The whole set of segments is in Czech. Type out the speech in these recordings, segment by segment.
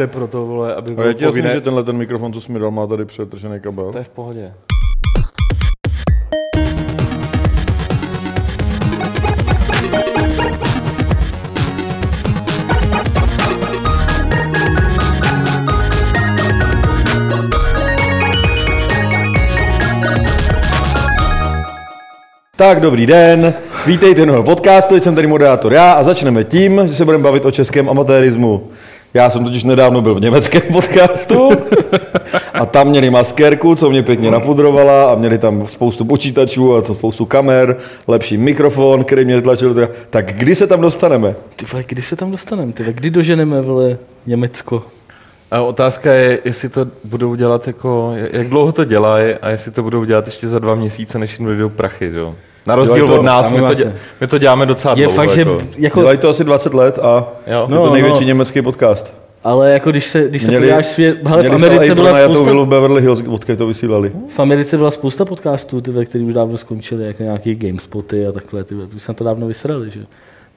jste pro to, vole, aby A já ti jasný, povinné... že tenhle ten mikrofon, co jsi mi dal, má tady přetržený kabel. To je v pohodě. Tak, dobrý den, vítejte nového podcastu, jsem tady moderátor já a začneme tím, že se budeme bavit o českém amatérismu. Já jsem totiž nedávno byl v německém podcastu a tam měli maskérku, co mě pěkně napudrovala a měli tam spoustu počítačů a to spoustu kamer, lepší mikrofon, který mě tlačil. Tak kdy se tam dostaneme? Ty vole, kdy se tam dostaneme? Ty vole, kdy doženeme, vole, Německo? A otázka je, jestli to budou dělat jako, jak dlouho to dělají a jestli to budou dělat ještě za dva měsíce, než jim dojdou prachy, jo. Na rozdíl to- od nás, my to, vlastně. dě, my to děláme docela Je dlouho. fakt, že jako. jako, Dělají to asi 20 let a Jo. je No, to největší no. německý podcast. ale jako když se, když se Měli- podíváš svět, hele, v Americe byla spousta, vilu v Beverly Hills, odkud to vysílali. v Americe byla spousta podcastů, ty, vole, který už dávno skončili, jako nějaký GameSpoty a takhle, ty, to už se na to dávno vysrali, že?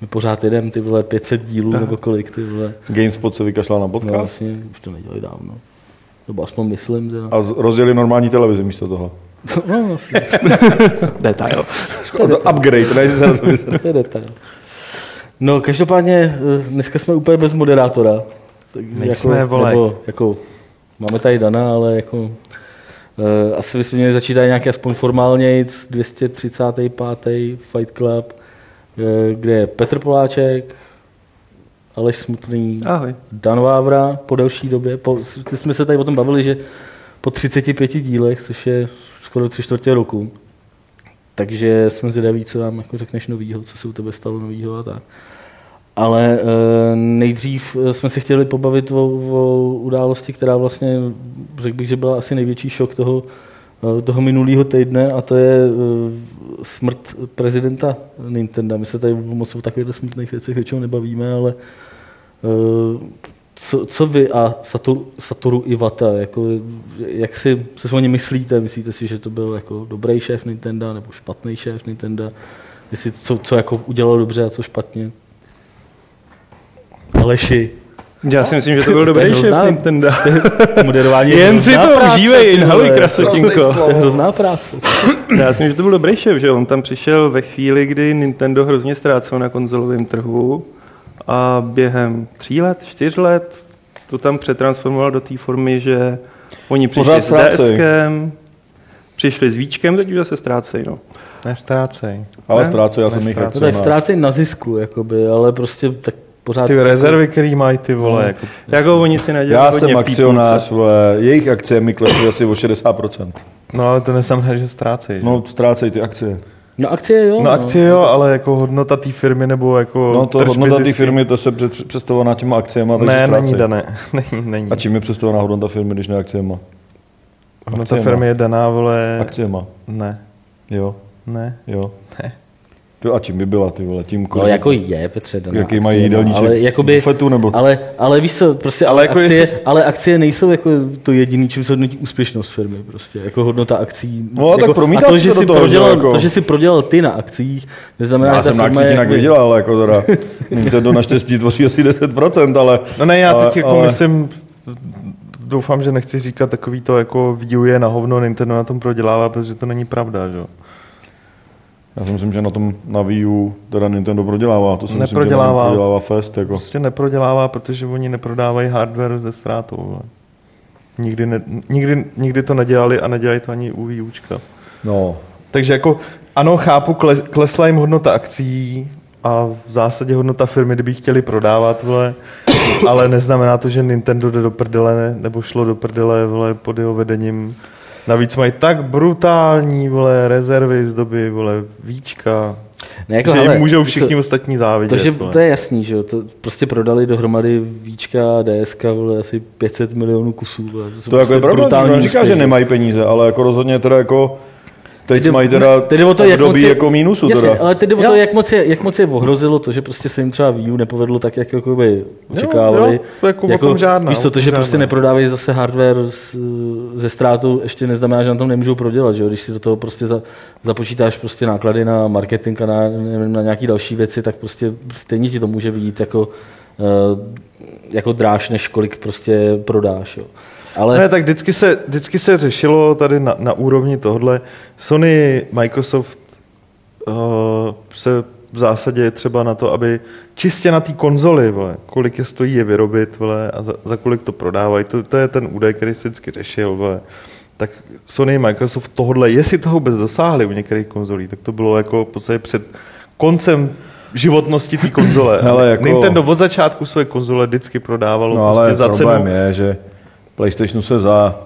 My pořád jedeme ty vole 500 dílů nebo kolik, ty vole. GameSpot se vykašlal na No podcast vlastně, už to nedělají dávno. Nebo aspoň myslím, že a rozjeli normální televizi místo toho. No, vlastně. Detail. To upgrade, ne, že se na to je detail. No, každopádně eh, dneska jsme úplně bez moderátora. Tak Nejsme, vole. Nebo, jako, máme tady Dana, ale jako, uh, asi bychom měli začít tady nějaký aspoň formálně 235. Fight Club, eh, kde je Petr Poláček, Aleš Smutný, Ahoj. Dan Vávra po delší době. Po, ty jsme se tady o tom bavili, že po 35 dílech, což je skoro tři čtvrtě roku, takže jsme zvědaví, co nám jako řekneš novýho, co se u tebe stalo novýho a tak. Ale e, nejdřív eh, jsme se chtěli pobavit o, o události, která vlastně, řekl bych, že byla asi největší šok toho, eh, toho minulého týdne a to je smrt prezidenta Nintendo. My se tady moc o takových smutných věcech většinou nebavíme, ale co, co vy a Satoru, Satoru Iwata, jako, jak si se o něm myslíte? Myslíte si, že to byl jako dobrý šéf Nintendo nebo špatný šéf Nintendo? Jestli co, co jako udělal dobře a co špatně? Aleši, Já si myslím, že to byl To dobrý šéf Nintendo. moderování je Jen si to práce, užívej, inhaluj, krasotinko. To je hrozná práce. Já si myslím, že to byl dobrý šéf, že on tam přišel ve chvíli, kdy Nintendo hrozně ztrácel na konzolovém trhu a během tří let, čtyř let to tam přetransformoval do té formy, že oni přišli s ztrácej. DSkem, přišli s Víčkem, teď už zase ztrácejí. No. Nestrácej. Ale Ne? ztrácel, já jsem jich. No tak ztrácejí na zisku, jakoby, ale prostě tak pořád... Ty rezervy, který mají ty vole, No, jako, jako oni si nedělali Já jsem akcionář, vole, jejich akcie mi klesly asi o 60%. No ale to neznamená, že ztrácejí. že? No, ztrácejí ty akcie. No akcie jo. No akcie jo, ale jako hodnota té firmy nebo jako No to hodnota té firmy, to se před- představovaná těma akciema, takže Ne, není dané. Není, není. A čím je představovaná hodnota firmy, když ne akciema? Hodnota akciema. firmy je daná, vole... Akciema. Ne, Jo, ne. jo. Ty, a čím by byla, ty vole, tím No kolik- jako je, Petře, daná Jaký akcie, mají no, jídelníček ale, jakoby, bufetu, nebo- ale, ale víš co, prostě Ale ale, jako akcie, jestli- ale akcie nejsou jako to jediné, čím se hodnotí úspěšnost firmy, prostě, jako hodnota akcí. No, a tak jako, promítá a to, že to do si toho, prodělal, jako- to, že si prodělal ty na akcích, neznamená, Já že ta jsem na akcích jinak jako- nedělal, ale jako teda, Nintendo naštěstí tvoří asi 10%, ale... No ne, já ale, teď jako ale, myslím, doufám, že nechci říkat takový to jako Wii je na hovno, Nintendo na tom prodělává, protože to není pravda, že jo. Já si myslím, že na tom na Wii U teda Nintendo prodělává, to si myslím, že Neprodělává. prodělává Fest, jako. Prostě neprodělává, protože oni neprodávají hardware ze ztrátou. Nikdy, ne, nikdy, nikdy to nedělali a nedělají to ani u Wii Učka. No, Takže jako ano, chápu, kle, klesla jim hodnota akcí a v zásadě hodnota firmy, kdyby chtěli prodávat, vole, ale neznamená to, že Nintendo jde do prdele, ne, nebo šlo do prdele vole, pod jeho vedením. Navíc mají tak brutální vole, rezervy z doby vole, víčka, Ne, jako, že hele, jim můžou co- všichni ostatní závidět. To, že, to je jasný, že jo, to prostě prodali dohromady Víčka a DSK, vole, asi 500 milionů kusů. Vole. jsou to jako prostě je pravda, brutální úspěch, že nemají peníze, ale jako rozhodně teda jako Teď Jde- mají teda teď o to, jak moc je- jako mínusu. Jasně, teda. ale teď jde o Jo. to, jak moc, je, jak moc je ohrozilo to, že prostě se jim třeba Wii U nepovedlo tak, jak jakoby očekávali. jo, to jako o tom žádná, Víš co, to, tom že prostě žádná. neprodávají zase hardware s, ze ztrátu, ještě neznamená, že na tom nemůžou prodělat. Že? jo? Když si do toho prostě za, započítáš prostě náklady na marketing a na, nevím, na nějaké další věci, tak prostě stejně ti to může vyjít jako jako dráž, než kolik prostě prodáš. Jo. Ale... Ne, tak vždycky se, vždycky se řešilo tady na, na úrovni tohle. Sony, Microsoft uh, se v zásadě třeba na to, aby čistě na té konzoli, vole, kolik je stojí je vyrobit vole, a za, za kolik to prodávají, to, to je ten údaj, který se vždycky řešil. Vole. Tak Sony, Microsoft tohle, jestli toho vůbec dosáhli u některých konzolí, tak to bylo jako v podstatě před koncem životnosti té konzole. Hele, jako- Nintendo od začátku své konzole vždycky prodávalo No ale prostě za problém cenu. je, že PlayStationu se za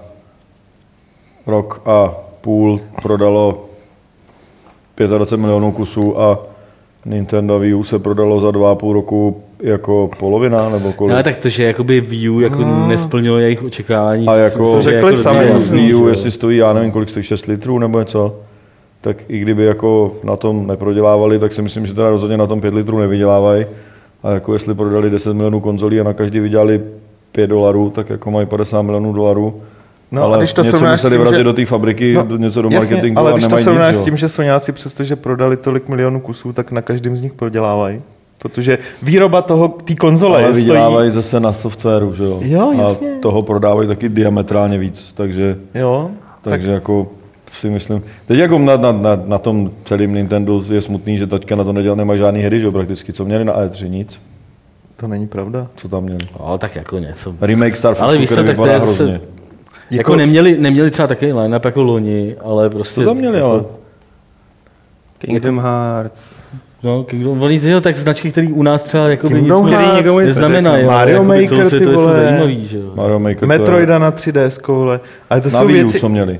rok a půl prodalo 25 milionů kusů a Nintendo Wii U se prodalo za dva a půl roku jako polovina nebo kolik. No, ale tak to, že jakoby Wii U jako nesplnilo jejich očekávání. A jako řekli jako sami, Wii U, jestli stojí, já nevím, kolik stojí, 6 litrů nebo něco, tak i kdyby jako na tom neprodělávali, tak si myslím, že teda rozhodně na tom 5 litrů nevydělávají. A jako jestli prodali 10 milionů konzolí a na každý vydělali 5 dolarů, tak jako mají 50 milionů dolarů. No, ale když to něco museli vrazit že- do té fabriky, No, do, něco do Jasně, marketingu ale a když to srovnáš s tím, že Soňáci, přestože prodali tolik milionů kusů, tak na každém z nich prodělávají. Protože výroba toho, té konzole ale stojí... vydělávají zase na softwaru, že jo? Jo, jasně. A toho prodávají taky diametrálně víc, takže, Jo, tak takže jako si myslím. Teď jako na, na, na, na tom celém Nintendo je smutný, že teďka na to nedělá, nemají žádný hry, že jo, prakticky. Co měli na E3? Nic. To není pravda. Co tam měli? No, tak jako něco. Remake Star Foxu, Ale víš tak to je zase- hrozně. Jako neměli, neměli třeba takový line-up jako loni, ale prostě... Co tam měli, jako, ale? Kingdom Hearts. No, Kingdom, oni že jo, tak značky, které u nás třeba jako Kingdom nic Hearts, nikomu nic neznamenají. ale Mario jakoby Maker, ty vole. zajímavý, že jo. Mario Maker to je- Metroida na 3DS, vole. Ale to na jsou Wii U, věci... co měli.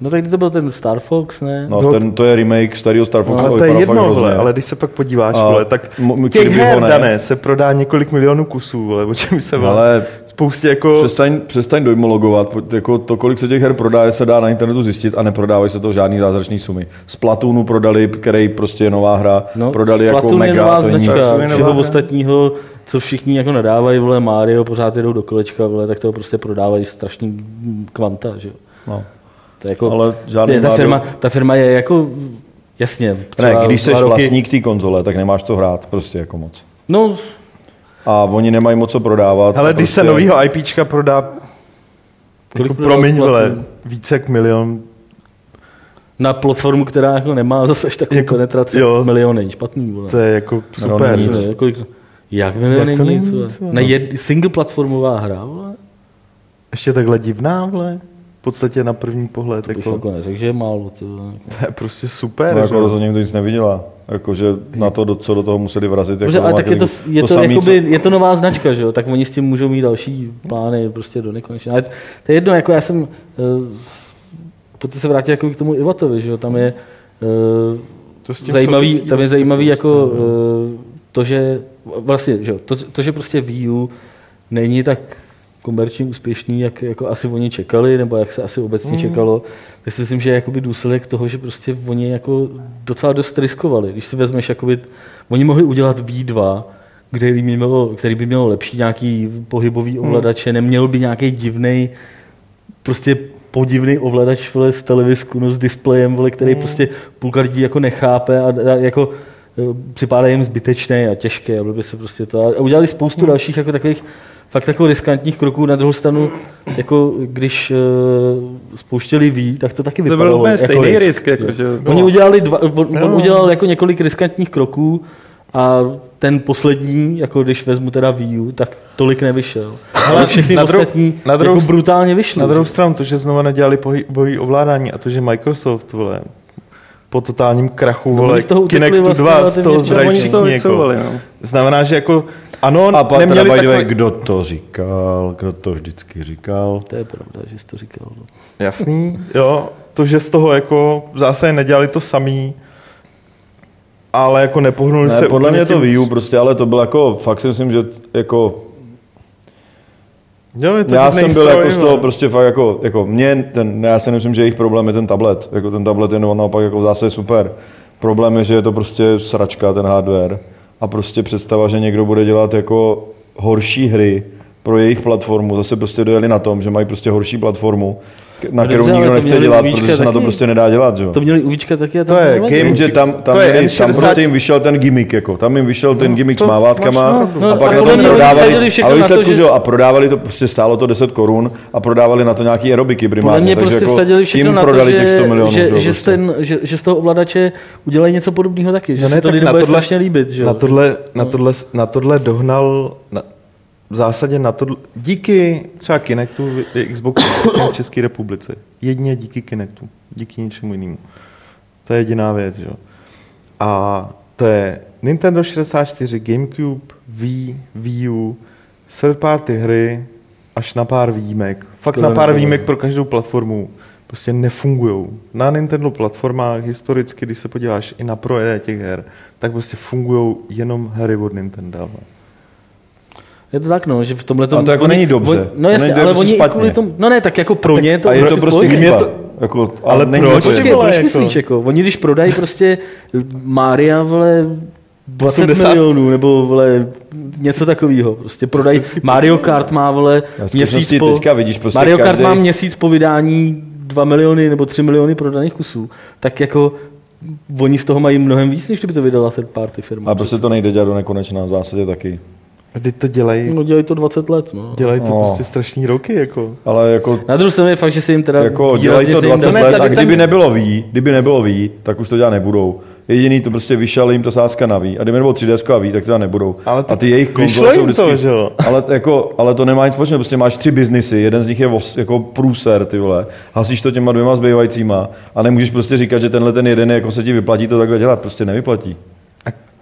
No tak to byl ten Star Fox, ne? No, No, ten, to je remake starého Star Foxe. Ale a to je jedno, vole, ale když se pak podíváš, A vole, tak m- těch her, ne. dané, se prodá několik milionů kusů, vole, o čem se ale... Ale Spoustě jako... přestaň, přestaň dojmologovat. Jako to, kolik se těch her prodá, se dá na internetu zjistit a neprodávají se to žádný zázračný sumy. Z Platoonu prodali, který prostě je nová hra, No, prodali jako Splatoon je mega, nová to je nic. značka, je nová všeho ostatního, co všichni jako nadávají, vole Mario, pořád jedou do kolečka, vole, tak to prostě prodávají strašný kvanta, že jo. No. To je jako, Ale žádný je, ta, firma, ta firma je jako, jasně, Ne, když jsi roky- vlastník té konzole, tak nemáš co hrát, prostě jako moc. No, A oni nemají moc co prodávat. Hele, a když se prostě- novýho IPčka prodá, kolik jako, promiň, vole, více jak milion, Na platformu, která jako nemá zase až takovou Jako- jako, penetraci, jo. miliony, špatný, vole. to je jako super. nic. Ne, kolik, jak miliony Jak to nic, není nic, vole? Na jed, single platformová hra, vole. Ještě takhle divná, vole. V podstatě na první pohled, Bych jako, jako neřekl, že je málo, vole. to je prostě super. No, že? jako rozhodně nikdo nic nevydělá. Jakože na to, do, co do toho museli vrazit. Jako ale tak je to, je to, samý, jakoby, je to nová značka, že jo? tak oni s tím můžou mít další plány prostě do nekonečna. Ale to je jedno, jako já jsem, eh, se vrátit jako k tomu Ivatovi, že jo? tam je eh, To s tím zajímavý, souvisí tam je dost zajímavý jako jako no. eh, to, že vlastně, že jo, to, to, že prostě Wii U není tak komerčně úspěšný, jak jako asi oni čekali, nebo jak se asi obecně Mhm. čekalo, tak si myslím, že je jakoby důsledek toho, že prostě oni jako docela dost riskovali. Když si vezmeš, jakoby, oni mohli udělat V2, který by mělo, který by mělo lepší nějaký pohybový Mhm. ovladače, neměl by nějaký divný prostě podivný ovladač vole, s televizku, no, s displejem, vole, který Mhm. prostě půlka lidí jako nechápe a, a jako eh, připadá jim zbytečný a těžké a by se prostě to. A udělali spoustu dalších jako takových fakt jako riskantních kroků. Na druhou stranu, jako když uh, spouštěli ví, tak to taky To byl vypadalo úplně jako stejný risk, jako, že- Oni udělali dva, on, on Jo. udělal jako několik riskantních kroků a ten poslední, jako když vezmu teda Wii U, tak tolik nevyšel. Ale všechny na druhou- ostatní na druhou jako brutálně vyšly. Na druhou stranu to, že znova nedělali pohyboví ovládání a to, že Microsoft, vole, po totálním krachu, No, vole, Kinectu vlastně 2 z toho včas. zdraví Oni z toho všichni, jako. no. Znamená, že jako, ano, A pak teda neměli way, takový... kdo to říkal, kdo to vždycky říkal. To je pravda, že jsi to říkal. no. Jasný, jo, to, že z toho jako zásadě nedělali to samý, ale jako nepohnuli Ne, se podle mě to tím- Wii U prostě, ale to bylo jako, fakt si myslím, že jako Jo, je to já jsem byl stroj, jako z toho prostě fakt jako, jako mě, ten, já si nemyslím, že jejich problém je ten tablet. Jako ten tablet je naopak jako zásadě super. Problém je, že je to prostě sračka, ten hardware. A prostě představa, že někdo bude dělat jako horší hry pro jejich platformu. Zase prostě dojeli na tom, že mají prostě horší platformu. Na No kterou dobře, nikdo to nechce dělat, Víčka protože se na to prostě nedá dělat, že jo. To měli u Víčka taky a To tam je nevadí. game- Jenže tam, tam, To je tam N60 prostě jim vyšel ten gimmick, jako. tam jim vyšel ten gimmick s to mávátkama pravdu. a No, pak a na to prodávali, ale na to, výsledku, že- že a prodávali to, prostě stálo to 10 korun a prodávali na to nějaký aerobiky primárně. Podle mě takže prostě jako vsadili všechno tím na to, prodali těch 100 že, milionů. že, jo, že, z prostě. ten, že, že z toho ovladače udělají něco podobného taky, že No se ne, to lidem na bude tohle- strašně líbit. Že jo? Na tohle, na tohle, na tohle dohnal, na, v zásadě na tohle, díky třeba Kinectu je Xbox v České republice. Jedině díky Kinectu, díky ničemu jinému. To je jediná věc, jo. A to je Nintendo 64, Gamecube, Wii, Wii U, third party hry, až na pár výjimek. Fakt To na pár nevím. výjimek pro každou platformu prostě nefungují. Na Nintendo platformách historicky, když se podíváš i na proje těch her, tak prostě fungují jenom hry od Nintendo. Ale. Je to tak, no, že v tomhle tom... A to jako není dobře. no jasně, není- je ale oni špatně. kvůli tomu... No ne, tak jako pro ně to... a je to prostě v prostě chyba. to- Jako, Ale není proč? to- vole, proč jako- myslíš, jako? Oni když prodají prostě Mária, vole, 20 80. milionů, nebo vole, něco takového. Prostě prodají, Mario Kart má, vole, měsíc po... teďka vidíš prostě Mario Kart každý- má měsíc po vydání 2 miliony nebo 3 miliony prodaných kusů. Tak jako oni z toho mají mnohem víc, než kdyby to vydala third party firma. A prostě to nejde dělat do nekonečna, v zásadě taky. A teď to dělají, No dělají to 20 let, no. dělají to No. prostě strašný roky, jako. Ale jako Na druhou stranu je fakt, že se jim teda Jako dělají to výrazně se jim 20 dá- Ne, let a ten- kdyby nebylo ví, kdyby nebylo ví, tak už to dělat nebudou. Jediný to prostě vyšel jim to sázka na ví. A kdyby nebylo 3DS a ví, tak to nebudou. Ale a ty jejich konzole jsou vždycky... to, že jo? Ale, jako, ale to nemá nic společného, prostě máš tři biznisy, jeden z nich je os, jako průser, ty vole. Hasíš to těma dvěma zbývajícíma a nemůžeš prostě říkat, že tenhle ten jeden je, jako se ti vyplatí to takhle dělat, prostě nevyplatí.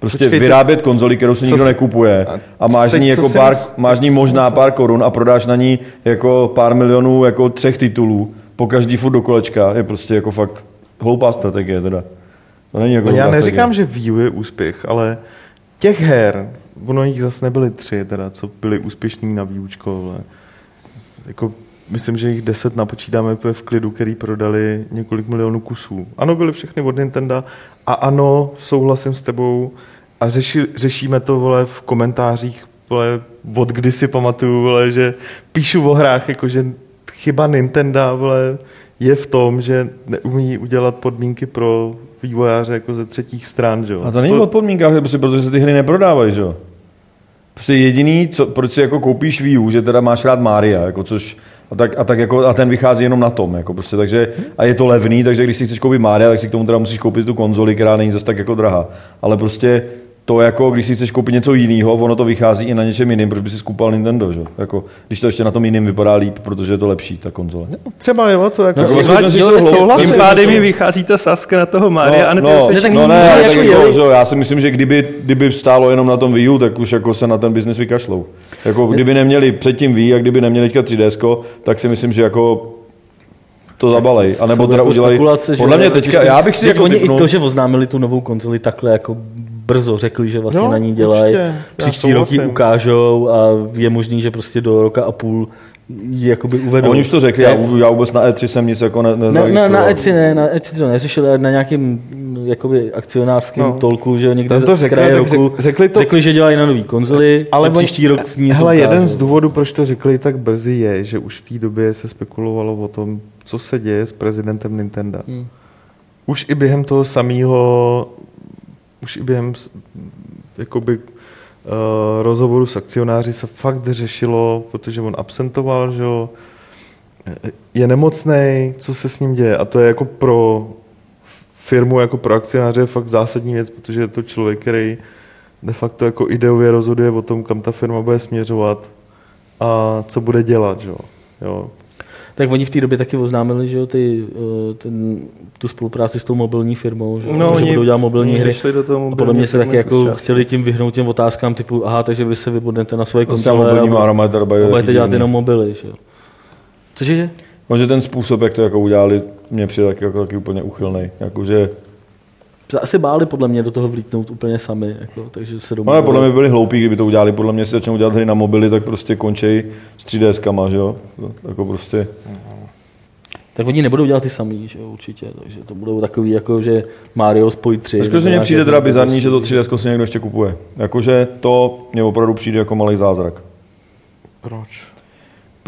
Prostě počkejte. vyrábět konzoli, kterou si nikdo si- nekupuje a máš teď ní jako pár, mys- máš ní možná pár korun a prodáš na ní jako pár milionů jako třech titulů po každý furt do kolečka, je prostě jako fakt hloupá strategie teda. To není jako No já neříkám, strategie. že Wii U je úspěch, ale těch her, ono jich zase nebyly tři, teda, co byly úspěšní na Wii Učko, ale jako myslím, že jich deset napočítáme úplně v klidu, který prodali několik milionů kusů. Ano, byly všechny od Nintendo a ano, souhlasím s tebou a řeši, řešíme to vole, v komentářích vole, od kdy si pamatuju, vole, že píšu o hrách, jako že chyba Nintendo vole, je v tom, že neumí udělat podmínky pro vývojáře jako ze třetích stran. Že? jo. A to není o podmínkách, prostě protože se ty hry neprodávají, že jo? Prostě jediný, co, proč si jako koupíš Wii U, že teda máš rád Mária, jako což a, tak, a, tak jako, a ten vychází jenom na tom, jako prostě, takže, a je to levný, takže když si chceš koupit Mária, tak si k tomu teda musíš koupit tu konzoli, která není zase tak jako drahá. Ale prostě to jako, když si chceš koupit něco jiného, ono to vychází i na něčem jiným, proč by si skupal Nintendo, že? jo? Jako, když to ještě na tom jiným vypadá líp, protože je to lepší, ta konzole. Třeba jo, to jako... Jako skutečnosti jsou hloupí. souhlasím. Tím pádem mi vychází ta saska na toho Mária a na no, no, Ne, tak no, ne, ale jako tak jako, že jo, já si myslím, že kdyby, kdyby stálo jenom na tom Wii U, tak už jako se na ten biznis vykašlou. Jako kdyby neměli předtím Wii a kdyby neměli teďka 3DS, tak si myslím, že jako to zabalej. A nebo Jsou teda jako udělají, podle mě teďka, já bych si jako oni typnul, i to, že oznámili tu novou konzoli takhle jako brzo řekli, že vlastně No, na ní dělají. Příští rok ji souhlasím. ukážou a je možný, že prostě do roka a půl jakoby uvedou. oni už to řekli, já, já vůbec na E3 jsem nic jako ne, na, na, nezaregistroval. na E3 ne, na E3 to neřešili, ale na nějakém mm, jakoby akcionářském No. tolku, že někdy Tam to z řekli, kraje tak roku řek- řekli to- řekli, že dělají na nový konzoli, ale oni- příští rok s ní Hele, ukážou. jeden z důvodů, proč to řekli tak brzy, je, že už v té době se spekulovalo o tom, co se děje s prezidentem Nintendo. Hmm. Už i během toho samého, už i během jakoby, uh, rozhovoru s akcionáři se fakt řešilo, protože on absentoval, že jo, je nemocný, co se s ním děje. A to je jako pro firmu, jako pro akcionáře je fakt zásadní věc, protože je to člověk, který de facto jako ideově rozhoduje o tom, kam ta firma bude směřovat a co bude dělat. Že? jo. Jo. Tak oni v té době taky oznámili, že jo, ty, eh, ten, tu spolupráci s tou mobilní firmou, že, No, že oni- budou dělat mobilní oni hry. šli do toho A podle mě se taky jako zčásti. chtěli tím vyhnout těm otázkám typu, aha, takže vy se vybudnete na svoje Prostě konzole mobilní a budete dělat jenom mobily, že jo. Cože? Možná ten způsob, jak to jako udělali, mě přijde taky, jako, taky úplně uchylný. Jakože, Se asi báli podle mě do toho vlítnout úplně sami, jako, takže se no, ale podle mě byli hloupí, kdyby to udělali. Podle mě si začnou dělat hry na mobily, tak prostě končí s 3DSkama, že jo? Jako prostě. Tak oni nebudou dělat ty samý, že jo, určitě, takže to budou takový, jako, že Mario spojí tři. Ačkoliv nebo mně přijde teda bizarní, že to 3DS si někdo ještě kupuje. Jakože to mě opravdu přijde jako malý zázrak. Proč?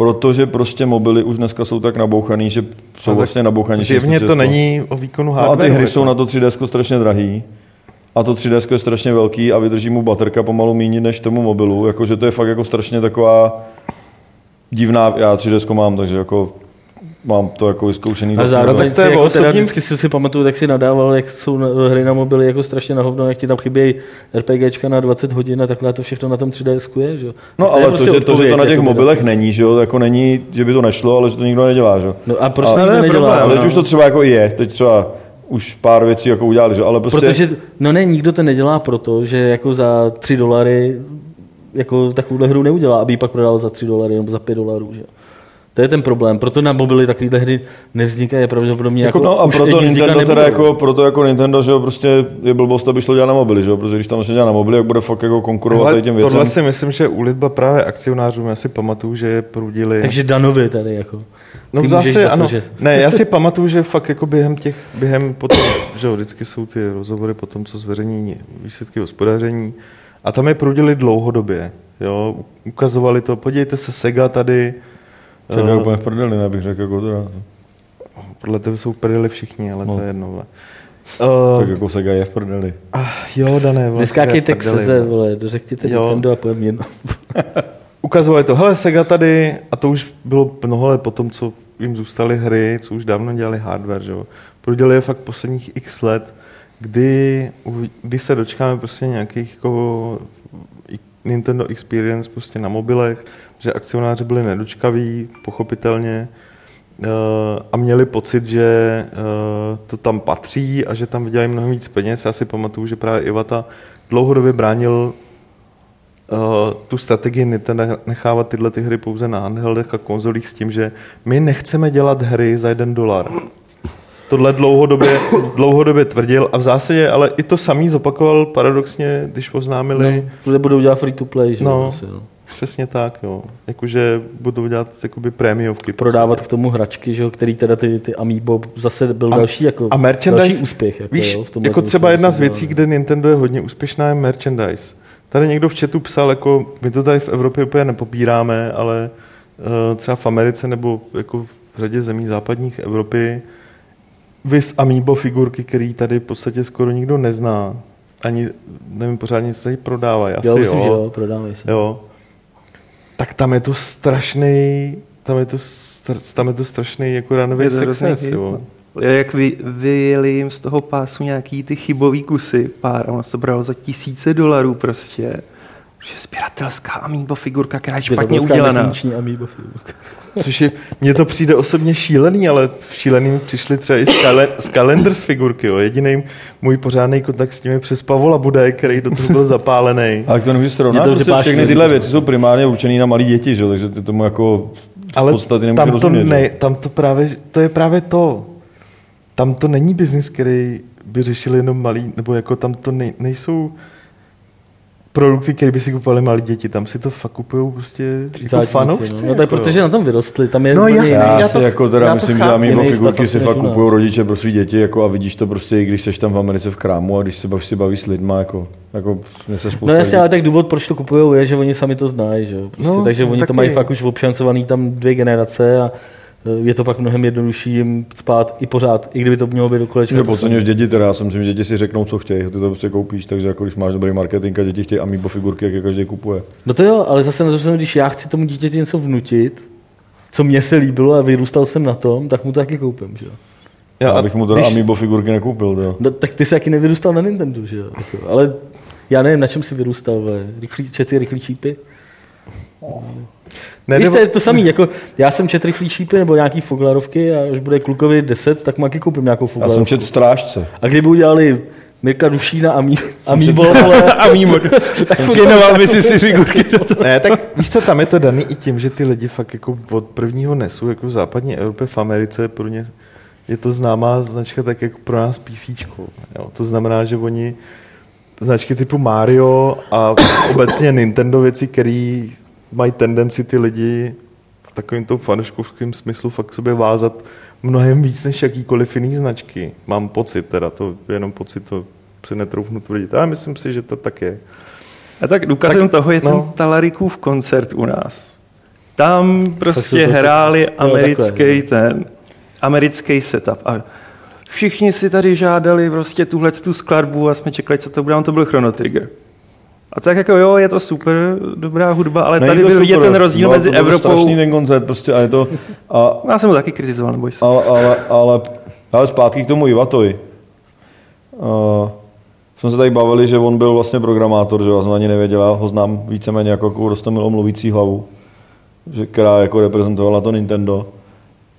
Protože prostě mobily už dneska jsou tak nabouchaný, že jsou tak vlastně nabouchaný. Zjevně to není o výkonu No hardware. a ty hry jsou na to 3DS strašně drahý. A to 3DS je strašně velký a vydrží mu baterka pomalu méně než tomu mobilu. Jakože to je fakt jako strašně taková divná, já 3DS mám, takže jako mám to jako vyzkoušený. A zároveň to si je jako o teda osobním- vždycky si, si pamatuju, tak si nadával, jak jsou hry na mobily jako strašně na hovno, jak ti tam chybějí RPGčka na 20 hodin a takhle to všechno na tom 3DS je, že jo? No ale to, prostě že, to, že to na těch jako mobilech dal. není, že jo, jako není, že by to nešlo, ale že to nikdo nedělá, že jo. No a proč A- to nikdo je nedělá? problém, Ale no. teď už to třeba jako je, teď třeba už pár věcí jako udělali, že? ale prostě... Protože, no ne, nikdo to nedělá proto, že jako za 3 dolary jako takovouhle hru neudělá, aby ji pak prodal za 3 dolary nebo za 5 dolarů, že jo. To je ten problém, proto na mobily takovýhle hry nevznikají pravděpodobně Jako, jako, no a proto Nintendo teda jako, proto jako Nintendo, že jo, prostě je blbost, aby šlo dělat na mobily, že jo, protože když tam začne dělat na mobily, jak bude fakt jako konkurovat Ale tady těm věcem. tohle si myslím, že ulitba právě akcionářům, já si pamatuju, že je prudili. Takže Danovi tady jako. No zase, za to, ano. že- Ne, já si pamatuju, že fakt jako během těch, během potom, že jo, vždycky jsou ty rozhovory po tom, co zveřejní výsledky hospodaření a tam je prudili dlouhodobě, jo, ukazovali to, podívejte se, Sega tady, Sega je eh, úplně v prdeli, ne, bych řekl, jako teda. podle toho jsou prdeli všichni, ale No. to je jedno, vole. Tak Uh, jako Sega je v prdeli. jo, Dané, vole, Neskákejte k seze, vole. Jo. Nintendo a pojem jedno. ukazovali to, hele Sega tady, a to už bylo mnoho let po tom, co jim zůstaly hry, co už dávno dělali hardware, že jo. Prodělali je fakt posledních x let, kdy, kdy se dočkáme prostě nějakých jako Nintendo Experience prostě na mobilech, že akcionáři byli nedočkaví, pochopitelně, eh, a měli pocit, že eh, to tam patří a že tam vydělají mnohem víc peněz. Já si pamatuju, že právě Ivata dlouhodobě bránil uh, tu strategii Nintendo nechávat tyhle ty hry pouze na handheldech a konzolích s tím, že my nechceme dělat hry za jeden dolar. Tohle dlouhodobě, dlouhodobě tvrdil a v zásadě ale i to samý zopakoval paradoxně, když oznámili, No, budou dělat free to play, že No. jo, asi, no. Přesně tak, jo. Jakože budou dělat jakoby prémiovky. Prodávat k tomu hračky, že jo, který teda ty, ty Amiibo zase byl A- další, jako, a merchandise- další úspěch. Jako, Víš, jo, v jako třeba jedna z věcí, kde Nintendo je hodně úspěšná, je merchandise. Tady někdo v chatu psal, jako my to tady v Evropě úplně nepopíráme, ale uh, třeba v Americe nebo jako v řadě zemí západních Evropy vys Amiibo figurky, který tady v podstatě skoro nikdo nezná. Ani, nevím, pořádně se jí prodávají. Asi Jo, myslím, jo. že jo, prodávají se. jo. Tak tam je to strašný, tam je to, str- tam je to strašný jako hrozný success, jo. no. Jak vy, vyjeli jim z toho pásu nějaký ty chybový kusy, pár, a ono se to bralo za tisíce dolarů prostě. Že sběratelská amiibo figurka, která je špatně udělaná. Amiibo figurka. Což je, mně to přijde osobně šílený, ale šílený mi přišly třeba i z, kale, z Calendars figurky. Jo. Jediný můj pořádný kontakt s nimi přes Pavola Bude, který do toho byl zapálený. Ale to nemůžeš srovnat, to prostě všechny tyhle věci jsou primárně určený na malé děti, že? takže ty tomu jako v Ale podstatě nemůžeš tam to, rozumět. ne, tam to právě, to je právě to. Tam to není biznis, který by řešil jenom malý, nebo jako tam to nej, nejsou produkty, které by si kupovali malí děti. Tam si to fakt kupují prostě jako Třicátníci, fanoušci. no. no tak jako. protože na tom vyrostli, tam je No, jiný- Já, já si to- jako teda já myslím, že Jiný figurky si fakt kupují rodiče pro svý děti jako a vidíš to prostě, i když seš tam v Americe v krámu a když se bavíš, si baví s lidma, jako, jako se spousta No jasně, ale tak důvod, proč to kupují, je, že oni sami to znají, že jo. Prostě, No, takže oni taky. to mají fakt už obšancovaný tam dvě generace a je to pak mnohem jednodušší jim spát i pořád, i kdyby to mělo být do kolečka. Že to samé. podceňuješ děti, teda já si myslím, že děti si řeknou, co chtějí, ty to prostě koupíš, takže jako když máš dobrý marketing a děti chtějí amiibo figurky, jak je každý kupuje. No to jo, ale zase na to, když já chci tomu dítěti něco vnutit, co mně se líbilo a vyrůstal jsem na tom, tak mu to taky koupím, že jo. Já, a bych mu teda když- amiibo figurky nekoupil, to. No, tak ty jsi taky nevyrůstal na Nintendo, že jo. Jako, ale já nevím, na čem jsi vyrůstal, vole. Rychlý, četci rychlý čípy? Ne, Víš, nebo- to je to samý, jako já jsem čet rychlý šípy nebo nějaký foglarovky a až bude klukovi 10, tak mu taky koupím nějakou Já foglarovku. jsem čet strážce. A kdyby udělali Mirka Dušína a, mý, a vole, a Mýmo, tak skinoval by si si figurky. Ne, tak víš co, tam je to daný i tím, že ty lidi fakt jako od prvního nesu, jako v západní Evropě, v Americe, pro ně je to známá značka tak jako pro nás PC. Jo. To znamená, že oni značky typu Mario a obecně Nintendo věci, které mají tendenci ty lidi v takovém tom fanouškovském smyslu fakt sobě vázat mnohem víc než jakýkoliv jiný značky. Mám pocit teda, to je jenom pocit, to si netroufnu tvrdit. Ale myslím si, že to tak je. A tak důkazem Tak, toho je no. ten Talarikův koncert u nás. Tam prostě jsou to- hráli jo, americký takhle, ten, americký setup. A všichni si tady žádali prostě tuhle tu skladbu a jsme čekali, co to bude, on to byl Chrono Trigger. A tak jako jo, je to super, dobrá hudba, ale Není tady byl vidět ten rozdíl Bylo mezi to- Evropou. strašný ten koncert prostě a je to... A, Já jsem ho taky kritizoval, neboj se. ale, ale, ale, ale zpátky k tomu Ivatovi. Uh, jsme se tady bavili, že on byl vlastně programátor, že já jsem ani nevěděl, já ho znám víceméně jako rostomilou mluvící hlavu, že, která jako reprezentovala to Nintendo.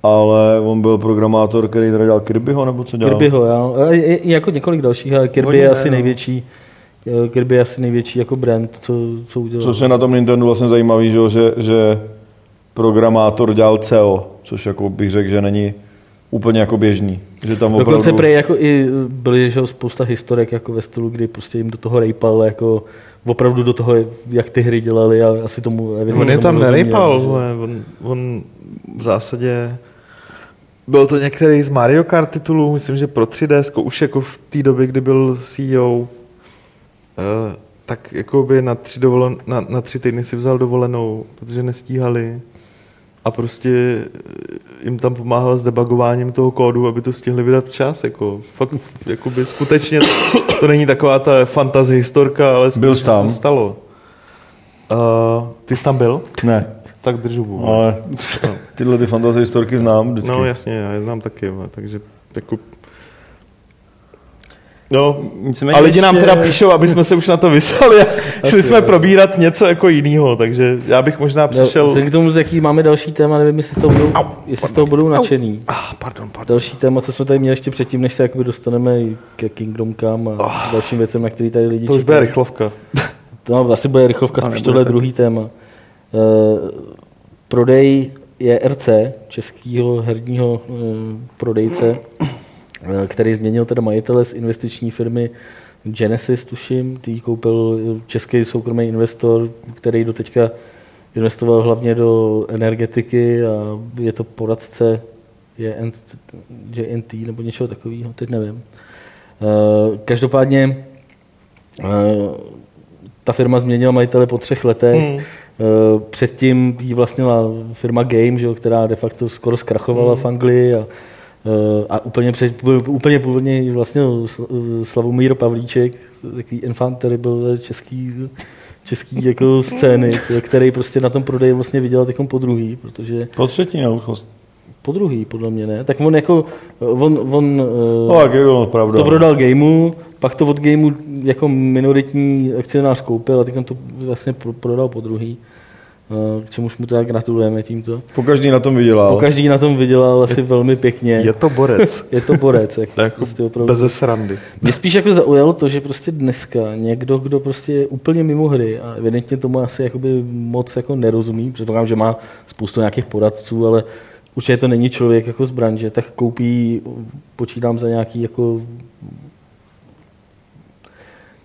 Ale on byl programátor, který teda dělal Kirbyho, nebo co dělal? Kirbyho, jo. A je- je jako několik dalších, ale Kirby Hodně je ne, asi no. největší. Eh, Kirby je asi největší jako brand, co, co udělal. Což je na tom Nintendo vlastně zajímavý, že, jo, že, že programátor dělal CEO, což jako bych řekl, že není úplně jako běžný. Že tam Dokonce opravdu... prej jako i byly že spousta historek jako ve stylu, kdy prostě jim do toho rejpal jako opravdu do toho, jak ty hry dělali a asi tomu evidentně On je tam rozuměl, nerejpal, on, on v zásadě byl to některý z Mario Kart titulů, myslím, že pro 3DS, už jako v té době, kdy byl CEO, tak jako by na tři, dovolen, na, na tři týdny si vzal dovolenou, protože nestíhali a prostě eh, jim tam pomáhal s debugováním toho kódu, aby to stihli vydat včas. Jako, fakt, jakoby skutečně to není taková ta fantazie historka, ale Byl tam? se stalo. Uh, ty jsi tam byl? Ne, Tak držu hubu. ale tyhle ty fantasy historky znám vždycky. No jasně, já je znám taky, takže jako... No, Nicméně a lidi nám ještě- teda píšou, aby jsme se už na to vysali a šli jsme probírat něco jako jiného, takže já bych možná No, přišel... vzhledem k tomu, jaký máme další téma, nevím, jestli z toho budou, jestli z toho budou nadšený. Ah, pardon, pardon. Další téma, co jsme tady měli ještě předtím, než se jakoby dostaneme ke Kingdom Come a dalším věcem, na který tady lidi To už bude rychlovka. To asi bude rychlovka, A spíš tohle druhý téma. Eh, prodej je RC, českého herního eh, prodejce, který změnil teda majitele z investiční firmy Genesis, tuším, tý koupil český soukromý investor, který do teďka investoval hlavně do energetiky a je to poradce JNT nebo něčeho takového, teď nevím. Eh, Každopádně eh, ta firma změnila majitele po třech letech. Hmm. Předtím jí vlastnila firma Game, že jo, která de facto skoro zkrachovala hmm. v Anglii a, eh, a úplně, před, úplně původně Sl- Slavomír Pavlíček, takový enfant terrible český, český jako scény, který prostě na tom prodeji vlastně viděl teď po druhý, protože Po třetí, no, už vlastně. po druhý, podle mě ne. Tak on jako, on, on No, tak je to pravda. to prodal Gameu, pak to od Gameu jako minoritní akcionář koupil a teď to vlastně pro- prodal po druhý. Eh, K čemuž mu teda gratulujeme tímto. Po každý na tom vydělal. Po každý na tom vydělal asi velmi pěkně. Je to borec. Je to borec. Jak To je jako prostě opravdu. Bez srandy. Mě spíš jako zaujalo to, že prostě dneska někdo, kdo prostě je úplně mimo hry a evidentně tomu asi jakoby moc jako nerozumí, předpokládám, že má spoustu nějakých poradců, ale určitě to není člověk jako z branže, tak koupí, počítám za nějaký jako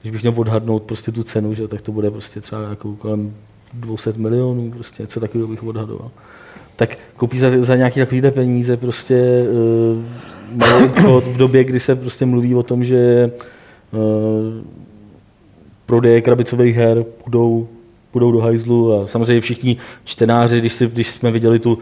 když bych měl odhadnout prostě tu cenu, že, tak to bude prostě třeba jako kolem 200 milionů, prostě něco takového bych odhadoval. Tak koupí za, za nějaké takovéhle peníze prostě uh, v době, kdy se prostě mluví o tom, že uh, prodeje krabicových her půjdou, půjdou do hajzlu a samozřejmě všichni čtenáři, když, si, když jsme viděli tu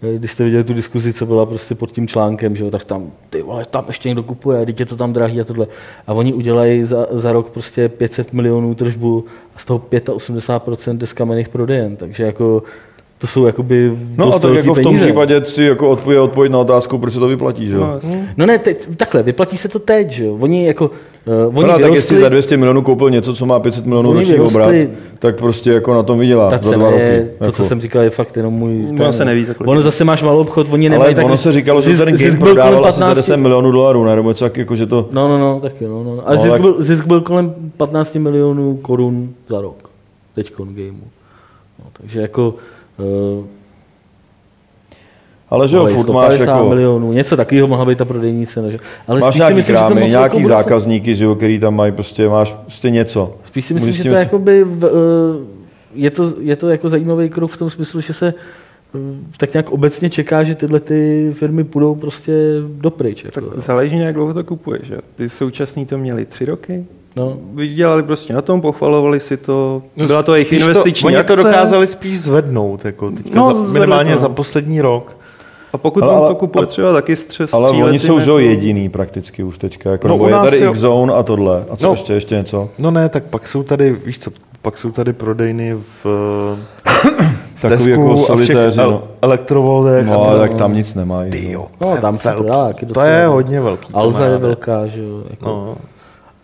když jste viděli tu diskuzi, co byla prostě pod tím článkem, že jo, tak tam, ty vole, tam ještě někdo kupuje, teď je to tam drahý a tohle. A oni udělají za, za rok prostě 500 milionů tržbu a z toho 85% jde z kamenných prodejen, takže jako to jsou jakoby No a tak jako v tom peníze. případě si jako odpověď, odpověď na otázku, proč se to vyplatí, že jo? No, No ne, teď, takhle, vyplatí se to teď, že jo. Oni jako, uh, oni No, tak jestli vyrostli, za 200 milionů koupil něco, co má 500 milionů roční vyrostli- obrat, tak prostě jako na tom vydělá ta za dva roky. je, to, jako. co jsem říkal, je fakt jenom můj... Ono se neví takhle. Ono zase máš malou obchod, oni Ale nemají tak... ono se říkalo, že zisk- ten game byl kolem prodával asi za 15 10 milionů dolarů, ne? Nebo tak, jako, že to... No, no, no, taky, no, no. Ale No, zisk, tak- byl, zisk byl kolem 15 milionů korun za rok. Teďkon gameu. No, takže jako... Uh, Ale že jo, furt máš 150 jako... milionů, něco takového mohla být ta prodejní cena. Že? Ale Máš spíš si nějaký myslím, že to krámy, moc nějaký velkou budoucnost- zákazníky, že jo, který tam mají, prostě máš prostě něco. Spíš si myslím, Můžeš že to, něco- jakoby, v, eh, je, to, je to jako zajímavý krok v tom smyslu, že se eh, tak nějak obecně čeká, že tyhle ty firmy půjdou prostě dopryč. Tak Jako. záleží, jak dlouho to kupuješ. Že? Ty současný to měli tři roky, No. vydělali prostě na tom, pochvalovali si to, No, byla to jejich investiční Oni to akce. dokázali spíš zvednout, jako teďka No, za, minimálně to. za poslední rok. A pokud Ale- vám ale- to kupuje třeba taky stře- Ale oni jsou že jo, jako- jediný prakticky už teďka. Jako, No, no, nebo je tady jo. X-Zone a tohle. A co No. ještě, ještě něco? No ne, tak pak jsou tady, víš co, pak jsou tady prodejny v, v Takový Tesku jako a všech solitéři, no. elektrovoldech. No, a ale to- tak tam nic nemají. Tyjo, No, to je tam se to To je hodně velký. Alza je velká, že jo. Jako. No.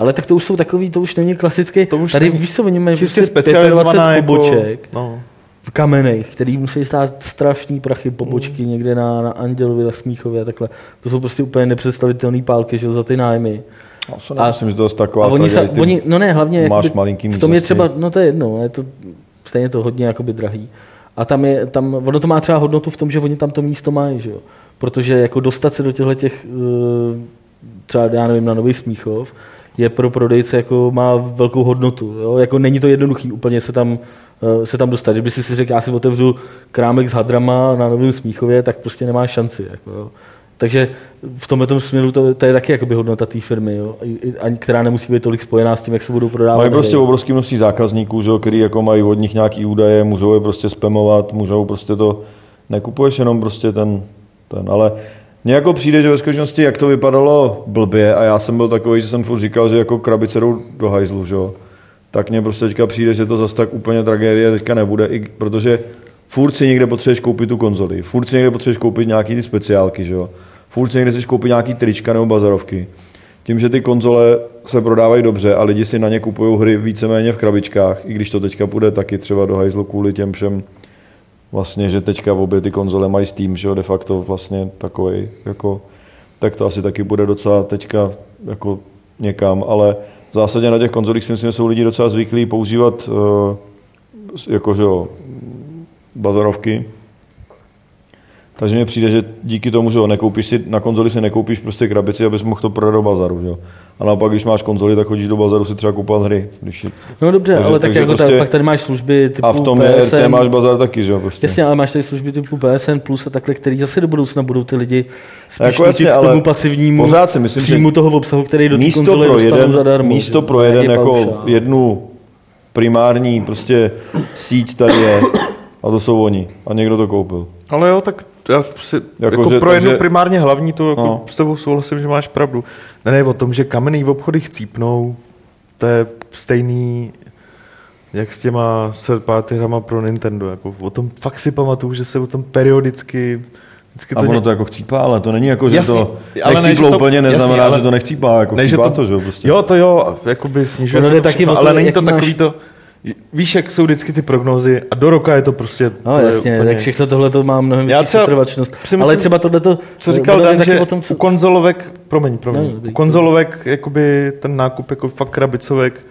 Ale tak to už jsou takový, to už není klasický. To už Tady není víš co, oni mají Čistě prostě specializovaná 25 jako, poboček no. v kamenech, který musí stát strašný prachy pobočky někde na, na Andělovi, na Smíchově a takhle. To jsou prostě úplně nepředstavitelné pálky, že za ty nájmy. Já si nemyslím, že to je A taková oni, sa, oni, no ne, hlavně máš jakoby, malinký v tom je třeba, no to je jedno, je to stejně to hodně jakoby drahý. A tam je, tam, ono to má třeba hodnotu v tom, že oni tam to místo mají, že jo. Protože jako dostat se do těchto těch, eh, třeba já nevím, na Nový Smíchov, je pro prodejce jako má velkou hodnotu. Jo? Jako není to jednoduchý úplně se tam, eh, se tam dostat. Kdyby si si řekl, já si otevřu krámek s hadrama na Novém Smíchově, tak prostě nemá šanci. Jako, jo? Takže v tomhle směru to, to je taky jakoby hodnota té firmy, jo? Ani která nemusí být tolik spojená s tím, jak se budou prodávat. Mají prostě tady. obrovský množství zákazníků, že, který jako mají od nich nějaký údaje, můžou je prostě spamovat, můžou prostě to, nekupuješ jenom prostě ten, ten ale mně jako přijde, že ve skutečnosti, jak to vypadalo blbě a já jsem byl takový, že jsem furt říkal, že jako krabice jdou do hajzlu, že tak mně prostě teďka přijde, že to zase tak úplně tragédie teďka nebude, i, protože furt si někde potřebuješ koupit tu konzoli, furt si někde potřebuješ koupit nějaký ty speciálky, že furt si někde chceš koupit nějaký trička nebo bazarovky. Tím, že ty konzole se prodávají dobře a lidi si na ně kupují hry víceméně v krabičkách, i když to teďka půjde taky třeba do hajzlu kvůli těm všem, vlastně, že teďka obě ty konzole mají Steam, že jo, de facto vlastně takový, jako, tak to asi taky bude docela teďka jako někam, ale v zásadě na těch konzolích si myslím, že jsou lidi docela zvyklí používat uh, jako, že jo, bazarovky, takže mně přijde, že díky tomu, že jo, nekoupíš si, na konzoli si nekoupíš prostě krabici, abys mohl to prodat do bazaru. Že jo. A naopak, když máš konzoli, tak chodíš do bazaru si třeba kupovat hry. Když No dobře, Takže- ale tak takže jako prostě- pak tady máš služby typu a v tom PSN, RC máš bazar taky, že jo. Prostě. Jasně, ale máš tady služby typu PSN Plus a takhle, který zase do budoucna budou ty lidi spíš Jako jasně, k tomu ale pasivnímu pořád si myslím, příjmu že toho obsahu, který do té místo konzole pro, jeden, zadarmo. místo že? pro jeden jako paušál. jednu primární prostě síť tady je. A to jsou oni. A někdo to koupil. Ale jo, tak já si, jako, Jako, že- pro jednu takže- primárně hlavní, to jako No. s tebou souhlasím, že máš pravdu. Ne, ne, o tom, že kamenný v obchodech chcípnou, to je stejný, jak s těma third party hrama pro Nintendo. Jako, o tom fakt si pamatuju, že se o tom periodicky vždycky A to ono ně- to jako chcípá, ale to není jako, že Jasně, to ale ne, nechcíplo že to- úplně neznamená, jasně, ale- že to nechcípá, jako Ne, že chcípá to, že jo, prostě. Jo, to jo, jakoby snižuje jde to taky všechno, to, ale není to takový to, víš, jak jsou vždycky ty prognózy a do roka je to prostě... No to jasně, úplně- tak všechno tohle to má mnohem větší setrvačnost. Ale třeba tohle to... Co říkal Dan, že o tom, co, u konzolovek, promiň, promiň, No, u konzolovek jakoby ten nákup jako fakt krabicovek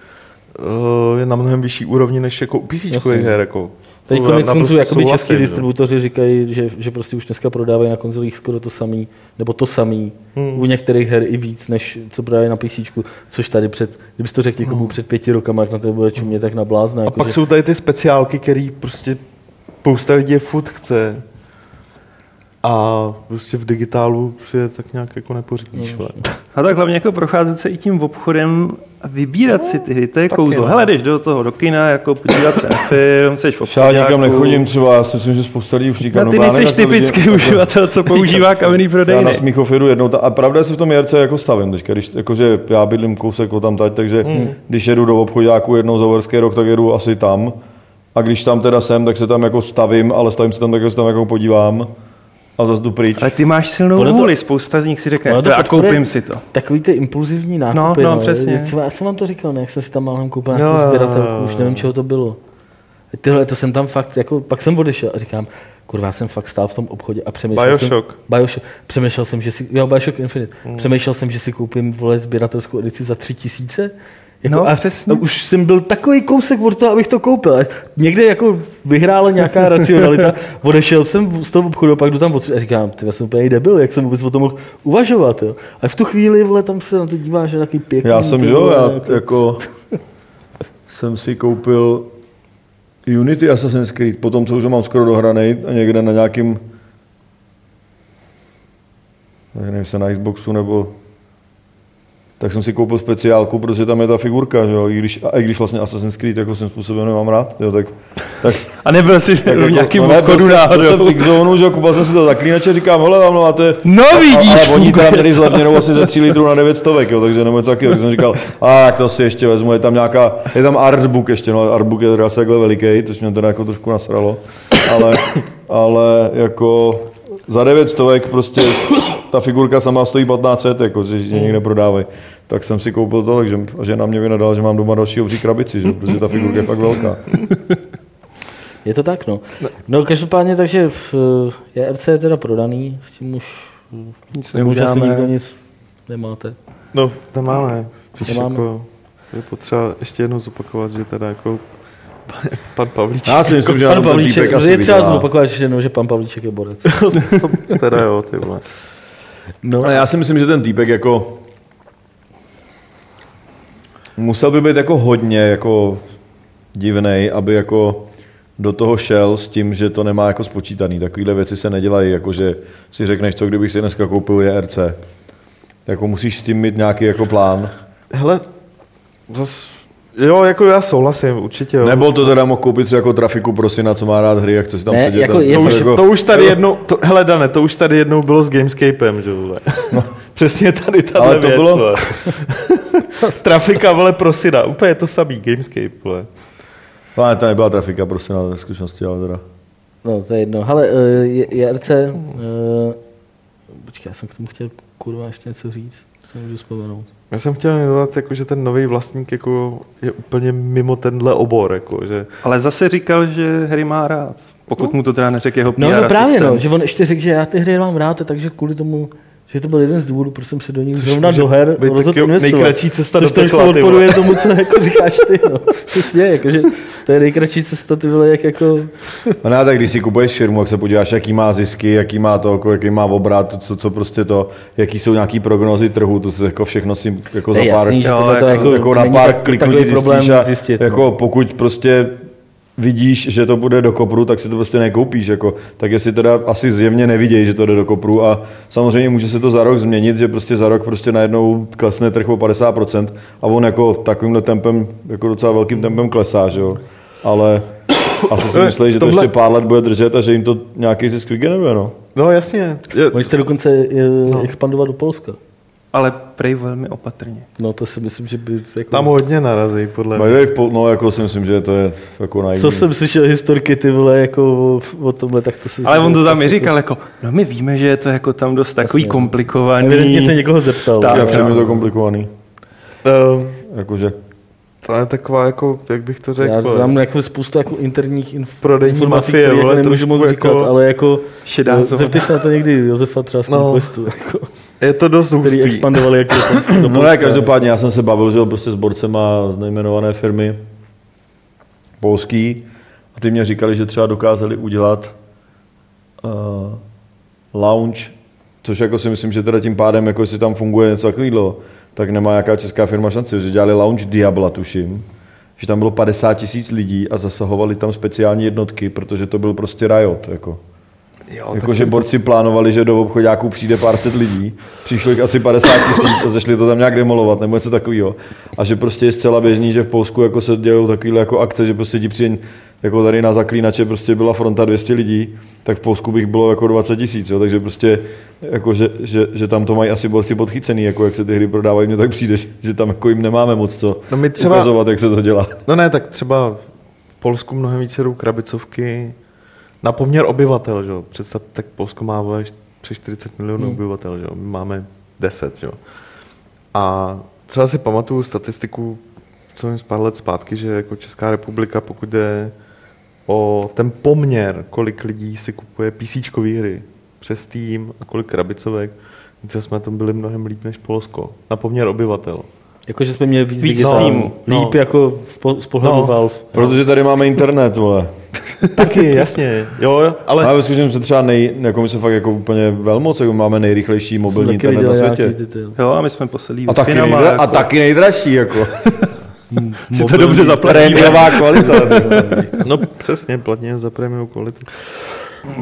uh, je na mnohem vyšší úrovni než jako u PC her. Jako. Teď To konec konců jakoby souhlasím, český jo. distributoři říkají, že, že prostě už dneska prodávají na konzolích skoro to samý, nebo to samý, Hmm. u některých her i víc, než co prodávají na PC, což tady před, kdybys to řekl někomu před pěti rokama, jak na to bude čumě, tak na blázna. A Jako, pak že, jsou tady ty speciálky, který prostě spousta lidí je furt chce. A prostě v digitálu si je tak nějak jako nepořídíš. No, No, A tak hlavně jako procházet se i tím obchodem a vybírat si ty hry, to je taky, kouzlo. Hele, jdeš do toho do kina, jako podívat se na film, jsi v Já nikam nechodím třeba, já si myslím, že spousta lidí už nikam No, ty no, nejsi lidi- typický jako- uživatel, co používá kamenný Já na. Smíchov jedu jednou, ta- a pravda je, že si v tom JRC jako stavím teďka, když, jakože já bydlím kousek od tam teď, takže Hmm. když jedu do obchodáku jednou za Uherský rok, tak jedu asi tam. A když tam teda jsem, tak se tam jako stavím, ale stavím se tam tak, že se tam jako podívám a zase jdu pryč. Ale ty máš silnou Ono to- vůli, spousta z nich si řekne, to a koupím si to. Takový ty impulzivní nákupy. no, přesně. Já jsem vám to říkal, ne? jak jsem si tam málem koupil jo, sběratelku, už nevím, čeho to bylo. Tyhle, to jsem tam fakt, jako, pak jsem odešel a říkám, kurva, já jsem fakt stál v tom obchodě a přemýšlel Bioshock. jsem, Bioshock, přemýšlel jsem, že si, jo, Bioshock Infinite, hmm. přemýšlel jsem, že si koupím, vole, sběratelskou edici za tři tisíce, jako No, a, přesně. už jsem byl takový kousek od toho, abych to koupil. Někde jako vyhrála nějaká racionalita. Odešel jsem z toho obchodu a pak jdu tam odsud a říkám, ty já jsem úplně debil, jak jsem vůbec o tom mohl uvažovat. Jo. A v tu chvíli, vole, tam se na to díváš, že takový pěkný. Já jsem, jo, já jako- jako jsem si koupil Unity Assassin's Creed, potom co už mám skoro dohraný a někde na nějakým nevím, jestli na Xboxu nebo tak jsem si koupil speciálku, protože tam je ta figurka, že jo, i když, a i když vlastně Assassin's Creed jako svým způsobem nemám rád, jo, tak, tak A nebyl jsi tak v nějakým no, obchodu jsem- byl jsem náhodou. v X-Zone, že jo, koupil jsem si to zaklínače, říkám, hele, tam máte... No A- vidíš, ale oni teda měli zlevněnou asi ze 3 litrů na 900, jo, takže nebo něco takového, tak jsem říkal, a tak to si ještě vezmu, je tam nějaká, je tam artbook ještě, no artbook je teda asi takhle veliký, což mě teda jako trošku nasralo, ale, ale jako za 900 prostě ta figurka sama stojí 1500, jako, že ji někde prodávají. Tak jsem si koupil to, takže a žena mě vynadala, že mám doma další obří krabici, že? protože ta figurka je fakt velká. Je to tak, no. No každopádně, takže v eh, JRC je teda prodaný, s tím už Nic nemůže si nikdo nic nemáte. No, tam máme. Píš, Nemáme. Jako, je potřeba ještě jednou zopakovat, že teda jako pan Pavlíček, Já si myslím, že na Pan Pavlíček, asi je třeba zopakovat ještě jednou, že pan Pavlíček je borec. teda jo, ty vole. No, Ale já si myslím, že ten týpek jako musel by být jako hodně jako divnej, aby jako do toho šel s tím, že to nemá jako spočítaný. Takovéhle věci se nedělají, jako že si řekneš, co kdybych si dneska koupil JRC. Jako musíš s tím mít nějaký jako plán. Hele, zas, jo, jako já souhlasím, určitě jo. Nebo to teda mohl koupit si jako trafiku prosina, co má rád hry a chce si tam Ne, sedět. jako tam- je to, už, jako- to už tady jednou, to, hele Dane, to už tady jednou bylo s Gamescapem, že vole. Přesně tady tahle Ale to věc, bylo- vole. Trafika, vole, prosina, úplně to samý, Gamescape, vole. No, ne, to nebyla trafika prosina ve skutečnosti, ale teda. no, to je jedno. Hele, eh, je- JRC, eh, počkej, já jsem k tomu chtěl kurva ještě něco říct, co můžu vzpomenout. Já jsem chtěl dodat, jako, že ten nový vlastník jako, je úplně mimo tenhle obor, jako, že Ale zase říkal, že hry má rád. Pokud mu to teda neřekl jeho PR No, no právě, no, že on ještě řekl, že já ty hry mám rád, takže kvůli tomu, že to byl jeden z důvodů, proč jsem se do nich zrovna může do her rozhodl investovat. nejkratší cesta což do pekla, odporuje tomu, co jako říkáš ty, no. Přesně, jakože to je nejkratší cesta, ty vole, jak jako... No ne, tak když si kupuješ firmu, jak se podíváš, jaký má zisky, jaký má to, jako, jaký má obrat, co, co prostě to, jaký jsou nějaký prognozy trhu, to se jako všechno si jako za pár, jasný, že jo, tohle to jako- jako, jako na pár kliků zjistíš a zjistit. jako no. pokud prostě vidíš, že to bude do kopru, tak si to prostě nekoupíš. Jako, tak jestli teda asi zjevně nevidějí, že to jde do kopru a samozřejmě může se to za rok změnit, že prostě za rok prostě najednou klesne trh o 50% a on jako takovýmhle tempem, jako docela velkým tempem klesá, že jo. Ale asi si myslí, že to tohle- ještě pár let bude držet a že jim to nějaký zisk vygeneruje, no. No jasně. Je, Oni chce dokonce no. expandovat do Polska. Ale prej velmi opatrně. No to si myslím, že by se jako... tam hodně narazí, podle No, mě. no jako si myslím, že to je jako naivní. Co jsem slyšel historky, ty vole, jako o, o tomhle, tak to si... Ale on to tam i říkal, jako, no my víme, že je to jako tam dost takový Jasně. komplikovaný. Evidentně se někoho zeptal. Tak. Já všem je to komplikovaný. Uh, Jakože, to je taková, jako, jak bych to řekl, Já znám jako spoustu jako interních inf- Prodejní informací, mafie, které jako nemůžu moc říkat, jako ale jako šedá zeptej se na to někdy Josefa třeba z No. Jako, je to dost který hustý. expandovali jako japonský do No ne, každopádně já jsem se bavil, že jo, prostě s borcema z nejmenované firmy polský a ty mě říkali, že třeba dokázali udělat uh, lounge, což jako si myslím, že teda tím pádem, jako jestli tam funguje něco takového, tak nemá jaká česká firma šanci, že dělali lounge Diabla, tuším, že tam bylo 50 tisíc lidí a zasahovali tam speciální jednotky, protože to byl prostě riot, jako. Jo, Jako, že borci plánovali, že do obchodáků přijde pár set lidí, přišlo jich asi 50 tisíc a zašli to tam nějak demolovat nebo něco takového. A že prostě je zcela běžný, že v Polsku jako se dělají takovéhle jako akce, že prostě ti přijde, jako tady na zaklínače prostě byla fronta 200 lidí, tak v Polsku bych bylo jako 20 tisíc, takže prostě jako, že, že, že, tam to mají asi borci podchycený, jako jak se ty hry prodávají, mně tak přijde, že tam jako jim nemáme moc co No my třeba- ukazovat, jak se to dělá. No ne, tak třeba v Polsku mnohem více jdou krabicovky na poměr obyvatel, že jo. Představ, tak Polsko má přes 40 milionů hmm. obyvatel, že jo. My máme 10, že jo. A třeba si pamatuju statistiku, co z pár let zpátky, že jako Česká republika, pokud jde o ten poměr, kolik lidí si kupuje PC hry přes Steam a kolik krabicovek, Více jsme na tom byli mnohem líp než Polsko. Na poměr obyvatel. Jako, že jsme měli víc, Víc digitálů. Steamu. Líp No. jako v po, z pohledu No. Valve. Protože tady máme internet, vole. Taky, jasně. Jo, jo, Ale ale ve skutečnosti třeba nej, jako my se fakt jako úplně velmoc, jako máme nejrychlejší mobilní internet na světě. nějaký ty- ty- Jo, a my jsme poslali A taky, nejdra, jako- a taky nejdražší, jako. si to dobře zaplatíme. Prémiová kvalita. no přesně, platně za prémiovou kvalitu.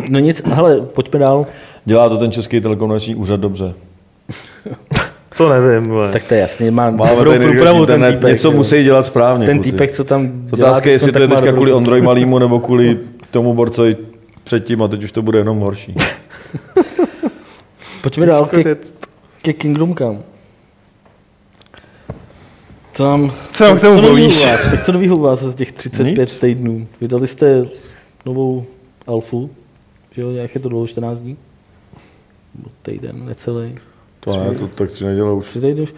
No nic, hele, pojďme dál. Dělá to ten Český telekomunikační úřad dobře. To nevím. Vole. Tak to je jasně, má Máme dobrou průpravu ten týpek. něco jo. musí dělat správně. Ten kluci. týpek, co tam Otázka je, jestli to je teďka kvůli Ondroj Malýmu nebo kvůli tomu borcovi předtím a teď už to bude jenom horší. Pojďme dál ke, ke Kingdom Come. Co nám, Co nám k tomu povíš? Tak co novýho u vás za těch 35 Nic. týdnů? Vydali jste novou alfu, že jo, jak je to dlouho, 14 dní? Nebo týden, necelý. To ne, to tak si nedělá už. Tři týdny už.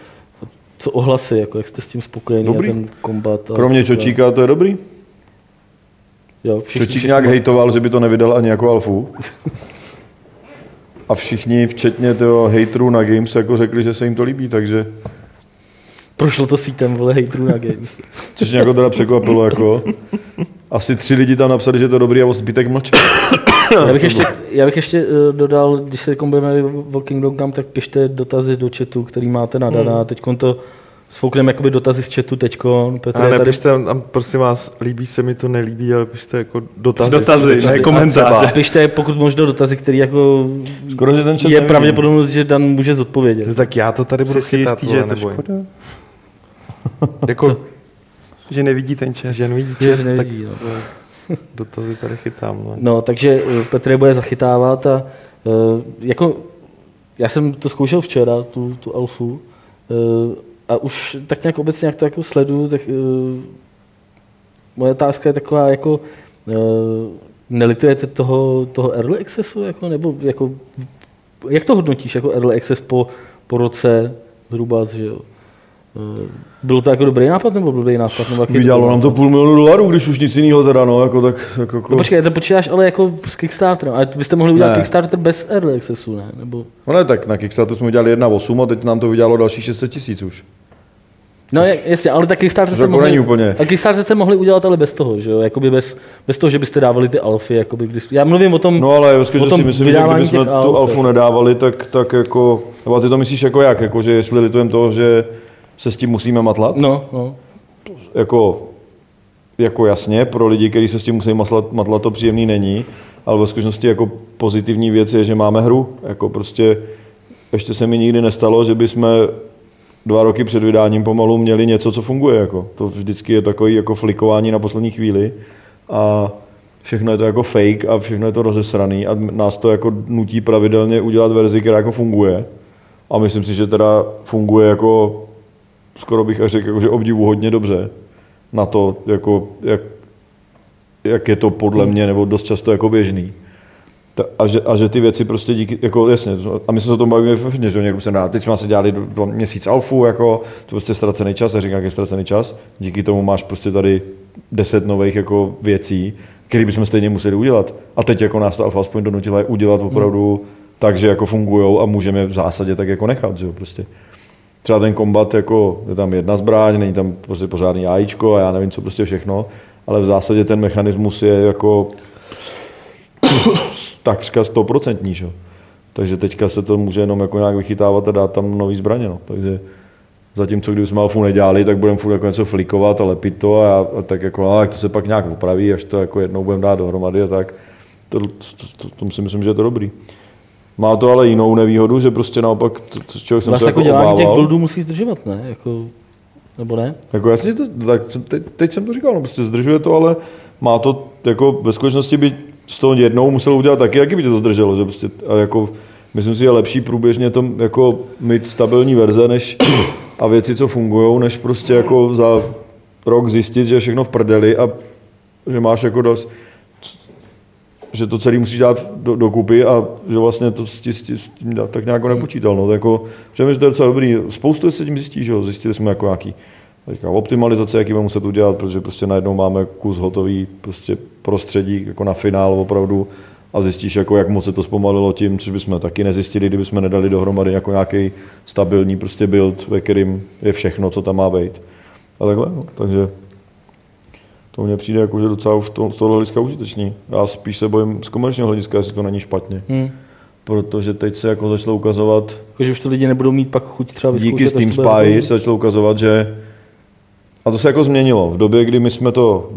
Co ohlasy, jako jak jste s tím spokojení Dobrý. a ten kombat? A Kromě Čočíka to je dobrý. Jo, všichni, Čočík nějak hejtoval, že by to nevydal ani jako alfu. A všichni, včetně toho haterů na Games, jako řekli, že se jim to líbí, takže Prošlo to sítem, vole, hejtrů na Games. což mě jako teda překvapilo, jako asi tři lidi tam napsali, že to je dobrý a o zbytek mlčel. Já bych ještě, já bych ještě uh, dodal, když se budeme o Kingdom Come, tak pište dotazy do chatu, který máte nadaná. Teď to sfoukneme jakoby dotazy z chatu teďko. Petr Ale je tady nepište tam, prosím vás, líbí se mi to, nelíbí, ale pište jako dotazy. Dotazy, ne Dotazy. komentáře. a pište pokud možno dotazy, který jako Skoro, že ten chat je nevidím. pravděpodobnost, že Dan může zodpovědět. No Tak já to tady budu chytat, jistý, že je to škoda? Jako, Že nevidí ten čas. že nevidí, Že tak nevidí, no. dotazy tady chytám. No. No, takže eh, Petr je bude zachytávat a eh, jako já jsem to zkoušel včera, tu, tu alfu, eh, a už tak nějak obecně, jak to jako sleduju, tak moje otázka je taková, jako nelitujete toho, toho early accessu, jako, nebo jako, jak to hodnotíš jako early access po, po roce zhruba, že jo? Eh, Bylo to jako dobrý nápad nebo blbý nápad? Nebo Vydělalo byl nám to půl milionu dolarů, když už nic jiného teda, no, jako tak, jako, jako No počkej, to počítáš ale jako s Kickstarterem, ale byste mohli udělat Ne. Kickstarter bez Early Accessu, ne? Nebo... No ne, tak na Kickstarteru jsme udělali 1,8 a teď nám to vydělalo dalších 600 tisíc už. No jasně, ale tak Kickstarter jste jako mohli, úplně. a Kickstarter jste mohli udělat ale bez toho, že jo? Jakoby bez, bez toho, že byste dávali ty alfy, jakoby když... Já mluvím o tom, No ale ve skutečnosti Potom si myslím, že kdybychom tu alf, alfu nedávali, tak, tak jako, nebo ty to myslíš jako jak, jako že jestli litujeme toho, že se s tím musíme matlat? no, no. Jako, jako jasně, pro lidi, kteří se s tím musí matlat, matlat, to příjemný není, ale ve skutečnosti jako pozitivní věc je, že máme hru. Jako prostě ještě se mi nikdy nestalo, že bychom dva roky před vydáním pomalu měli něco, co funguje. Jako. To vždycky je takový jako flikování na poslední chvíli a všechno je to jako fake a všechno je to rozesraný a nás to jako nutí pravidelně udělat verzi, která jako funguje. A myslím si, že teda funguje jako, skoro bych až řekl, jako, že obdivuhodně dobře na to, jako, jak, jak je to podle mě, nebo dost často jako běžný. Ta, a, že, a že ty věci prostě díky, jako jasně, a my jsme se o tom bavíme všichni, že někdo se dá, teď jsme se dělali dva- dva měsíc alfu, jako, to prostě ztracený čas, a říkám, jak je ztracený čas, díky tomu máš prostě tady deset nových jako věcí, které bychom stejně museli udělat. A teď jako nás to alfa aspoň donutila je udělat opravdu hmm. tak, že jako fungují a můžeme v zásadě tak jako nechat, že jo, prostě. Třeba ten kombat, jako je tam jedna zbraň, není tam prostě pořádný AIčko a já nevím, co prostě všechno, ale v zásadě ten mechanismus je jako takřka stoprocentní, že? Takže teďka se to může jenom jako nějak vychytávat a dát tam nový zbraně, no. Takže zatímco jsme alfu nedělali, tak budeme furt jako něco flikovat a lepit to a, a tak jako, no, jak to se pak nějak opraví, až to jako jednou budeme dát dohromady a tak. To, to, to, to, si myslím, že je to dobrý. Má to ale jinou nevýhodu, že prostě naopak, to, to, čeho jsem Vás se jako jako dělání těch buildů musí zdržovat, ne? Jako, nebo ne? Jako jasně, to, tak teď, teď, jsem to říkal, no prostě zdržuje to, ale má to, jako ve skutečnosti by s tou jednou musel udělat taky, jaký by tě to zdrželo, že prostě, a jako, myslím si, že je lepší průběžně to jako mít stabilní verze, než a věci, co fungují, než prostě jako za rok zjistit, že je všechno v prdeli a že máš jako dost, že to celý musíš dát do, dokupy a že vlastně to s, tí- s, tí- s tím dá- tak nějak nepočítal. No. To jako, přemýšlím, že to je docela dobrý. Spoustu se tím zjistí, že jo. Zjistili jsme jako nějaký teďka optimalizace, jaký budeme muset udělat, protože prostě najednou máme kus hotový prostě prostředí jako na finál opravdu a zjistíš, jako, jak moc se to zpomalilo tím, což bychom taky nezjistili, kdybychom nedali dohromady jako nějaký stabilní prostě build, ve kterým je všechno, co tam má být. A takhle, no. takže to mně přijde jako, že docela už to, z tohohle hlediska užitečný. Já spíš se bojím z komerčního hlediska, jestli to není špatně. Hm. Protože teď se jako začalo ukazovat, Jako, že už to lidi nebudou mít pak chuť třeba vyzkoušet. díky to bude Spy se začalo ukazovat, že a to se jako změnilo. V době, kdy my jsme to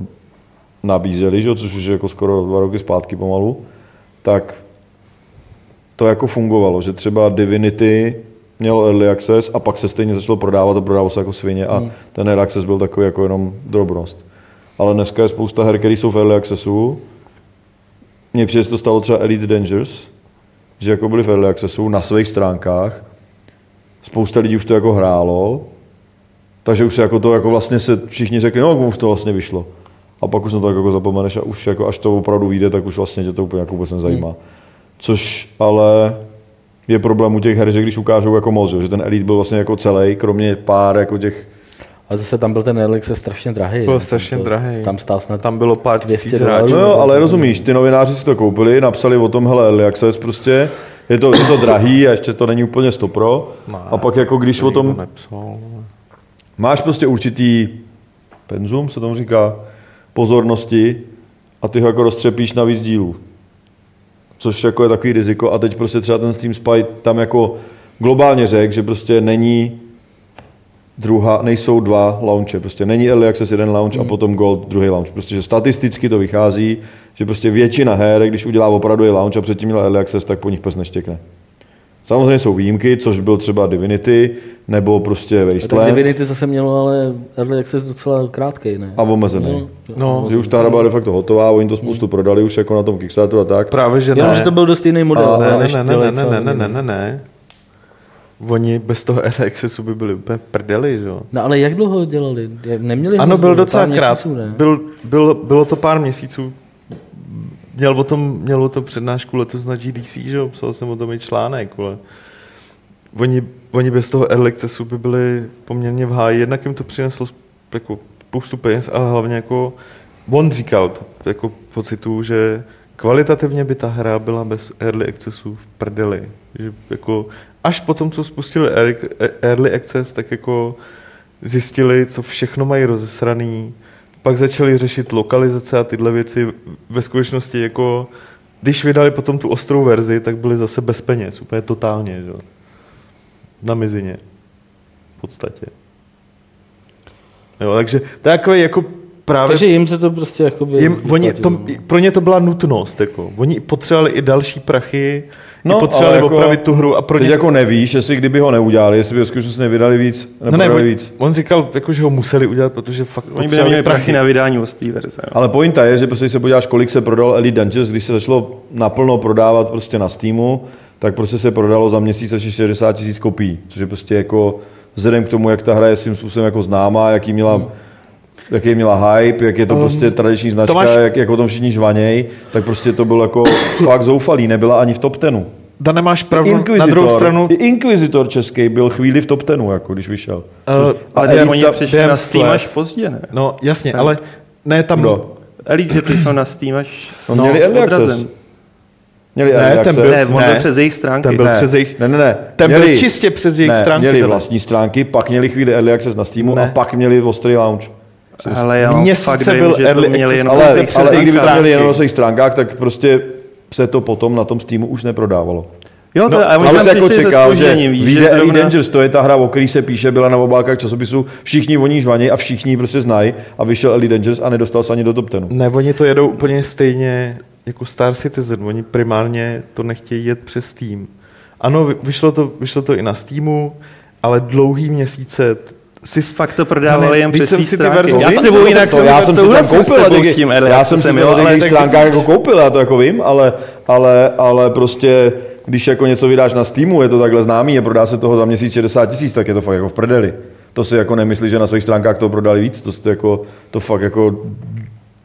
nabízeli, že, což už je jako skoro dva roky zpátky pomalu, tak to jako fungovalo, že třeba Divinity měl early access a pak se stejně začalo prodávat a prodávalo se jako svině a ten early access byl takový jako jenom drobnost. Ale dneska je spousta her, které jsou v early accessu. Mně přijde, to stalo třeba Elite Dangerous, že jako byli v early accessu na svých stránkách. Spousta lidí už to jako hrálo, takže už se jako to jako vlastně se všichni řekli, no už to vlastně vyšlo. A pak už na to jako zapomeneš a už jako až to opravdu vyjde, tak už vlastně tě to úplně jako vůbec nezajímá. Hmm. Což ale je problém u těch her, že když ukážou jako moc, že ten Elite byl vlastně jako celý, kromě pár jako těch A zase tam byl ten Elix strašně drahý. Byl ne? strašně to- drahý. Tam stál snad Tam bylo pár 200 tisíc dolarů. hráčů. No jo, ale rozumíš, ty novináři si to koupili, napsali o tom, hele, early access prostě, je to, je to drahý a ještě to není úplně stopro. A pak jako když o tom Nepsal. máš prostě určitý penzum, se tomu říká, pozornosti a ty ho jako roztřepíš na víc dílů. Což jako je takový riziko a teď prostě třeba ten Steam Spy tam jako globálně řekl, že prostě není druhá, nejsou dva launche, prostě není Early Access jeden launch a potom Gold druhý launch. Prostě, že statisticky to vychází, že prostě většina her, když udělá opravdu je launch a předtím měla Early Access, tak po nich pes neštěkne. Samozřejmě jsou výjimky, což byl třeba Divinity, nebo prostě Tak Wasteland Divinity zase mělo ale Early Access docela krátkej, ne? a omezený. No, Že už ta hra byla de facto hotová, oni to spoustu prodali už jako na tom Kickstarteru a tak. právě, že ne. že to byl dost jiný model. A- ne, ne, ne, ne, ne, ne, ne, ne, Diviny. ne, ne. Oni bez toho RXSu by byli úplně prdeli, že jo? No ale jak dlouho dělali? Jak Neměli Ano, byl docela krát. měsíců, ne? Byl, byl, bylo to pár měsíců. Měl o tom, měl o tom přednášku letos na GDC, že jo? Psal jsem o tom i článek, vole. Oni, oni bez toho accessu by byli poměrně v háji. Jednak jim to přineslo jako spoustu peněz, ale hlavně jako on říkal, to jako pocitu, že kvalitativně by ta hra byla bez early accessu v prdeli. Že jako až po tom, co spustili early- early access, tak jako zjistili, co všechno mají rozesraný, pak začali řešit lokalizace a tyhle věci. Ve skutečnosti jako, když vydali potom tu ostrou verzi, tak byli zase bez peněz, úplně totálně, že? Na mizině. V podstatě. Jo, takže to je takový jako právě... Takže jim se to prostě jako by Jim, oni, to, vyplatilo, no. pro ně to byla nutnost. Jako. Oni potřebovali i další prachy, no, i potřebovali jako- opravit tu hru. A pro Teď ně... jako nevíš, jestli kdyby ho neudělali, jestli by ve skutečnosti nevydali víc, no ne, on, víc. on říkal, jako, že ho museli udělat, protože fakt Oni by neměli prachy na vydání ostrý verze. No. Ale pointa je, že prostě když se podíváš, kolik se prodal Elite Dangerous, když se začalo naplno prodávat prostě na Steamu, tak prostě se prodalo za měsíc asi 60 tisíc kopií, což je prostě jako vzhledem k tomu, jak ta hra je svým způsobem jako známá, jaký měla jaký měla hype, jak je to prostě tradiční značka, Tomáš- jak, jak o tom všichni žvaněj, tak prostě to bylo jako fakt zoufalý, nebyla ani v top 10. Dane, máš pravdu, na Inquisitor, druhou stranu... Inquisitor český byl chvíli v top 10, jako když vyšel. Což, Ale Elite ne, oni ta- přišli na Steam až pozdě, ne? No jasně, ale ne tam... Kdo? Elite, že přišel na Steam až No, měli early obrazem. Měli Ne, ten byl- Ne, on Ne. byl přes jejich stránky. Ten byl Ne, přes jejich... Ne, ne, ne. Ten byl čistě přes jejich ne, stránky, Měli byly. vlastní stránky, pak měli chvíli early access na Steamu Ne. a pak měli ostrý launch. Ale já Měsíce fakt vím, byl že to early měli access, jenom ale- Ale, ale i kdyby to měli jenom na svých stránkách, tak prostě se to potom na tom Steamu už neprodávalo. Jo, to, No, a oni ale tam se jako čekal, že vyjde zrovna- Dangerous, to je ta hra, o který se píše, byla na obálkách časopisu, všichni o ní žvaní a všichni prostě znají a vyšel Elite Dangerous a nedostal se ani do top 10. Ne, oni to jedou úplně stejně jako Star Citizen. Oni primárně to nechtějí jet přes Steam. Ano, vy- vyšlo to, vyšlo to i na Steamu, ale dlouhý měsíce si Fakt to prodávali Ne, jen přes jsem si ty stránky. verze- Já s jsem tebou jinak to, jsem já jsem si tam koupil, s tím já jsem si to na ale těch stránkách jako koupil, já to jako vím, ale, ale, ale prostě když jako něco vydáš na Steamu, je to takhle známý a prodá se toho za měsíc 60 tisíc, tak je to fakt jako v prdeli. To si jako nemyslí, že na svých stránkách to prodali víc, to, to, jako, to fakt jako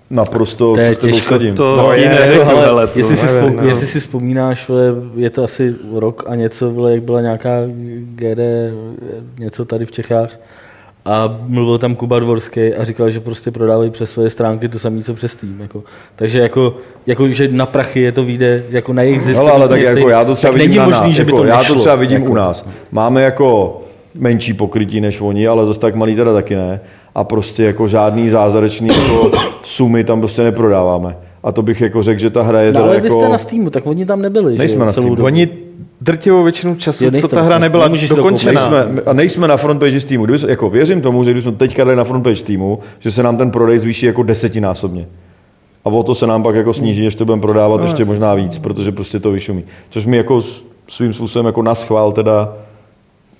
naprosto To je se s tebou těžko, to- No, ti je, neřeknu, Ale hele, to jestli, si nevím, vzpom, no. jestli si vzpomínáš, vole, je to asi rok a něco, vole, jak byla nějaká GD, něco tady v Čechách a mluvil tam Kuba Dvorský a říkal, že prostě prodávají přes své stránky to samé, co přes Steam. Jako. Takže jako, jako, že na prachy je to vyjde jako na jejich zisk. Hele, ale tak jako já to třeba tak vidím není na možný, nás, že by jako, to Já nešlo, to třeba vidím jako. u nás. Máme jako menší pokrytí než oni, ale zase tak malý teda taky ne. A prostě jako žádný zázračný jako sumy tam prostě neprodáváme. A to bych jako řekl, že ta hra je No, teda ale vy jako... jste na Steamu, tak oni tam nebyli. že Nejsme jo, na Steamu. Oni drtivou většinu času, Jo, co ta hra Steamu. nebyla dokončená. Nejsme, a nejsme na frontpage Steamu. Kdyby, jako věřím tomu, že když jsme teďka dali na frontpage Steamu, že se nám ten prodej zvýší jako desetinásobně. A o to se nám pak jako sníží, ještě budeme prodávat ještě možná víc, protože prostě to vyšumí. Což mi jako svým způsobem jako na schvál teda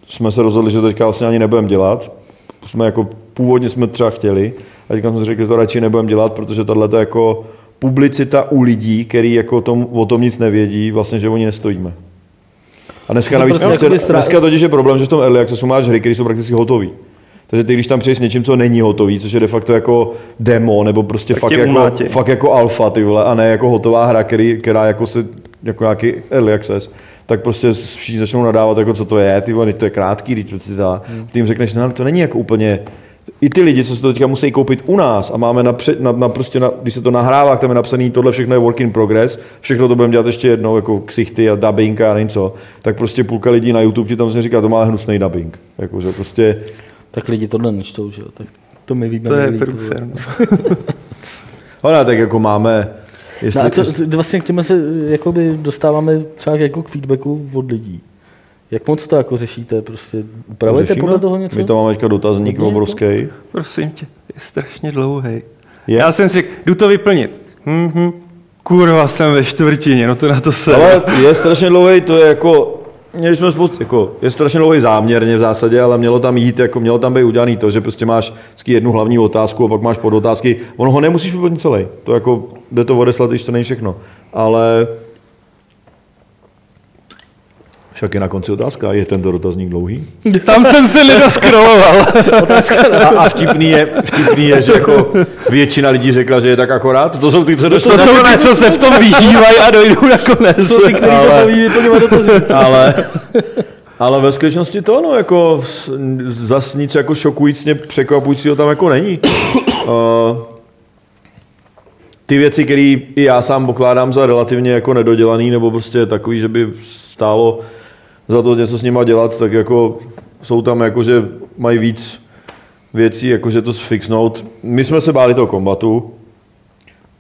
jsme se rozhodli, že to teďka vlastně ani nebudeme dělat. Jsme jako, původně jsme třeba chtěli, a teďka jsme si řekli, že to radši nebudeme dělat, protože tahle jako publicita u lidí, který jako tom, o tom nic nevědí, vlastně, že oni nestojíme. A dneska, To navíc, prostě prostě, dneska totiž je problém, že v tom early accessu máš hry, které jsou prakticky hotové. Takže ty, když tam přijdeš s něčím, co není hotový, což je de facto jako demo, nebo prostě Tak fakt jako, fakt jako alfa, ty vole, a ne jako hotová hra, který, která jako se, jako nějaký early access, tak prostě všichni začnou nadávat, jako co to je, ty vole, to je krátký, teď to si dá. Hmm. Ty jim řekneš, no ale to není jako úplně, i ty lidi, co se to teďka musí koupit u nás a máme na, před, na, na prostě na, když se to nahrává, tak tam je napsaný, tohle všechno je work in progress, všechno to budeme dělat ještě jednou, jako ksichty a dubbing a nevím co, tak prostě půlka lidí na YouTube ti tam se říká, to má hnusný dubbing. Jako, že prostě, Tak lidi tohle nečtou, že jo? Tak to my víme To je průser. ale tak jako máme, jestli, No a co, vlastně k těm se jakoby dostáváme třeba jako k feedbacku od lidí. Jak moc to jako řešíte? Prostě upravujete řešíme? podle toho něco? My tam máme teďka dotazník jako? obrovský. Prosím tě, je strašně dlouhý. Je? Já jsem si řekl, jdu to vyplnit. Mhm. Kurva, jsem ve čtvrtině, no to na to se. Ale je strašně dlouhý, to je jako, měli jsme spoustu, jako, je strašně dlouhý záměrně v zásadě, ale mělo tam jít, jako mělo tam být udělaný to, že prostě máš vždycky jednu hlavní otázku a pak máš podotázky. Ono ho nemusíš vyplnit celý, to jako jde to odeslat, když to není všechno. Ale však je na konci otázka, je tento dotazník dlouhý? Tam jsem se nedoskroloval. A, a vtipný, je, vtipný je, že jako většina lidí řekla, že je tak akorát. To jsou ty, co došli To jsou ty, co se v tom vyžívají a dojdou nakonec. To jsou ty, kteří to Ale- baví vyplňovat dotazy. ale, ale ve skutečnosti to, no, jako zas nic jako šokujícně překvapujícího tam jako není. Uh, ty věci, které i já sám pokládám za relativně jako nedodělaný, nebo prostě takový, že by stálo za to něco s nima dělat, tak jako jsou tam jako, že mají víc věcí, jako že to sfixnout. My jsme se báli toho kombatu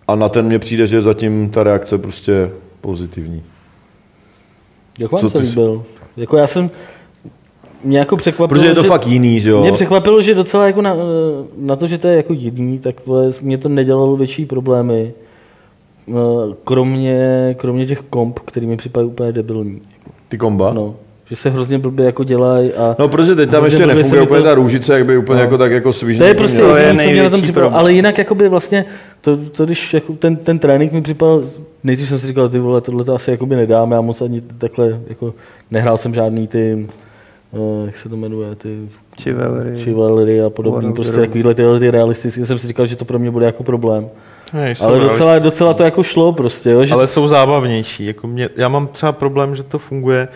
a na ten mně přijde, že zatím ta reakce prostě pozitivní. Jak vám Co se ty jsi- líbil? Jako já jsem, mě jako překvapilo, Protože je to že, fakt jiný, že jo? Mě překvapilo, že docela jako na, na to, že to je jako jiný, tak vole, mě to nedělalo větší problémy. Eh, Kromě, kromě těch komp, který mi připadají úplně debilní. Ty komba? No, No, že se hrozně blbě jako dělají a no protože teď tam ještě nefunguje mi to- úplně ta růžice, jak by úplně No. jako tak jako svížně. To je prostě To je jediné, co mě na tom připadalo. Ale jinak jakoby vlastně, to, to když jako ten, ten trénink mi připadal, nejdřív jsem si říkal, ty vole, tohle to asi jakoby nedám, já moc ani takhle, jako nehrál jsem žádný ty, uh, jak se to jmenuje, ty Chivalry. Chivalry a podobný, prostě takovýhle tyhle ty realistické, jsem si říkal, že to pro mě bude jako problém. Ne, jsou Ale docela, docela to jako šlo prostě, jo, že Ale jsou zábavnější. Jako mě, já mám třeba problém, že to funguje,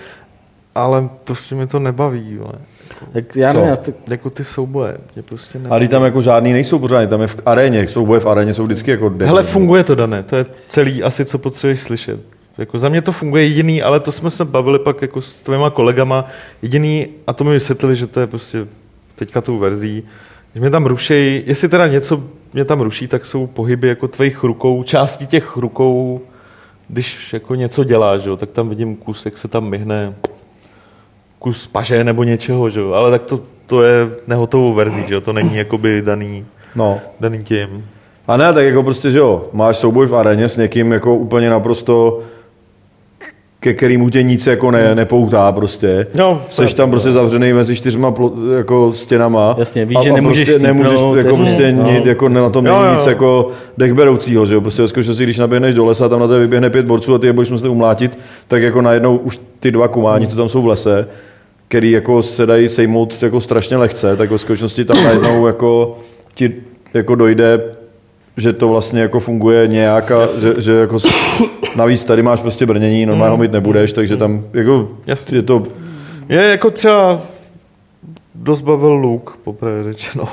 ale prostě mě to nebaví. Vole. tak já nevím, já tak, Jako ty souboje. Mě prostě A nebaví. když tam jako žádný nejsou pořádně, tam je v aréně, souboje v aréně jsou vždycky jako. Hele, funguje to, Dané, to je celý asi, co potřebuješ slyšet. Jako za mě to funguje jediný, ale to jsme se bavili pak jako s tvýma kolegama, jediný, a to mi vysvětlili, že to je prostě teďka tou verzí, že mě tam rušej, jestli teda něco mě tam ruší, tak jsou pohyby jako tvých rukou, části těch rukou, když jako něco děláš, jo, tak tam vidím kus, jak se tam myhne kus paže nebo něčeho, že jo, ale tak to, to je nehotovou verzí, že jo, to není jakoby daný, No. daný tím. A ne, tak jako prostě, že jo, máš souboj v aréně s někým jako úplně naprosto ke kterému tě nic jako ne, nepoutá prostě. No, Seš tam prostě zavřený mezi čtyřma plo, jako stěnama. Jasně, víš, a, že a nemůžeš prostě nemůžeš chcípnout, jako jasně, prostě no. nic, jako na tom Jo, není jo. nic jako dechberoucího, že jo. Prostě ve skutečnosti, když naběhneš do lesa, tam na tebe vyběhne pět borců a ty je budeš muset umlátit, tak jako najednou už ty dva kumáni, co tam jsou v lese, který jako se dají sejmout jako strašně lehce, tak ve skutečnosti tam najednou jako ti jako dojde že to vlastně jako funguje nějak a že, že jako navíc tady máš prostě brnění, normálně ho mít nebudeš, takže tam jako Jasně. je to Je jako třeba dost bavil Luke, poprvé řečeno.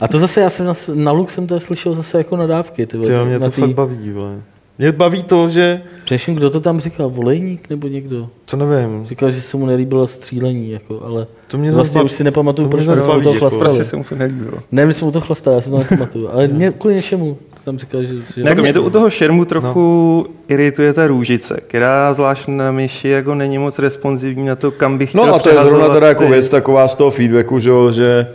a to zase, já jsem na, na Luk jsem to slyšel zase jako nadávky. Ty, vole, Ty, mě na to tý- fakt baví, vole. Mě baví to, že, Především, kdo to tam říkal, volejník nebo někdo? to nevím, Říkal, že se mu nelíbilo střílení, jako, ale to mě vlastně zase už si nepamatuju, to proč jsme baví, toho jako. chlastali. Prostě se mu to nelíbilo. Ne, my jsme u toho chlastali, já si to nepamatuju, ale mě kvůli něčemu tam říkal, že... že Ne, mě to u toho šermu trochu irituje ta růžice, která zvlášť na myši jako není moc responsivní na to, kam bych chtěl No a to je zrovna teda jako věc taková z toho feedbacku, že, jo, že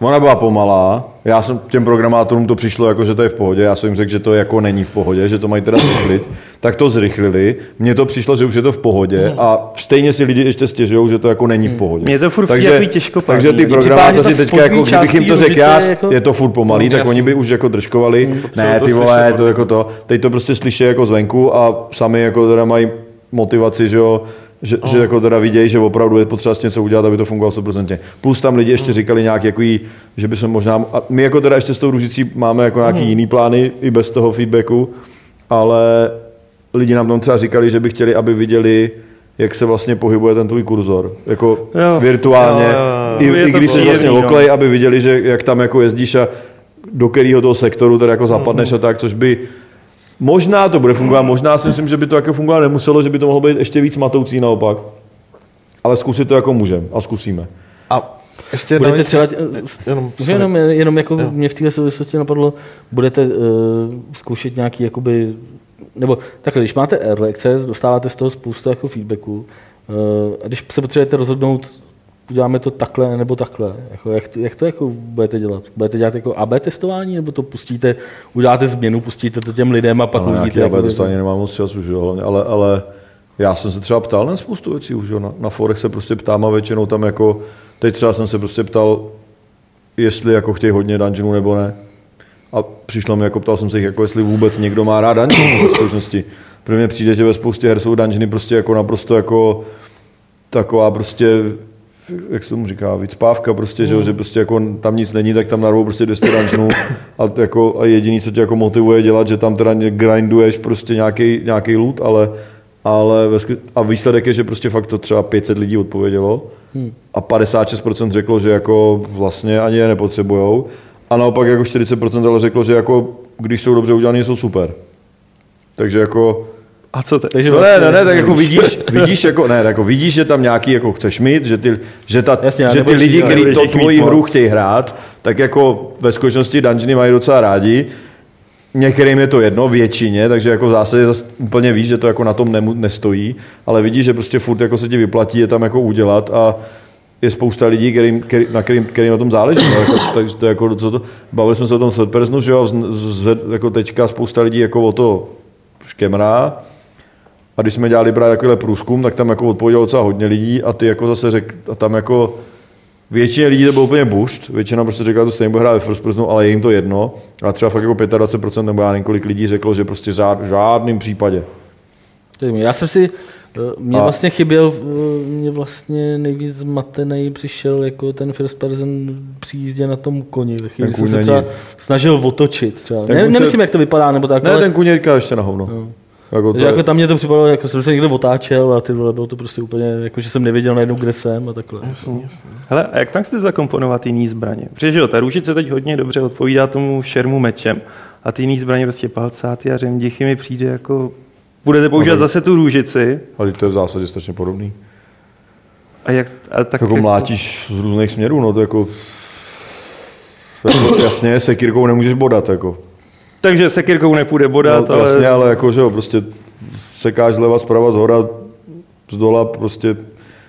Ona byla pomalá, já jsem těm programátorům to přišlo jako, že to je v pohodě, já jsem jim řekl, že to jako není v pohodě, že to mají teda zrychlit, tak to zrychlili, mně to přišlo, že už je to v pohodě a stejně si lidi ještě stěžují, že to jako není v pohodě. Mně to furt takový těžkopádný. takže ty programátoři teďka, jako, kdybych jim to řekl já, jako- je to furt pomalý, No, tak jasně. oni by už jako držkovali, potřebují ne ty vole, to normálně. jako to, teď to prostě slyší jako zvenku a sami jako teda mají motivaci, že jo, že, že jako teda vidějí, že opravdu je potřeba s něco udělat, aby to fungovalo 100%. Plus tam lidi ještě říkali nějak, jako jí, že by se možná, a my jako teda ještě s tou růžicí máme jako nějaký jiný plány i bez toho feedbacku, ale lidi nám tam třeba říkali, že by chtěli, aby viděli, jak se vlastně pohybuje ten tvůj kurzor. Jako Jo. virtuálně. Jo, jo, jo. I, Je i když se vlastně no. oklej, aby viděli, že jak tam jako jezdíš a do kterého toho sektoru teda jako zapadneš a tak, což by Možná to bude fungovat, možná si myslím, že by to jako fungovat nemuselo, že by to mohlo být ještě víc matoucí naopak. Ale zkusit to jako můžeme a zkusíme. A ještě Budete navíc- třeba, jenom, jenom, jenom jako mě v této souvislosti napadlo, budete uh, zkoušet nějaký jakoby, nebo takhle, když máte early access, dostáváte z toho spoustu jako feedbacku, uh, a když se potřebujete rozhodnout, uděláme to takhle nebo takhle, jako jak, to, jak to jako budete dělat? Budete dělat jako AB testování, nebo to pustíte, uděláte změnu, pustíte to těm lidem a pak Ale uvidíte, nějaký jak AB to nemám moc času, že jo, hlavně, ale, ale já jsem se třeba ptal na spoustu věcí už, jo. Na, na forech se prostě ptám a většinou tam jako, teď třeba jsem se prostě ptal, jestli jako chtějí hodně dungeonů nebo ne. A přišlo mi, jako ptal jsem se jich, jako jestli vůbec někdo má rád dungeony v skutečnosti. Pro mě přijde, že ve spoustě her jsou dungeony prostě jako naprosto jako taková prostě jak se tomu říká, vycpávka prostě, že, jo, že prostě jako tam nic není, tak tam narvou prostě 200 dungeonů a, jako, a jediný, co tě jako motivuje dělat, že tam teda grinduješ prostě nějaký, nějaký loot, ale, ale ve, a výsledek je, že prostě fakt to třeba 500 lidí odpovědělo. A 56% řeklo, že jako vlastně ani je nepotřebujou. A naopak jako 40% ale řeklo, že jako když jsou dobře udělané, jsou super. Takže jako A co teď? Takže No ne, vlastně- ne, ne, tak jako vidíš, vidíš, jako, ne, tak jako vidíš, že tam nějaký jako chceš mít, že ty, že ta, Jasně, že ty lidi, kteří to tvoji hru chtějí hrát, tak jako ve skutečnosti dungeony mají docela rádi. Některým je to jedno, většině, takže jako v zásadě zas úplně víš, že to jako na tom nemu, nestojí, ale vidíš, že prostě furt jako se ti vyplatí je tam jako udělat a je spousta lidí, kterým, který, na kterým, kterým na tom záleží. No, jako, takže to, jako, co to, bavili jsme se o tom Svetpersnu, že jo, z, z, jako teďka spousta lidí jako o to škemrá, a když jsme dělali právě takovýhle průzkum, tak tam jako odpovědělo docela hodně lidí a ty jako zase řek, a tam jako většině lidí to bylo úplně bušt, většina prostě řekla, že to stejně bude hrát ve first personu, ale je jim to jedno. A třeba fakt jako 25% nebo já nevím, kolik lidí řeklo, že prostě žád, v žádným případě. Já jsem si, eh, mě A- vlastně chyběl, eh, mě vlastně nejvíc zmatený přišel jako ten first person při jízdě na tom koni. Ve chvíli jsem se třeba snažil otočit třeba. Ten Ne, kůň se- nemyslím, jak to vypadá, nebo tak, Ne, ale ten kůň je ještě na hovno. Jako to, že je- jako tam mě to připadalo, jako jsem se někde otáčel a ty vole, bylo to prostě úplně, jako že jsem nevěděl najednou, kde jsem a takhle. Hele, a jak tam chcete zakomponovat jiný zbraně? Protože že jo, ta růžice teď hodně dobře odpovídá tomu šermu mečem. A ty jiný zbraně, prostě palcáty a řemdichy mi přijde jako... Budete používat Aha. zase tu růžici ale to je v zásadě strašně podobný. a jak... A tak Jako mlátíš z různých směrů, no to jako... jako jasně, sekírkou nemůžeš bodat, jako. Takže sekirkou nepůjde bodat, no, ale... Jasně, ale jako, že jo, prostě sekáš zleva, zprava, zhora, z dola, prostě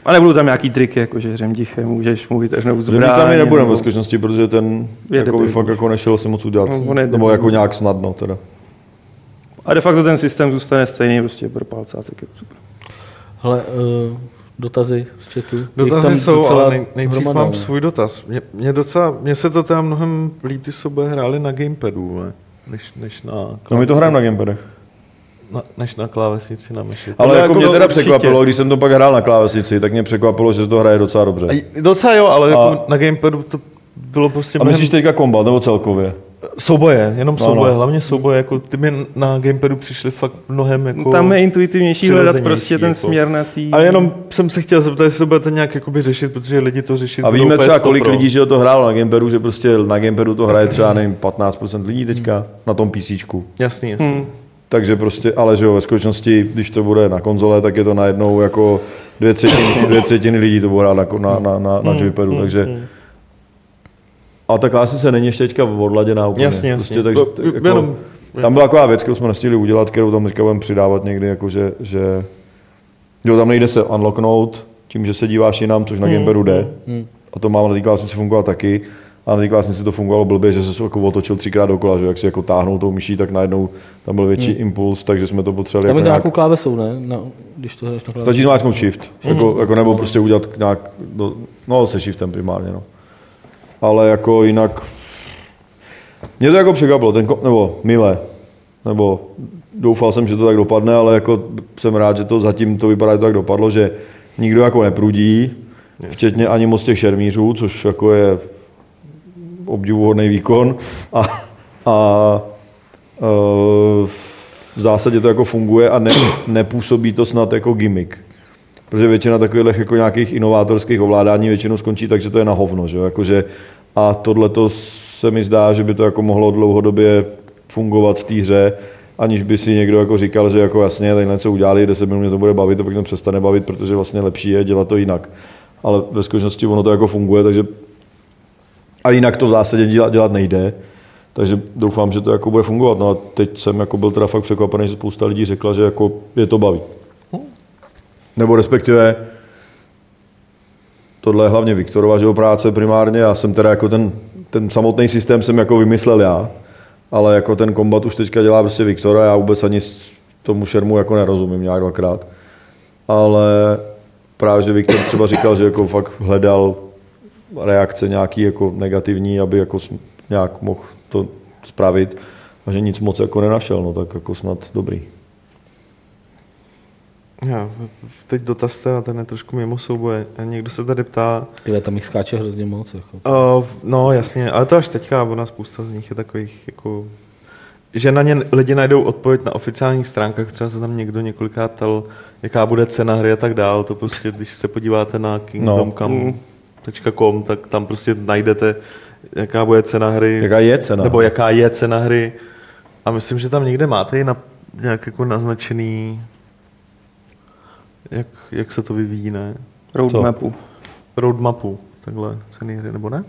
A nebudou tam nějaký triky, jako že řemdichem můžeš mu vytrhnout Zbraň zbraň. tam i nebudeme nebo- ve skutečnosti, protože ten Je jako by fakt jako nešel si moc udělat. No, je nebo debil. jako nějak snadno teda. A de facto ten systém zůstane stejný prostě pro palce a sekiru. Super. Hele, uh, dotazy z chatu. Je Dotazy tam jsou, docela ale nej, nejdřív mám ne? svůj dotaz. Mně, mě, docela, mně se to teda mnohem líp, když se bude hráli na gamepadu, ne? Než, než na No my to hrajeme na klávesnici. gamepadech. na, než na klávesnici na myši. Ale jako jako mě to teda určitě. překvapilo, když jsem to pak hrál na klávesnici, tak mě překvapilo, že se to hraje docela dobře. A, docela jo, ale A- jako na gamepadu to bylo prostě A mnohem... myslíš teďka kombat, nebo celkově? Souboje, jenom No, souboje, no. hlavně souboje, jako ty mi na gamepadu přišly fakt mnohem jako... Tam je intuitivnější hledat prostě ten jako. směr na tý... A jenom jsem se chtěl zeptat, jestli to budete nějak jakoby řešit, protože lidi to řešit A víme třeba, 100 kolik pro. lidí, že to hrálo na gamepadu, že prostě na gamepadu to hraje třeba, nevím, 15% lidí teďka na tom PCčku. Jasný, jasný. Hmm. Takže prostě, ale že jo, ve skutečnosti, když to bude na konzole, tak je to najednou jako dvě třetiny, dvě třetiny lidí to bude hrát na, na, na, na, Hmm, na joypadu, takže... Ale ta klávesnice není ještě teďka odladěná úplně. Jasně, jasně. Prostě, takže, No, jako, jenom- tam byla taková věc, kterou jsme nestihli udělat, kterou tam teďka budeme přidávat někdy, jako že, že jo, tam nejde se unlocknout tím, že se díváš jinam, což na Hmm, gamepadu jde. A to má na té klávesnici fungovat taky. A na té klásnici to fungovalo blbě, že se jako otočil třikrát dokola, že jak si jako táhnul tou myší, tak najednou tam byl větší hmm. impuls, takže jsme to potřebovali. Tam jako je to nějak... nějakou klávesou, ne? No, když to hraješ na. Stačí zmáčknout shift, jako, jako, nebo prostě udělat nějak, no, no se shiftem primárně, no. Ale jako jinak, mě to jako překvapilo, ten, nebo mile, nebo doufal jsem, že to tak dopadne, ale jako jsem rád, že to zatím to vypadá, že to tak dopadlo, že nikdo jako neprudí, včetně ani moc těch šermířů, což jako je obdivuhodný výkon a, a e, v zásadě to jako funguje a ne, nepůsobí to snad jako gimmick. Protože většina takových jako nějakých inovátorských ovládání většinou skončí tak, že to je na hovno. Že? Jakože, a tohle to se mi zdá, že by to jako mohlo dlouhodobě fungovat v té hře, aniž by si někdo jako říkal, že jako jasně, tady něco udělali, 10 minut mě to bude bavit, a pak to přestane bavit, protože vlastně lepší je dělat to jinak. Ale ve skutečnosti ono to jako funguje, takže a jinak to v zásadě dělat, dělat nejde. Takže doufám, že to jako bude fungovat. No a teď jsem jako byl teda fakt překvapený, že spousta lidí řekla, že jako je to baví. Nebo respektive tohle je hlavně Viktorova že práce primárně. Já jsem teda jako ten, ten samotný systém jsem jako vymyslel já, ale jako ten kombat už teďka dělá prostě Viktor a já vůbec ani tomu šermu jako nerozumím nějak dvakrát. Ale právě, že Viktor třeba říkal, že jako fakt hledal reakce nějaký jako negativní, aby jako nějak mohl to spravit a že nic moc jako nenašel, no tak jako snad dobrý. Já, teď dotaz teda, ten je trošku mimo souboje. A Někdo se tady ptá, Ty tam jich skáče hrozně moc. Jako. uh, no jasně, ale to až teďka, ona spousta z nich je takových jako že na ně lidi najdou odpověď na oficiálních stránkách, třeba se tam někdo několikrát ptal, jaká bude cena hry a tak dál, to prostě, když se podíváte na kingdomcom.com, tak tam prostě najdete, jaká bude cena hry. Jaká je cena? Nebo jaká je cena hry. A myslím, že tam někde máte i na, nějak jako naznačený, jak, jak se to vyvíjí, ne? Roadmapu. Roadmapu, takhle ceny hry, nebo ne?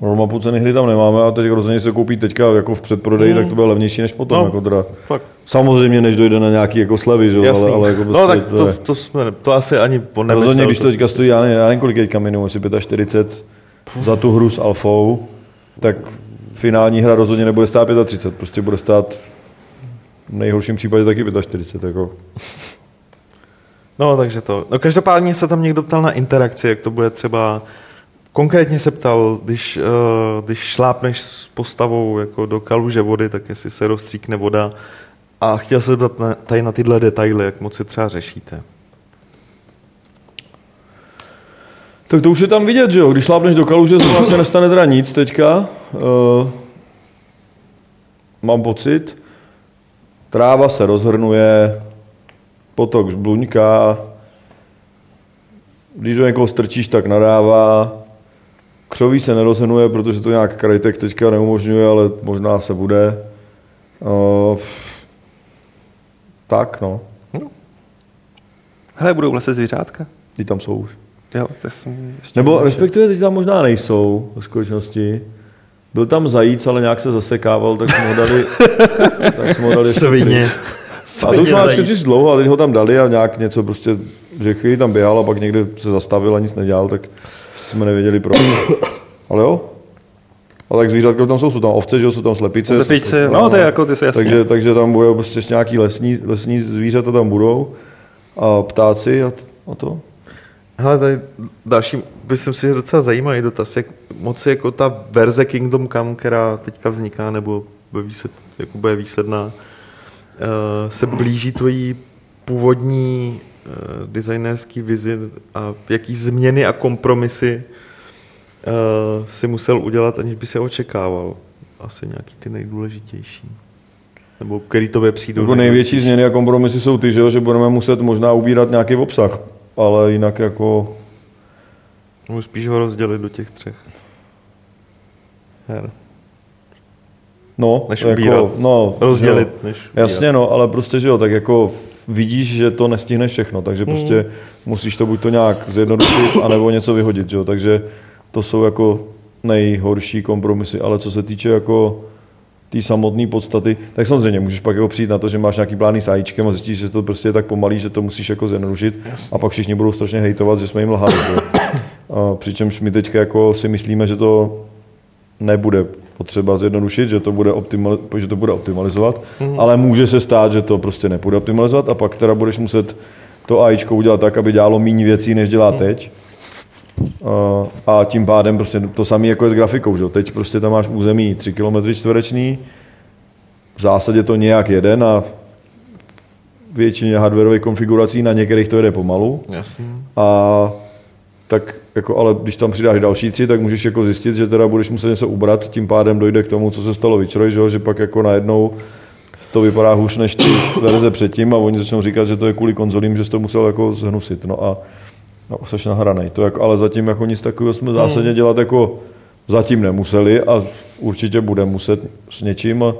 Roadmapu ceny hry tam nemáme a teď rozhodně se koupí teďka jako v předprodeji, tak to bude levnější než potom. No. Jako teda. Fakt. Samozřejmě, než dojde na nějaký jako slevy, že? Jasný. ale, ale jako prostě no tak to, to, to, jsme, to asi ani on nemyslel. Rozhodně, když to teďka stojí, já nevím, já nevím kolik teďka minimum, jestli 45 za tu hru s alfou, tak finální hra rozhodně nebude stát 35, prostě bude stát v nejhorším případě taky 45. Jako. No, takže to. No, každopádně se tam někdo ptal na interakci, jak to bude třeba... Konkrétně se ptal, když, uh, když šlápneš s postavou jako do kaluže vody, tak jestli se rozstříkne voda. A chtěl se zeptat na, tady na tyhle detaily, jak moc je třeba řešíte. Tak to už je tam vidět, že jo? Když šlápneš do kaluže, se vlastně nestane teda nic teďka. Uh, mám pocit. Tráva se rozhrnuje, potok žbluňká, když do někoho strčíš, tak nadává. Křoví se nerozhrnuje, protože to nějak krajtek teďka neumožňuje, ale možná se bude. Uh, tak, no. Hele, budou v lese zvířátka? Ty tam jsou už. Jo, to jsem ještě Nebo nečetl. respektive teď tam možná nejsou v skutečnosti. Byl tam zajíc, ale nějak se zasekával, tak jsme ho dali. tak jsme ho dali Svině. A to už má skočit dlouho, a teď ho tam dali a nějak něco prostě, že chvíli tam běhal a pak někde se zastavil a nic nedělal, tak jsme nevěděli proč. Ale jo. Ale tak zvířatka tam jsou, jsou tam ovce, že jo, jsou tam slepice. Slepice, no to je jako, ty se jasně. Takže, takže tam budou prostě nějaký lesní, lesní zvířata tam budou a ptáci a, a to. Hele, tady další, myslím si, že docela zajímavý dotaz, jak moc je jako ta verze Kingdom Come, která teďka vzniká, nebo bude výsled, jako bude výsledná, se blíží tvojí původní eh, designerský vizi a jaký změny a kompromisy eh, si musel udělat, aniž by se očekával. Asi nějaký ty nejdůležitější. Nebo který tobě přijdou. Jako největší změny a kompromisy jsou ty, že, jo, že budeme muset možná ubírat nějaký obsah, ale jinak jako Můžu spíš ho rozdělit do těch třech her. No, Než jako, ubírat. no, Rozdělit, jo. než ubírat. Jasně, no, ale prostě, že jo, tak jako vidíš, že to nestihneš všechno, takže Hmm. prostě musíš to buď to nějak zjednodušit, anebo něco vyhodit, že jo, takže to jsou jako nejhorší kompromisy, ale co se týče jako té samotné podstaty, tak samozřejmě můžeš pak jako přijít na to, že máš nějaký plány s AIčkem a zjistíš, že to prostě je tak pomalý, že to musíš jako zjednodušit a pak všichni budou strašně hejtovat, že jsme jim lhali. že jo. A přičemž my teďka jako si myslíme, že to nebude potřeba zjednodušit, že to bude, optimal, že to bude optimalizovat, mm. ale může se stát, že to prostě nepůjde optimalizovat a pak teda budeš muset to AIčko udělat tak, aby dělalo méně věcí, než dělá mm. teď. A tím pádem prostě to samé jako je s grafikou. Že? Teď prostě tam máš území 3 km čtvereční, v zásadě to nějak jede na většině hardwareových konfigurací, na některých to jede pomalu. Jasně. A tak jako, ale když tam přidáš další tři, tak můžeš jako zjistit, že teda budeš muset něco ubrat, tím pádem dojde k tomu, co se stalo Witcherovi, že, že pak jako najednou to vypadá hůř než ty verze předtím a oni začnou říkat, že to je kvůli konzolím, že jsi to musel jako zhnusit. No a no, jsi nahranej. To jako, ale zatím jako nic takového jsme zásadně dělat jako zatím nemuseli a určitě bude muset s něčím. A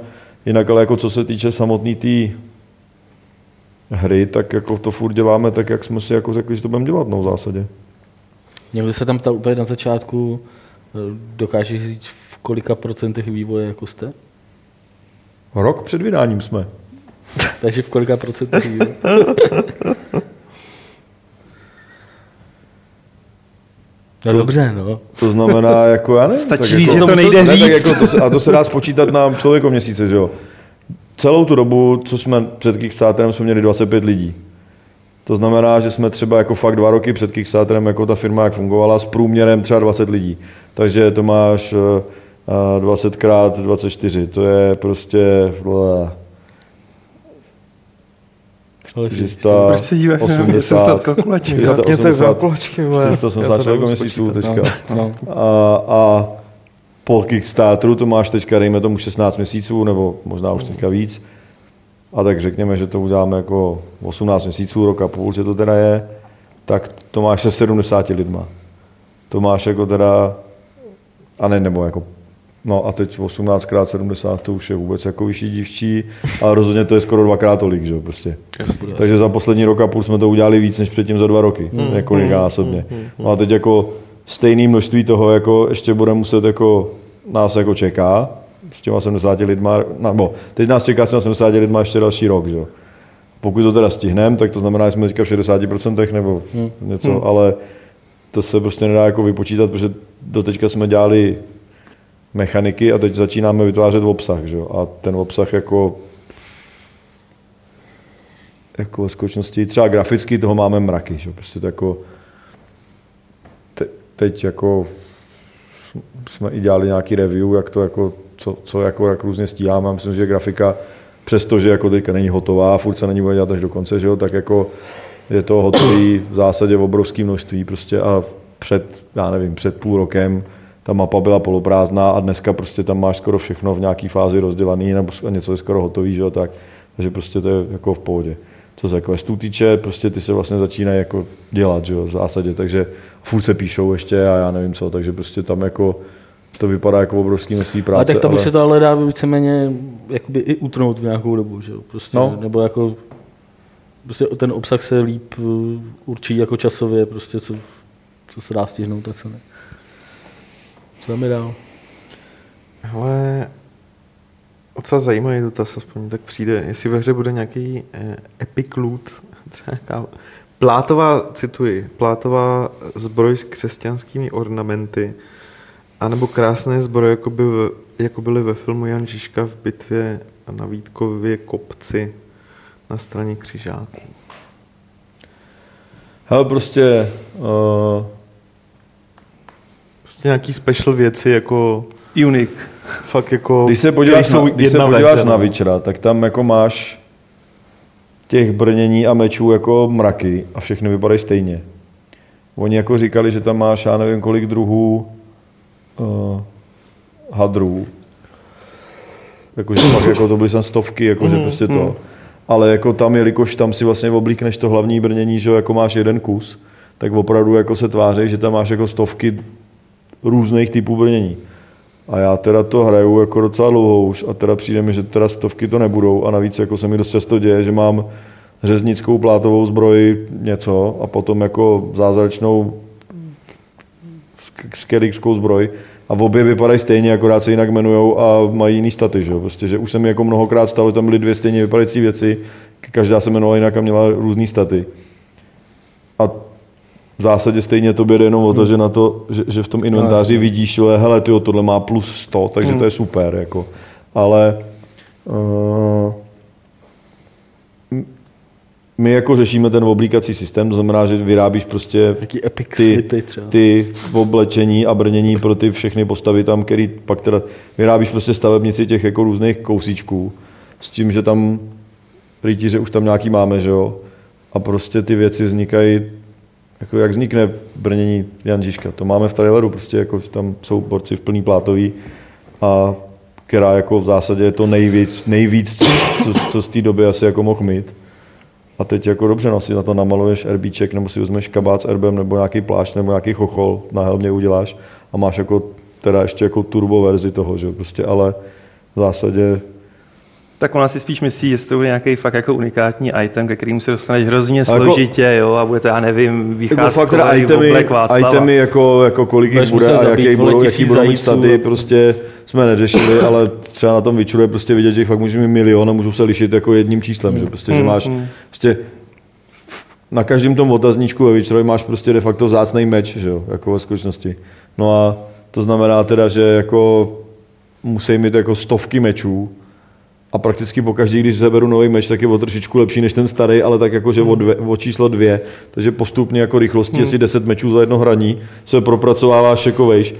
jinak ale jako co se týče samotný té tý hry, tak jako to furt děláme tak, jak jsme si jako řekli, že to budeme dělat no, v zásadě. Někdo se tam ptal úplně na začátku, dokážeš říct, v kolika procentech vývoje jako jste? Rok před vydáním jsme. Takže v kolika procentech vývoje? No to, dobře, no. To znamená, jako já nevím. Stačí tak říct, jako, že to nejde ne, říct. Tak jako to, a to se dá spočítat na člověko měsíce, že jo. Celou tu dobu, co jsme před Kickstarterem, jsme měli 25 lidí. To znamená, že jsme třeba jako fakt dva roky před Kickstarterem, jako ta firma jak fungovala, s průměrem třeba 20 lidí. Takže to máš uh, 20 krát 24, to je prostě uh, 480, Proč se díváš na mě? Jsem stát kalkulačky. Zapněte kalkulačky, vole. 480 člověk měsíců teďka. No. A, a po Kickstarteru to máš teďka, dejme tomu 16 měsíců, nebo možná už teďka víc. A tak řekněme, že to uděláme jako 18 měsíců, rok a půl, že to teda je, tak to máš se 70 lidma. To máš jako teda, a ne, nebo jako No a teď 18 x 70 to už je vůbec jako vyšší dívčí, ale rozhodně to je skoro dvakrát tolik, že jo, prostě. Takže za poslední rok a půl jsme to udělali víc než předtím za dva roky, mm, jako mm, násobně. No a teď jako stejné množství toho jako ještě bude muset jako nás jako čeká s těma 70 lidma, nebo teď nás čeká s těma 70 lidma ještě další rok, že. Pokud to teda stihneme, tak to znamená, že jsme teďka v 60% nebo Hmm. něco, hmm. ale to se prostě nedá jako vypočítat, protože do teďka jsme dělali mechaniky a teď začínáme vytvářet obsah, že? a ten obsah jako jako ve skutečnosti třeba graficky toho máme mraky, že? prostě to jako te, teď jako jsme i dělali nějaký review, jak to jako, co, co jako, jak různě stíháme. Myslím, že grafika, přestože jako teďka není hotová, furt se není bude dělat až do konce, že jo, tak jako je to hotový v zásadě v obrovském množství prostě a před, já nevím, před půl rokem ta mapa byla poloprázdná a dneska prostě tam máš skoro všechno v nějaké fázi rozdělaný nebo něco je skoro hotový, že jo, tak, takže prostě to je jako v pohodě. Co se questů týče, prostě ty se vlastně začínají jako dělat, že jo, v zásadě, takže furt se píšou ještě a já nevím co, takže prostě tam jako to vypadá jako obrovský množství práce. Ale tak to by se to ale dá víceméně jakoby i utnout v nějakou dobu, že jo? Prostě, No. Nebo jako prostě ten obsah se líp uh, určí jako časově, prostě co, co se dá stihnout a co ne. Co tam je dál? Ale docela zajímavý dotaz, aspoň tak přijde, jestli ve hře bude nějaký eh, epic loot, třeba nějaká plátová, cituji, plátová zbroj s křesťanskými ornamenty, anebo krásné zbroje, jako, by, jako byly ve filmu Jan Žižka v bitvě na Vítkově kopci na straně křižáků. Hele, prostě uh, Prostě nějaký special věci, jako Unik. fakt jako, Když se podíváš, na, když se podíváš na no. Witchera, tak tam jako máš těch brnění a mečů jako mraky a všechny vypadají stejně. Oni jako říkali, že tam máš, já nevím, kolik druhů uh, hadrů. Jakože fakt jako to byly sem stovky, jakože prostě to. Ale jako tam, jelikož tam si vlastně oblíkneš to hlavní brnění, že jako máš jeden kus, tak opravdu jako se tváří, že tam máš jako stovky různých typů brnění. A já teda to hraju jako docela dlouho už a teda přijde mi, že teda stovky to nebudou a navíc jako se mi dost často děje, že mám řeznickou plátovou zbroj něco a potom jako zázračnou skelixskou zbroj a v obě vypadají stejně, akorát se jinak jmenujou a mají jiný staty, že? jo. Prostě, že už se mi jako mnohokrát stalo, že tam byly dvě stejně vypadající věci, každá se jmenovala jinak a měla různý staty. A v zásadě stejně to jde jenom o to, že, na to, že, že v tom inventáři vidíš, že hele, tyjo, tohle má plus 100, takže to je super. Jako. Ale uh, my jako řešíme ten oblíkací systém, to znamená, že vyrábíš prostě ty, ty oblečení a brnění pro ty všechny postavy tam, který pak teda vyrábíš prostě stavebnici těch jako různých kousíčků. S tím, že tam rytíře už tam nějaký máme, že jo? A prostě ty věci vznikají, jako jak vznikne brnění Jan Žižka. To máme v traileru, prostě jako že tam jsou borci v plný plátový a která jako v zásadě je to nejvíc, nejvíc co, co z té doby asi jako mohl mít. A teď jako dobře, no, si na to namaluješ erbíček, nebo si vezmeš kabát s erbem, nebo nějaký plášť, nebo nějaký chochol, na helmě uděláš a máš jako teda ještě jako turbo verzi toho, že prostě, ale v zásadě Tak ona si spíš myslí, jestli to bude nějaký fakt jako unikátní item, ke kterému se dostaneš hrozně jako- složitě, jo, a bude to, já nevím, jako vycházkový teda itemy, oblek Václava. itemy jako, jako kolik jich bude a jaký budou, jaký budou mít staty, a- prostě jsme neřešili, ale třeba na tom Witcheru je prostě vidět, že jich fakt může mít milion a můžou se lišit jako jedním číslem, že prostě, že máš prostě na každém tom otazníčku ve Witcherovi máš prostě de facto vzácný meč, že jo, jako ve skutečnosti. No a to znamená teda, že jako musí mít jako stovky mečů a prakticky pokaždý, když seberu nový meč, tak je o trošičku lepší než ten starý, ale tak jakože o, dvě, o číslo dvě, takže postupně jako rychlosti, jestli 10 mečů za jedno hraní, se propracováváš jako vejš.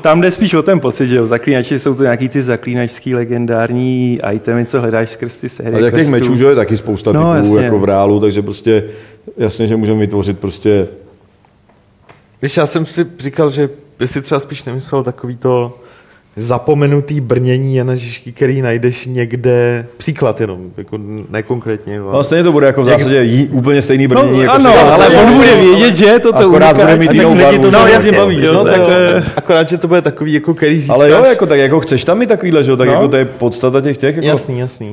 Tam jde spíš o ten pocit, že jo, zaklínači jsou to nějaký ty zaklínačský legendární itemy, co hledáš skrz ty série A jak těch mečů, že jo, je taky spousta No, typů jasně. jako v reálu, takže prostě jasně, že můžeme vytvořit prostě Víš, já jsem si říkal, že by si třeba spíš nemyslel takový to zapomenutý brnění Jana Žižky, který najdeš někde, příklad jenom, jako nekonkrétně. No, ale- a stejně to bude jako v zásadě jí, úplně stejný brnění. No, jako ano, si- ale on bude vědět, že to to Akorát bude mít jinou barvu. to No, jasně, baví, Jo, jo, tak, tak, eh, akorát, že to bude takový, jako který získáš. Ale jo, jako, tak jako chceš tam mít takovýhle, že jo, tak No. jako to je podstata těch těch. Jako, Jasný, jasný.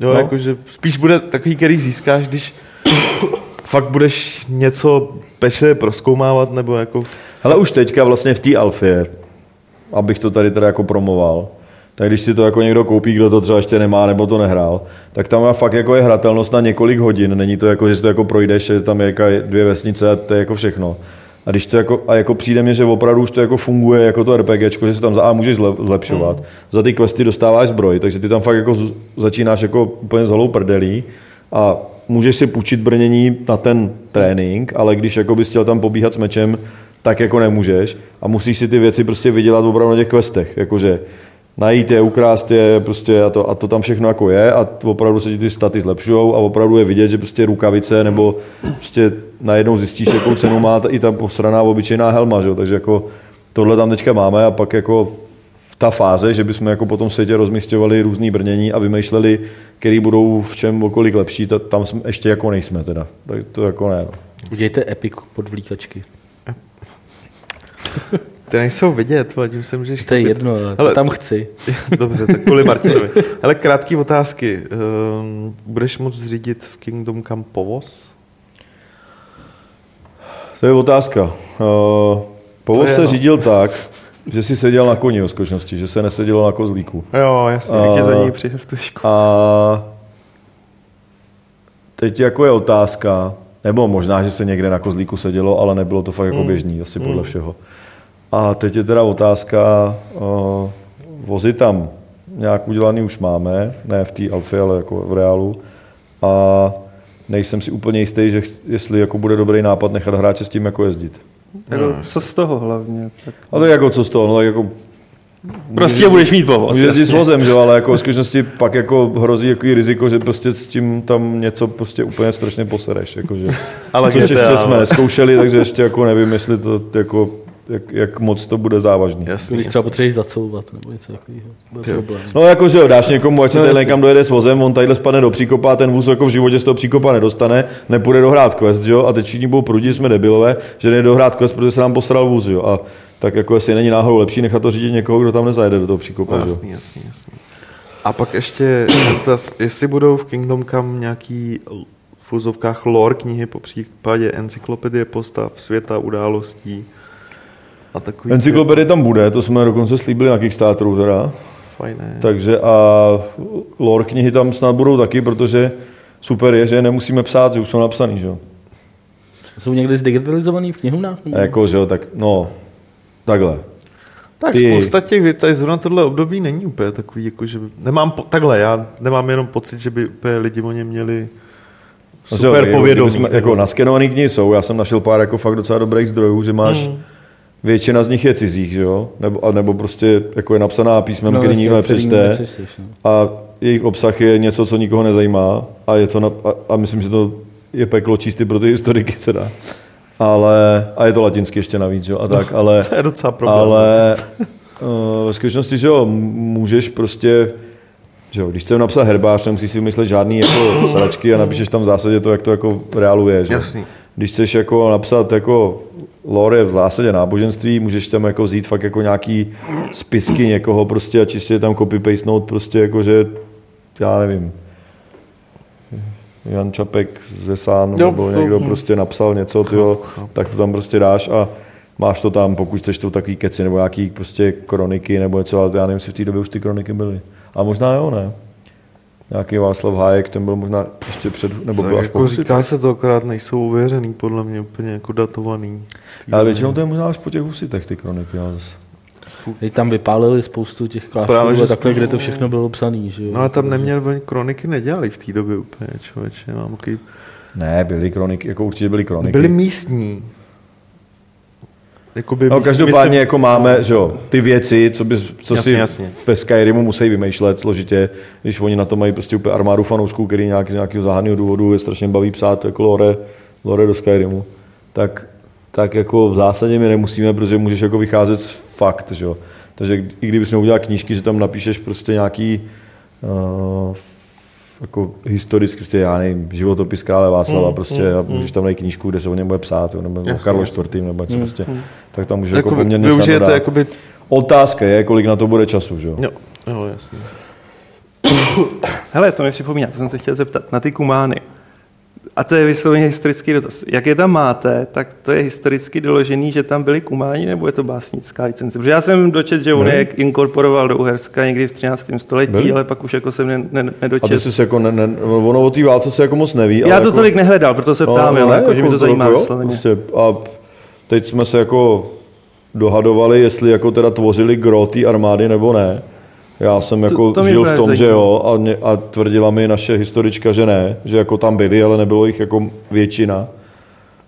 Jo, No. no. jakože spíš bude takový, který získáš, když fakt budeš něco pečlivě proskoumávat, nebo jako... Ale už teďka vlastně v té alfě, abych to tady teda jako promoval, tak když si to jako někdo koupí, kdo to třeba ještě nemá nebo to nehrál, tak tam má fakt jako je hratelnost na několik hodin. Není to jako, že si to jako projdeš, že tam je jako dvě vesnice a to je jako všechno. A když to jako, a jako přijde mně, že opravdu už to jako funguje jako to RPGčko, že se tam za A můžeš zle- zlepšovat. Za ty questy dostáváš zbroj, takže ty tam fakt jako začínáš jako úplně s holou prdelí a můžeš si půjčit brnění na ten trénink, ale když jako bys chtěl tam pobíhat s mečem, tak jako nemůžeš a musíš si ty věci prostě vydělat opravdu na těch questech, jakože najít je, ukrást je prostě a to, a to tam všechno jako je a opravdu se ti ty staty zlepšují a opravdu je vidět, že prostě rukavice nebo prostě najednou zjistíš, jakou cenu má i ta posraná obyčejná helma, že? takže jako tohle tam teďka máme a pak jako v ta fáze, že bychom jako po tom světě rozmístěvali různý brnění a vymýšleli, který budou v čem okolik lepší, ta, tam jsme, ještě jako nejsme teda. Tak to jako ne. No. Udějte epic podvlíkačky. Ty nejsou vidět, vole, tím se můžeš... To je koupit. jedno, ale Ale- tam chci. Dobře, tak kvůli Martinovi. Ale krátké otázky. Um, budeš moc řídit v Kingdom Come povoz? To je otázka. Uh, povoz je, se no. řídil tak, že si seděl na koni o skutečnosti, že se nesedělo na kozlíku. Jo, jasně. A- Jak je za ní přihrtušku. A teď jako je otázka, nebo možná, že se někde na kozlíku sedělo, ale nebylo to fakt jako běžný, asi podle všeho. A teď je teda otázka, uh, vozy tam nějak udělaný už máme, ne v té alfě, ale jako v reálu. A nejsem si úplně jistý, že ch- jestli jako bude dobrý nápad nechat hráče s tím jako jezdit. Jako, co z toho hlavně? Tak A to je jako co z toho, no tak jako prostě budeš mít povoz. Může jezdit s vozem, že? jo, ale jako v skutečnosti pak jako hrozí jako riziko, že prostě s tím tam něco prostě úplně strašně posereš. Jako, že. Ale Což ještě jsme ale- neskoušeli, takže ještě jako nevím, jestli to jako, jak, jak moc to bude závažný. Jasný, Když třeba potřebuješ zacouvat nebo něco takového. Bude problém. No jako, že jo, dáš někomu, ať se No, někam dojede s vozem, on tadyhle spadne do příkopa a ten vůz jako v životě z toho příkopa nedostane, nepůjde dohrát quest, jo, a teď všichni budou prudit, jsme debilové, že nejde dohrát quest, protože se nám posral vůz, jo, a tak jako jestli není náhodou lepší nechat to řídit někoho, kdo tam nezajede do toho příkopa, No, jo. jasný, jasný, jasný. A pak ještě dotaz, jestli budou v Kingdom Come nějaký v úzovkách lore knihy, po případě encyklopedie postav, světa, událostí a takový... Encyklopedie tam bude, to jsme dokonce slíbili na Kickstarteru teda. Fajné. Takže a lore knihy tam snad budou taky, protože super je, že je nemusíme psát, že už jsou napsaný, že jo. Jsou někdy zdigitalizovaný v knihovnách? Jako, že jo, tak no, takhle. Tak Ty- spousta těch věcí, tady zrovna tohle období není úplně takový, jako že nemám, po, takhle, já nemám jenom pocit, že by úplně lidi o něm měli No, super jako, povědomí. kdybychom- Jako naskenovaný knihy jsou, já jsem našel pár jako fakt docela dobrých zdrojů, že máš, Hmm. Většina z nich je cizích, že jo? Nebo, a nebo prostě jako je napsaná písmem, no, který nikdo nepřečte. nepřečteš, no. a jejich obsah je něco, co nikoho nezajímá a, je to na, a, a myslím, že to je peklo čistý pro ty historiky teda. Ale, a je to latinsky ještě navíc, jo, a tak, ale, To je docela problém. ale uh, ve skutečnosti, že jo, můžeš prostě, že jo, když chceš napsat herbář, nemusíš si vymyslet žádný jako sračky a napíšeš tam v zásadě to, jak to jako v reálu je, že jo. Jasný. Když chceš jako napsat jako lore v zásadě náboženství, můžeš tam jako vzít fakt jako nějaký spisky někoho prostě a čistě tam copy pastenout prostě jako, že já nevím, Jan Čapek ze Sánu Jo, nebo jo, někdo hm. prostě napsal něco, tyjo, tak to tam prostě dáš a máš to tam, pokud chceš to takový keci nebo nějaký prostě kroniky nebo něco, ale já nevím, jestli v té době už ty kroniky byly. A možná jo, ne? Nějaký Václav Hájek, ten byl možná ještě před, nebo byl tak až po jako Husitech. říká se to akorát nejsou ověřený, podle mě úplně jako datovaný. Ale většinou to je možná až po těch husitech, ty kroniky. Zase. Teď tam vypálili spoustu těch klášterů Právě, a že takhle, spoustu- kde to všechno bylo psaný. Že jo? No ale tam neměl, oni kroniky nedělali v té době úplně, člověče. Mám takový... Ne, byly kroniky, jako určitě byly kroniky. Byly místní. Jakoby No, každopádně myslím- jako máme, že jo, ty věci, co, by, co Jasně, si jasně. ve Skyrimu musí vymýšlet složitě, když oni na to mají prostě úplně armádu fanoušků, který nějaký, z nějakého záhadného důvodu je strašně baví psát jako lore, lore do Skyrimu, tak, tak jako v zásadě my nemusíme, protože můžeš jako vycházet z fakt, že jo. Takže i kdybys udělal knížky, že tam napíšeš prostě nějaký uh, jako historicky, prostě, já nevím, životopis krále Václava, Mm, prostě, a můžeš tam najít knížku, kde se o něm bude psát, jo, nebo o Jasně, Karlo. IV. nebo něco prostě, tak tam můžeš Jako jako, poměrně využijete jakoby... Otázka je, kolik na to bude času, že jo? Jo, jo, jasně. Hele, to mi připomíná, to jsem se chtěl zeptat, na ty kumány. A to je vysloveně historický dotaz. Jak je tam máte, tak to je historicky doložený, že tam byli kumáni, nebo je to básnická licence? Protože já jsem dočet, že on Ne. je inkorporoval do Uherska někdy v 13. století, Byli. ale pak už jako jsem ne, ne, A nedočet. ty jsi jako, ne, ne, ono o té válce se jako moc neví. Já ale to jako, tolik nehledal, proto se ptám, jo, jako, že mi to zajímá jo, vysloveně. prostě, a teď jsme se jako dohadovali, jestli jako teda tvořili gro té armády nebo ne. Já jsem jako to mě žil v tom, že jo, a, mě, a tvrdila mi naše historička, že ne, že jako tam byli, ale nebylo jich jako většina.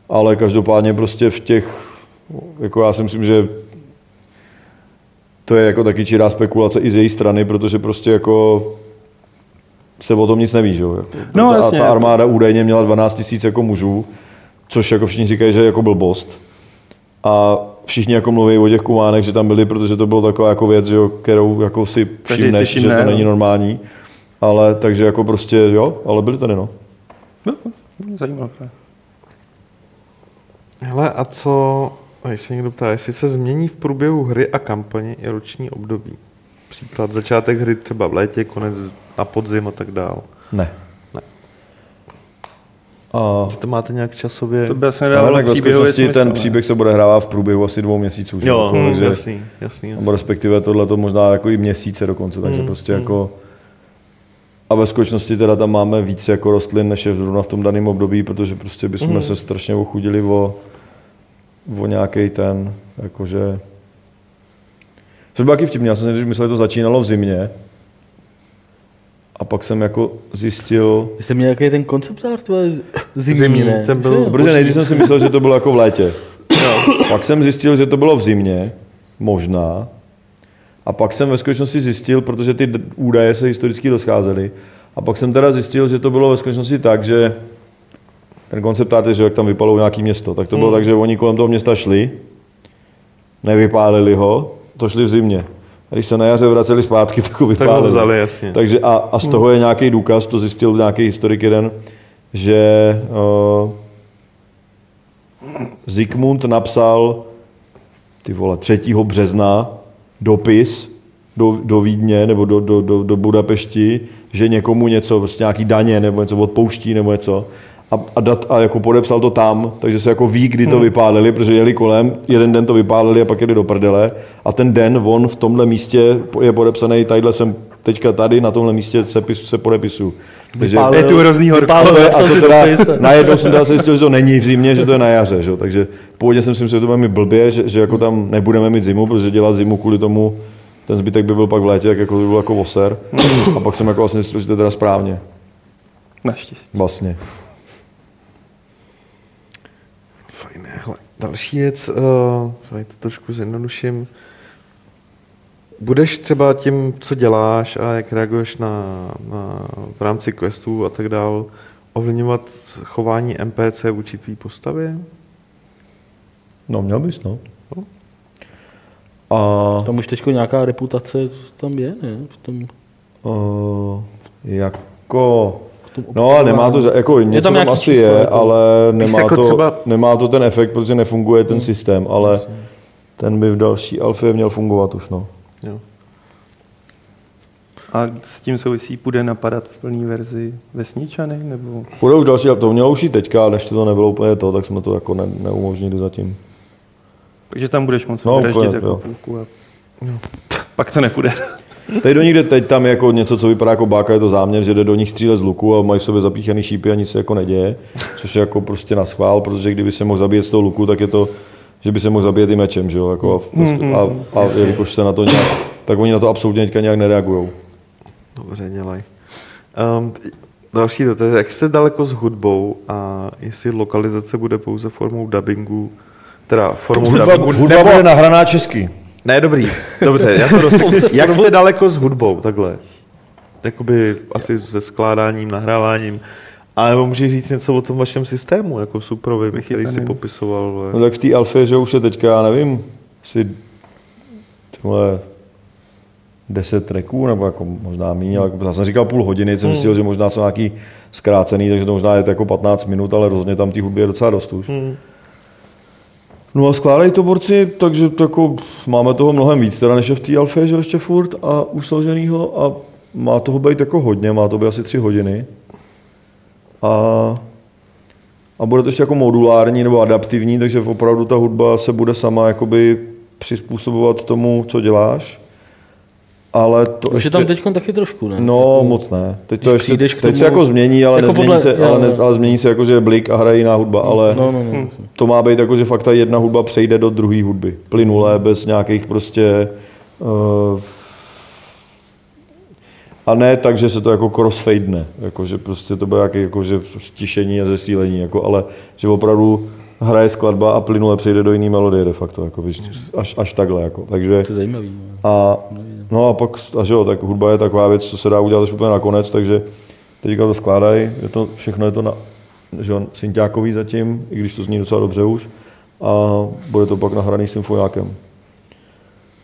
Ale každopádně prostě v těch, jako já si myslím, že to je jako taky čirá spekulace i z její strany, protože prostě jako se o tom nic neví, že jo. No, a jasně. ta armáda údajně měla 12 tisíc jako mužů, což jako všichni říkají, že je jako blbost. A všichni jako mluví o těch kumánech, že tam byli, protože to bylo taková jako věc, že jo, kterou jako si všimneš, že všimne, to no. není normální. Ale takže jako prostě jo, ale byli tady no. Mě Zajímalo právě. Hele, a co, a jestli někdo ptá, jestli se změní v průběhu hry a kampaně i roční období? Příklad, začátek hry třeba v létě, konec na podzim a tak dál. Ne. A to máte nějak časově? To by asi ale nedávalo příběhový skutečnosti smysl, ten ne? příběh se bude hrávat v průběhu asi dvou měsíců. že Jo, hm, takže, jasný, jasný, jasný. respektive tohle to možná jako i měsíce dokonce, takže Mm, prostě mm. jako a ve skutečnosti teda tam máme víc jako rostlin, než je zrovna v tom daném období, protože prostě bychom Mhm. se strašně ochudili o, o nějaký ten, jakože... Což bylo taky vtipný, já jsem si když myslel, že to začínalo v zimě, a pak jsem jako zjistil, Vy jste měl jaký ten koncept art, zimní, Zimní, ne? ten byl- protože nejdřív jsem si myslel, že to bylo jako v létě. Pak jsem zjistil, že to bylo v zimě, možná. A pak jsem ve skutečnosti zjistil, protože ty údaje se historicky rozcházely, a pak jsem teda zjistil, že to bylo ve skutečnosti tak, že ten koncept je, že jak tam vypalou nějaký město, tak to bylo tak, že oni kolem toho města šli, nevypálili ho, to šli v zimě. A když se na jaře vraceli zpátky, tak ho Tak ho vypálili. vzali, jasně. Takže a, a z toho je nějaký důkaz, to zjistil nějaký historik jeden, že uh, Zikmund napsal ty vole, 3. března dopis do, do Vídně nebo do, do, do, do Budapešti, že někomu něco, prostě nějaký daně nebo něco odpouští nebo něco a, a, dat, a jako podepsal to tam, takže se jako ví, kdy to vypálili, protože jeli kolem, jeden den to vypálili a pak jeli do prdele a ten den on v tomhle místě je podepsaný, tadyhle jsem teďka tady na tomhle místě se, pis, se podepisu. Takže Vypálil- Je tu hrozný horko. vypálil a to, je, a to teda, najednou jsem teda se zjistil, že to není v zimě, že to je na jaře, že? jo. takže původně jsem si myslel, že to bude mi blbě, že, že jako tam nebudeme mít zimu, protože dělat zimu kvůli tomu, ten zbytek by byl pak v létě, jak jako by byl jako oser. A pak jsem jako vlastně zjistil, že to je teda správně. Naštěstí. Vlastně. Fajn, hele. Další věc, uh, tady to trošku zjednoduším. Budeš třeba tím, co děláš a jak reaguješ na, na, v rámci questů a tak dál, ovlivňovat chování NPC vůči tvý postavě? No, měl bys, no. A Tam už teď nějaká reputace tam je, ne? V tom, uh, jako... No, ale nemá to, jako něco tam tam, nějaký asi číslo, je, jako- ale nemá, jako to, třeba- nemá to ten efekt, protože nefunguje ten systém, ale ten by v další alfě měl fungovat už, no. Jo. A s tím souvisí, půjde napadat v plné verzi vesničany? Nebo... Bude už další, to mělo už i teďka, ale než to nebylo úplně to, tak jsme to jako ne, neumožnili zatím. Takže tam budeš moc No, no, vraždit úplně, jako jo. půlku a... Pak to nepůjde. Teď do nikde, teď tam jako něco, co vypadá jako báka, je to záměr, že jde do nich střílet z luku a mají v sobě zapíchaný šípy a nic se jako neděje, což je jako prostě na schvál, protože kdyby se mohl zabít z toho luku, tak je to, že by se mohl zabít i mečem, že jo, jako a, a, a, a jelikož se na to nějak, tak oni na to absolutně teďka nějak nereagují. Dobře, dělaj. Um, další dotaz, jak jste daleko s hudbou a jestli lokalizace bude pouze formou dubbingu, teda formou dubbingu, Hudba bude nahraná česky. Ne, dobrý, dobře, já to rozseknu. Jak jste daleko s hudbou, takhle? Jakoby asi se skládáním, nahráváním. A nebo můžeš říct něco o tom vašem systému, jako Suprovi, který si popisoval. vole. No tak v té alfě, že už je teďka, já nevím, si tohle 10 tracků, nebo jako možná méně, ale já jsem říkal půl hodiny, jsem myslel, že možná jsou nějaký zkrácený, takže to možná je to jako 15 minut, ale rozhodně tam té hudby je docela dost už. No a skládají to borci, takže to jako máme toho mnohem víc, teda než je v té alfě, že ještě furt a už složenýho a má toho být jako hodně, má to být asi 3 hodiny. A a bude to ještě jako modulární nebo adaptivní, takže opravdu ta hudba se bude sama jakoby přizpůsobovat tomu, co děláš. Ale to Už ještě... je tam teď taky trošku, ne? No, Jako- moc ne. Teď, to ještě, teď se tomu- jako změní, ale, jako nezmění podle- se, ale, ne, ale změní se jako, že je blik a hraje jiná hudba, ale No, no, no. to má být jako, že fakt ta jedna hudba přejde do druhé hudby. Plynulé, bez nějakých prostě... Uh, a ne tak, že se to jako crossfadene, jako, že prostě to bude nějaké jako, že stišení a zesílení, jako, ale že opravdu hraje skladba a plynule přejde do jiné melodie de facto, jako, víš, až, až takhle. Jako. Takže, To je zajímavý. no. a, no a pak, a že jo, tak hudba je taková věc, co se dá udělat až úplně nakonec, takže teďka to skládají, je to, všechno je to na, že jo, synťákový zatím, i když to zní docela dobře už, a bude to pak nahraný symfoniákem.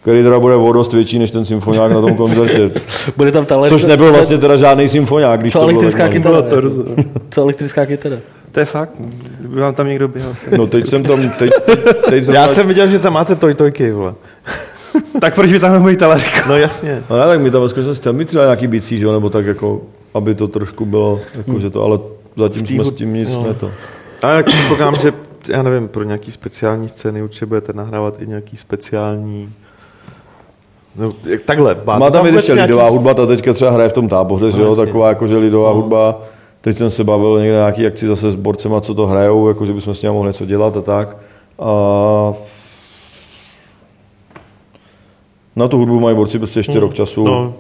Který teda bude o dost větší než ten symfoniák na tom koncertě. Bude tam ta Což nebyl vlastně teda žádný symfoniák, když Co to bylo elektrická tak kytara? malý. ne? Co elektrická kytara? To je fakt. Kdyby vám tam někdo běhal. No teď jsem tam, teď, teď jsem Já tam, jsem viděl, že tam máte tojtojky, vole. Tak proč by tam nemohli talerka? No jasně. No ne, tak my tam ve skutečnosti tam mít třeba nějaký bicí, že jo, nebo tak jako, aby to trošku bylo, jako, že to, ale zatím jsme s tím nic no. ne to. A jak předpokládám, že já nevím, pro nějaký speciální scény určitě budete nahrávat i nějaký speciální No, jak takhle. Má tam i vůbec ještě nějaký lidová s- hudba, ta teďka třeba hraje v tom táboře, že jo, jasně. taková jako, že lidová hudba. Teď jsem se bavil někde na nějaký akci zase s borcema, co to hrajou, jako, že bychom s nimi mohli něco dělat a tak. A na tu hudbu mají borci prostě ještě rok času, No,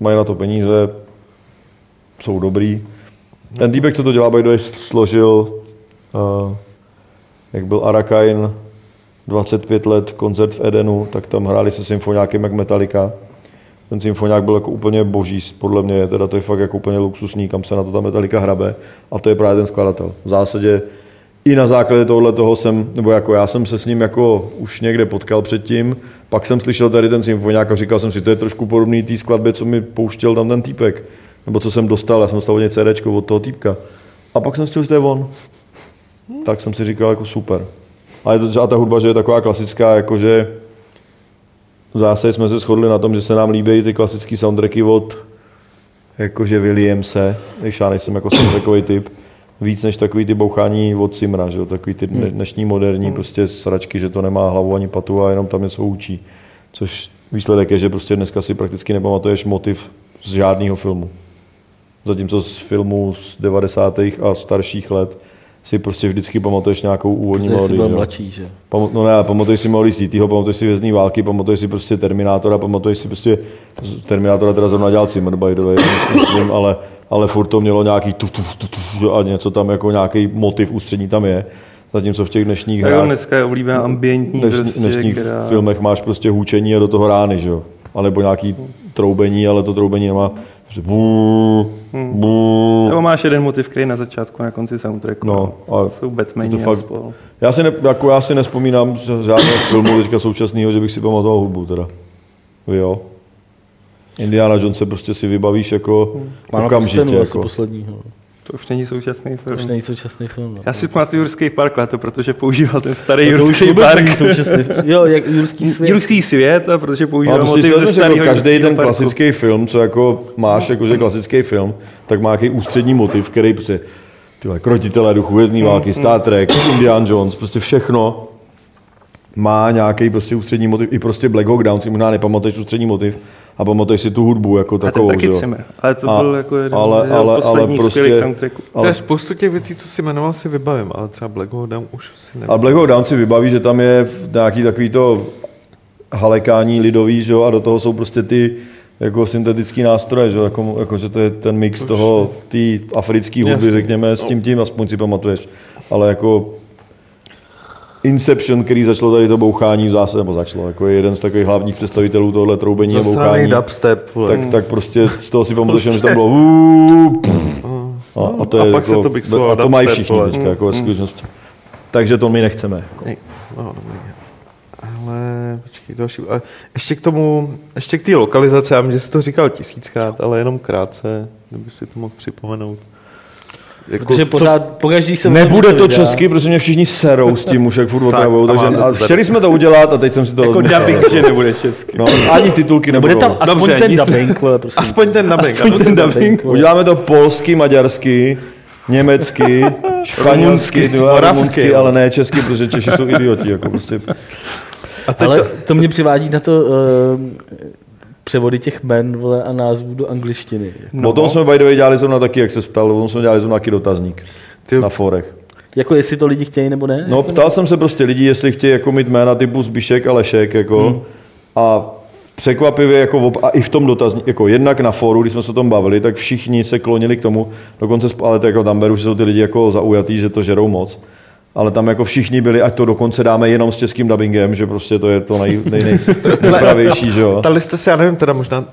mají na to peníze, jsou dobrý. Ten týpek, co to dělá, by složil, uh, jak byl Arakain, 25 let koncert v Edenu, tak tam hráli se symfoniákem jak Metallica. Ten symfoniák byl jako úplně boží, podle mě, teda to je fakt jako úplně luxusní, kam se na to ta Metallica hrabe. A to je právě ten skladatel. V zásadě i na základě tohle toho jsem, nebo jako já jsem se s ním jako už někde potkal předtím, pak jsem slyšel tady ten symfoniák a říkal jsem si, to je trošku podobný té skladbě, co mi pouštěl tam ten týpek. Nebo co jsem dostal, já jsem dostal od něj CDčko od toho týpka. A pak jsem slyšel, že to je on. Tak jsem si říkal, jako super. A, je to, a ta hudba, že je taková klasická, jakože v zásadě jsme se shodli na tom, že se nám líbí ty klasické soundtracky od jakože Williamse, když já nejsem jako soundtrackový typ, víc než takový ty bouchání od Simra, že jo? takový ty dne- dnešní moderní prostě sračky, že to nemá hlavu ani patu a jenom tam něco učí. Což výsledek je, že prostě dneska si prakticky nepamatuješ motiv z žádného filmu. Zatímco z filmů z 90. a starších let si prostě vždycky pamatuješ nějakou úvodní Protože jsi melodii. byl že jo. mladší, že? Pam- no ne, pamatuješ si Molly Cityho, pamatuješ si Vězný války, pamatuješ si prostě Terminátora, pamatuješ si prostě Terminátora teda zrovna dělal Zimmer, by the way, myslím, ale, ale furt to mělo nějaký tu, tu, tu, tu, a něco tam jako nějaký motiv ústřední tam je. Zatímco v těch dnešních hrách, dneska je oblíbená ambientní dnešní, prostě, dnešních která... filmech máš prostě hůčení a do toho rány, že jo. Alebo nějaký troubení, ale to troubení nemá. Bů, bů. Nebo máš jeden motiv, který na začátku a na konci soundtracku. No, a Jsou Batmani to fakt- spol. Já si, ne, jako já si nespomínám z žádného filmu teďka současného, že bych si pamatoval hudbu teda. Vy jo? Indiana Jones se prostě si vybavíš jako Má okamžitě. na jako. asi Jako. posledního. To už není současný To už film. není současný film. No. Já si pamatuju Jurský park leto, protože používal ten starý to už Jurský park. současný film. Jo, jak Jurský svět. Jurský svět, a protože používal prostě motiv to, ze že starého jako každý ten parku. klasický film, co jako máš, jako že klasický film, tak má nějaký ústřední motiv, který prostě ty vole, krotitelé duchu, vězný války, Star Trek, Indiana Jones, prostě všechno má nějaký prostě ústřední motiv, i prostě Black Hawk Down si možná nepamatuješ ústřední motiv a pamatuješ si tu hudbu jako A ten takovou, taky že jo. Zimmer. Ale to A- byl jako jeden ale- z ale- ale prostě- soundtracků. To je spoustu těch věcí, co si jmenoval, si vybavím, ale třeba Black Hawk Down už si nevím. Ale Black Hawk Down si vybaví, že tam je nějaký takový to halekání lidový, že jo, a do toho jsou prostě ty jako syntetický nástroje, že jo, jako, jako, že to je ten mix toho, té africké hudby, řekněme, s tím tím, aspoň si pamatuješ. Ale jako Inception, který začalo tady to bouchání v zásadě, nebo začalo, jako je jeden z takových hlavních představitelů tohle troubení a bouchání, dubstep. tak, tak prostě z toho si pamatuješ, jenom, že tam bylo "Uuu, pff." a, a, to a je pak se jako, to mixovalo a to mají všichni vole. teďka, jako ve skutečnosti. Takže to my nechceme. Nej, no. Ale počkej, další. A ještě k tomu, ještě k té lokalizaci, já vím, že jsi to říkal tisíckrát, ale jenom krátce, kdyby si to mohl připomenout. Jako, Protože pořád, pokaždý se Nebude to česky, protože mě všichni serou s tím už, jak furt Tak, otravujou, a takže a chtěli jsme to udělat a teď jsem si to Jako dubbing, že nebude česky. No, ani titulky Bude nebudou. tam aspoň Dobře, ten dubbing, prosím. Aspoň ten dubbing. Aspoň ten dubbing. Uděláme to polsky, maďarsky, německy, španělsky, moravsky, ale ne česky, protože Češi jsou idioti. Jako prostě. A teď Ale to, to mě přivádí na to uh, převody těch men vole, a názvů do angličtiny. No. O tom jsme by the way dělali zrovna taky, jak se ptal, o tom jsme dělali zrovna taky dotazník Ty- na forech. Jako jestli to lidi chtějí nebo ne? No, ptal jsem se prostě lidí, jestli chtějí jako mít jména typu Zbišek a Lešek, jako, hmm. a překvapivě, jako, a i v tom dotazníku, jako jednak na fóru, když jsme se o tom bavili, tak všichni se klonili k tomu, dokonce, ale to jako tam beru, že jsou ty lidi jako zaujatý, že to žerou moc, ale tam jako všichni byli, ať to dokonce dáme jenom s českým dubbingem, že prostě to je to nej, nej, nej, nejpravější, že jo. ptali jste se, já nevím, teda možná,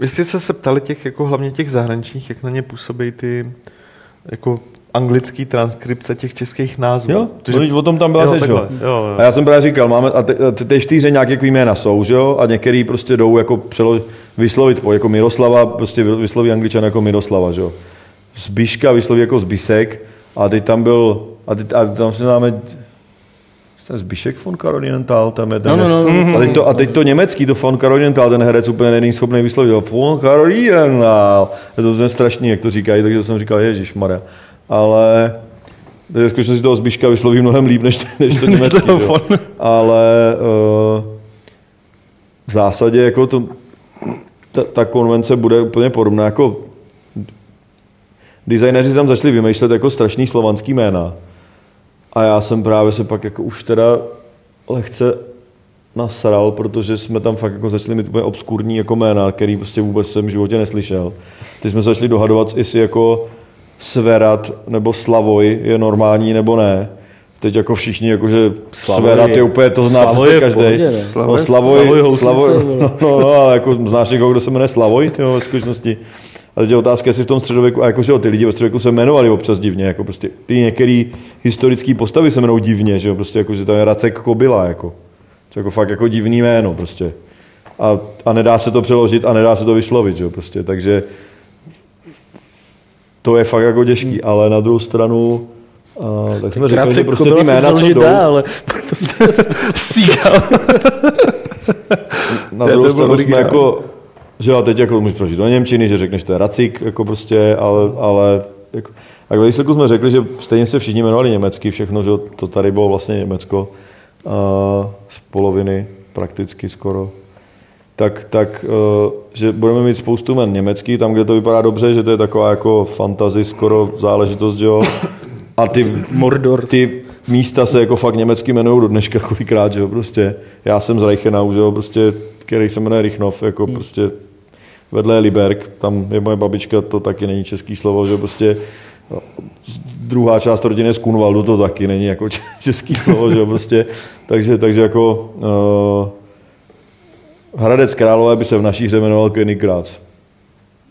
jestli jste se ptali těch, jako hlavně těch zahraničních, jak na ně působí ty, jako anglický transkripce těch českých názvů. Jo, Protože- protože o tom tam byla Jo, řeč, jo. jo. A já jsem právě říkal, máme, a ty, ty, ty čtyři nějaké jako jména jsou, že jo, a některý prostě jdou jako přelo, vyslovit, po, jako Miroslava, prostě vysloví angličan jako Miroslava, že jo. Zbiška vysloví jako Zbisek, a teď tam byl, a, teď, a tam se máme, ten Zbišek von Karolienthal, tam je ten, No, no, no, no. a, teď to, a teď to německý, to von Karolienthal, ten herec úplně není schopný vyslovit, von Karolienthal, je to úplně strašný, jak to říkají, takže jsem říkal, Ježíš Maria. Ale takže skutečně toho Zbiška vysloví mnohem líp, než, než to německý. jo. Ale uh, v zásadě jako to, ta, ta, konvence bude úplně podobná. Jako designéři tam začali vymýšlet jako strašný slovanský jména. A já jsem právě se pak jako už teda lehce nasral, protože jsme tam fakt jako začali mít úplně obskurní jako jména, který prostě vůbec jsem v životě neslyšel. Teď jsme se začali dohadovat, jestli jako Sverat nebo Slavoj je normální nebo ne. Teď jako všichni, jakože Slavoj Sverat je- je úplně, to zná Slavoj přece každý. ne? No, Slavoj Slavoj, Slavoj, no, no, no, ale jako znáš někoho, kdo se jmenuje Slavoj, tyjo, ve skutečnosti. A teď je otázka, jestli v tom středověku, a jakože ty lidi ve středověku se jmenovali občas divně, jako prostě ty některé historické postavy se jmenují divně, že jo, prostě jako, že tam je Racek Kobila, jako. To jako fakt jako divný jméno, prostě. A, a nedá se to přeložit a nedá se to vyslovit, že jo, prostě, takže to je fakt jako těžký, ale na druhou stranu, a, tak jsme řekli, že prostě ty jména, co jdou, dá, ale to se na druhou stranu jsme jako, že jo, teď jako můžeš prožít do Němčiny, že řekneš, to je racik, jako prostě, ale, ale jako, a ve výsledku jsme řekli, že stejně se všichni jmenovali německy, všechno, že to tady bylo vlastně Německo, a z poloviny prakticky skoro. tak, tak uh, že budeme mít spoustu men německý, tam, kde to vypadá dobře, že to je taková jako fantasy skoro záležitost, že jo. A ty, Mordor. ty místa se jako fakt německy jmenují do dneška kolikrát, že jo, prostě. Já jsem z Reichenau, že jo, prostě, který se jmenuje Richnov, jako hmm. prostě vedle Liberk, tam je moje babička, to taky není český slovo, že prostě no, druhá část rodiny z Kunvaldu, to taky není jako český slovo, že prostě, takže, takže jako uh, Hradec Králové by se v naší hře jmenoval Königgrätz.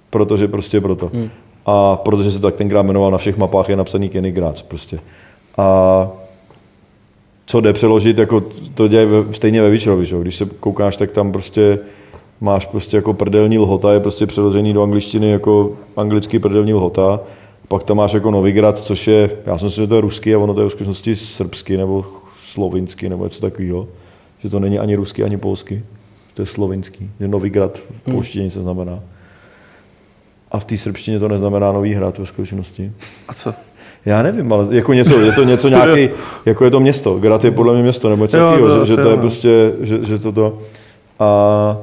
Protože prostě proto. Hmm. A protože se tak tenkrát jmenoval na všech mapách je napsaný Königgrätz prostě. A co jde přeložit, jako to děje ve, stejně ve Witcherovi, že? když se koukáš, tak tam prostě máš prostě jako prdelní lhota, je prostě přeložený do angličtiny jako anglický prdelní lhota. Pak tam máš jako Novigrad, což je, já jsem si že to je ruský a ono to je v skutečnosti srbsky nebo slovinsky nebo něco takového. Že to není ani rusky, ani polsky. To je slovinský. Že Novigrad v polštině se znamená. A v té srbštině to neznamená nový hrad ve skutečnosti. A co? Já nevím, ale jako něco, je to něco nějaký, jako je to město. Grad je podle mě město, nebo něco takového, to že, že, to je prostě, že, že toto. A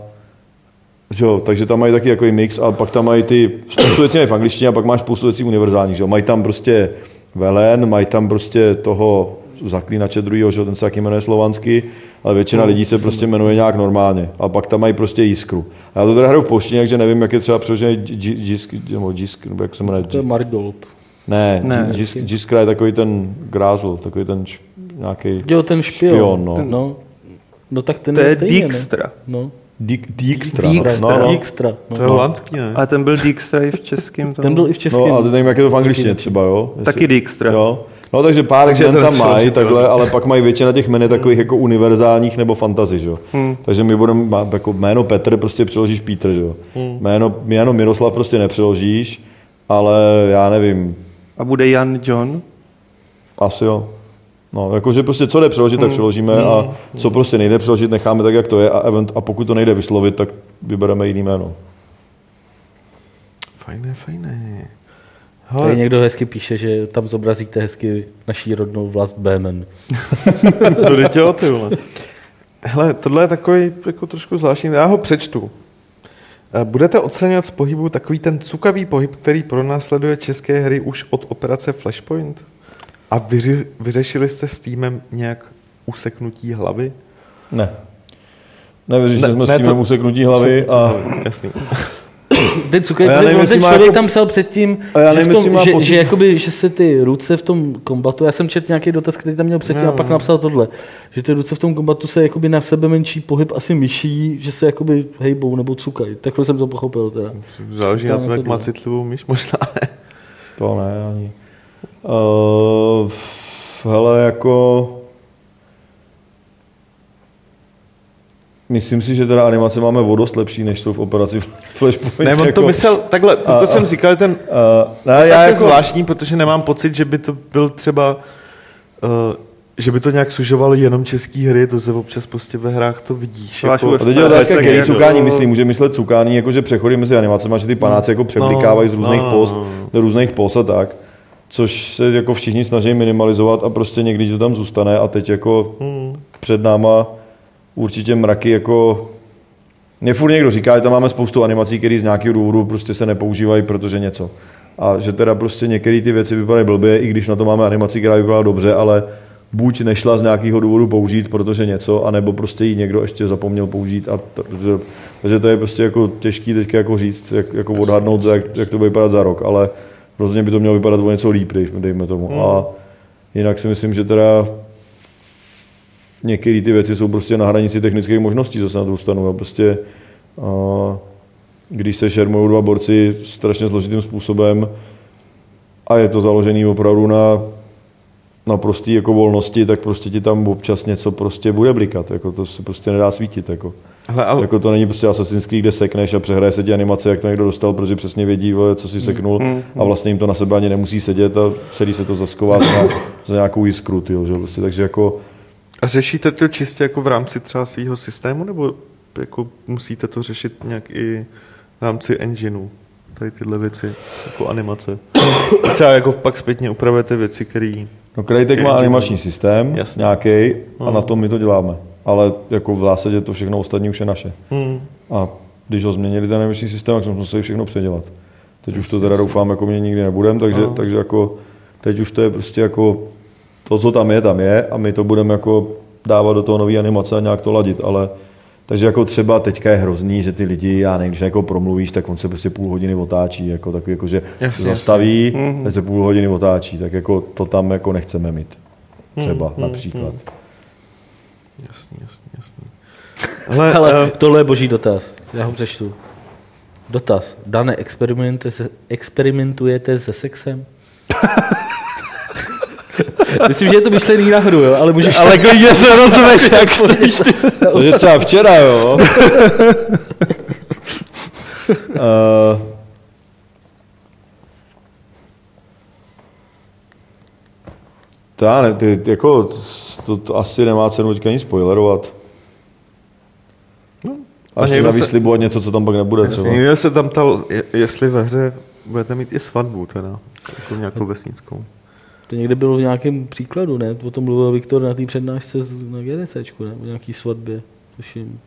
že jo, takže tam mají taky jako mix a pak tam mají ty, spoustu věcí v angličtině a pak máš spoustu věcí univerzálních, že jo. Mají tam prostě velen, mají tam prostě toho zaklínače druhého, že jo, ten se taky jmenuje slovansky, ale většina lidí se prostě jmenuje nějak normálně. A pak tam mají prostě jiskru. A já to teda hraju v polštině, takže nevím, jak je třeba přeložený džisk, nebo džisk, nebo jak se jmenuje. To je Marigold. Ne, Ne. ne Jisk, Jiskra je takový ten grázl, takový ten nějaký Jo, ten špion. špion. no. no. no tak ten To je stejně, ne? Dijkstra. No. Dík. Dijkstra. No, no. Dijkstra. No. To je holandský, ne? Ale ten byl Dijkstra i v českém. Ten byl i v českém. no, ale nevím, jak je to v angličtině třeba, jo? Jestli- Taky Dijkstra. Jo. No, takže pár Takže tam mají takhle, ale pak mají většina těch men je takových jako univerzálních nebo fantazy, že jo. Hmm. Takže my budeme, má- jako jméno Petr prostě přeložíš Pítr, že jo. Hmm. Jméno, jméno Miroslav prostě nepřeložíš, ale já nevím, A bude Jan John? Asi jo. No, jakože prostě co jde přeložit, tak přeložíme a co prostě nejde přeložit, necháme tak, jak to je a, event, a pokud to nejde vyslovit, tak vybereme jiný jméno. Fajné, fajné. Tady Hele, někdo hezky píše, že tam zobrazíte hezky naší rodnou vlast Bémen. to jde tě o ty vole. Hele, tohle je takový jako trošku zvláštní, já ho přečtu. Eh, Budete oceňovat z pohybu takový ten cukavý pohyb, který pronásleduje české hry už od operace Flashpoint? A vyři, vyřešili jste s týmem nějak useknutí hlavy? Ne. Nevyřešili Ne, jsme s ne, tím to- useknutí hlavy a Jasný. Ten cukr, A já ten, člověk jako- tam psal předtím, A já že, v tom, že, pocit- že, jakoby, že se ty ruce v tom kombatu, já jsem četl nějaký dotaz, který tam měl předtím Jo, a pak napsal tohle, že ty ruce v tom kombatu se jakoby na sebe menší pohyb asi myší, že se jakoby hejbou nebo cukají. Takhle jsem to pochopil teda. Záleží na tom, je jak to má citlivou myš, možná ne. to ne ani. Uh, hele, jako... Myslím si, že teda animace máme o dost lepší, než jsou v operaci Flashpoint. Ne, on jako, to myslel, takhle, proto A- jsem říkal, ten Uh, ne, Já jako, zvláštní, protože nemám pocit, že by to byl třeba, uh, že by to nějak sužovalo jenom český hry, to se občas prostě ve hrách to vidíš. Jako, A teď je otázka, který jako- cukání myslí. Může myslet cukání, jako že přechody mezi animacemi, že ty panáci jako převlikávají z různých no, post no. do různých post a tak. Což se jako všichni snaží minimalizovat a prostě někdy to tam zůstane a teď jako před náma určitě mraky jako mě furt někdo říká, že tam máme spoustu animací, které z nějakého důvodu prostě se nepoužívají, protože něco. A že teda prostě některé ty věci vypadají blbě, i když na to máme animaci, která vypadá dobře, ale buď nešla z nějakého důvodu použít, protože něco, anebo prostě ji někdo ještě zapomněl použít. A to, takže, takže to je prostě jako těžký teďka jako říct, jak, jako odhadnout, jak, jak to bude vypadat za rok, ale rozhodně by to mělo vypadat o něco líp, dej- dejme tomu. A jinak si myslím, že teda některé ty věci jsou prostě na hranici technických možností, co se na to dostanu. A prostě, a, když se šermují dva borci strašně složitým způsobem a je to založený opravdu na, na prostý jako volnosti, tak prostě ti tam občas něco prostě bude blikat. Jako to se prostě nedá svítit. Jako. Hele, ale, Jako to není prostě Assassin's Creed, kde sekneš a přehraje se ti animace, jak to někdo dostal, protože přesně vědí, co si seknul a vlastně jim to na sebe ani nemusí sedět a celý se to zasková za, za nějakou jiskru, tyjo, že? Prostě, takže jako a řešíte to čistě jako v rámci třeba svého systému, nebo jako musíte to řešit nějak i v rámci engineu? Tady tyhle věci, jako animace. Třeba jako pak zpětně upravujete věci, které... No Crytek má animační systém Jasně. nějaký a na tom my to děláme. Ale jako v zásadě to všechno ostatní už je naše. Hmm. A když ho změnili ten emisní systém, tak jsme museli všechno předělat. Teď už to teda doufám, jako mě nikdy nebudem, takže, No. takže jako teď už to je prostě jako to, co tam je, tam je a my to budeme jako dávat do toho nový animace a nějak to ladit, ale takže jako třeba teďka je hrozný, že ty lidi, já nevím, když jako promluvíš, tak on se prostě půl hodiny otáčí, jako takový, jako že Jasně, se zastaví, jasně. teď se půl hodiny otáčí, tak jako to tam jako nechceme mít. Třeba Mhm, například. Jasný, jasný, jasný. Hele, Ale eh, tohle je boží dotaz. Já ho přečtu. Dotaz. Dane, experimentujete se, experimentujete se sexem? Myslím, že je to myšlený na hru, jo? ale můžeš... Ale klidně se rozveš, jak chceš. ty. Takže třeba včera, jo. uh, to já ne, ty, jako, to, to, asi nemá cenu teďka nic spoilerovat. a Až někdo někdo se- něco, co tam pak nebude třeba. Někdo se tam ptal, je- jestli ve hře budete mít i svatbu teda, jako nějakou vesnickou. To někde bylo v nějakém příkladu, ne? O tom mluvil Viktor na té přednášce z- na GDCčku, ne? O nějaký svatbě. Tuším.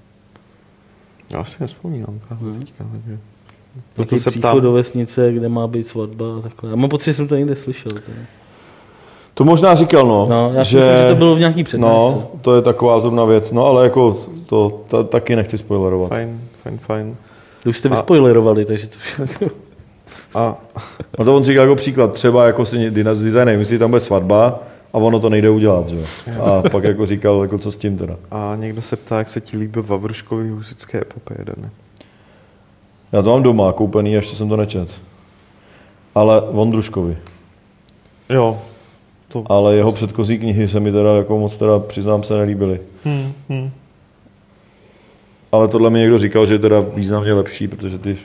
Já si nespomínám. Hmm. Teďka, takže. Proto se ptám. do vesnice, kde má být svatba a takhle. Já mám pocit, že jsem to někde slyšel. Teda. To možná říkal, no. No, já si myslím, že to bylo v nějaký přednášce. No, to je taková zrovna věc. No, ale jako to ta, taky nechci spoilerovat. Fajn, fajn, fajn. To už jste A- vyspoilerovali, takže to už A No to on říkal jako příklad, třeba jako si designer myslí, tam bude svatba a ono to nejde udělat, že. A pak jako říkal, jako co s tím teda. A někdo se ptá, jak se ti líbí Vavruškovi husické epopeje, Dane. Já to mám doma koupený, ještě jsem to nečet. Ale Vondruškovi. Jo. To... Ale jeho předchozí knihy se mi teda jako moc teda přiznám se nelíbily. Hmm, hmm. Ale tohle mi někdo říkal, že je teda významně lepší, protože ty,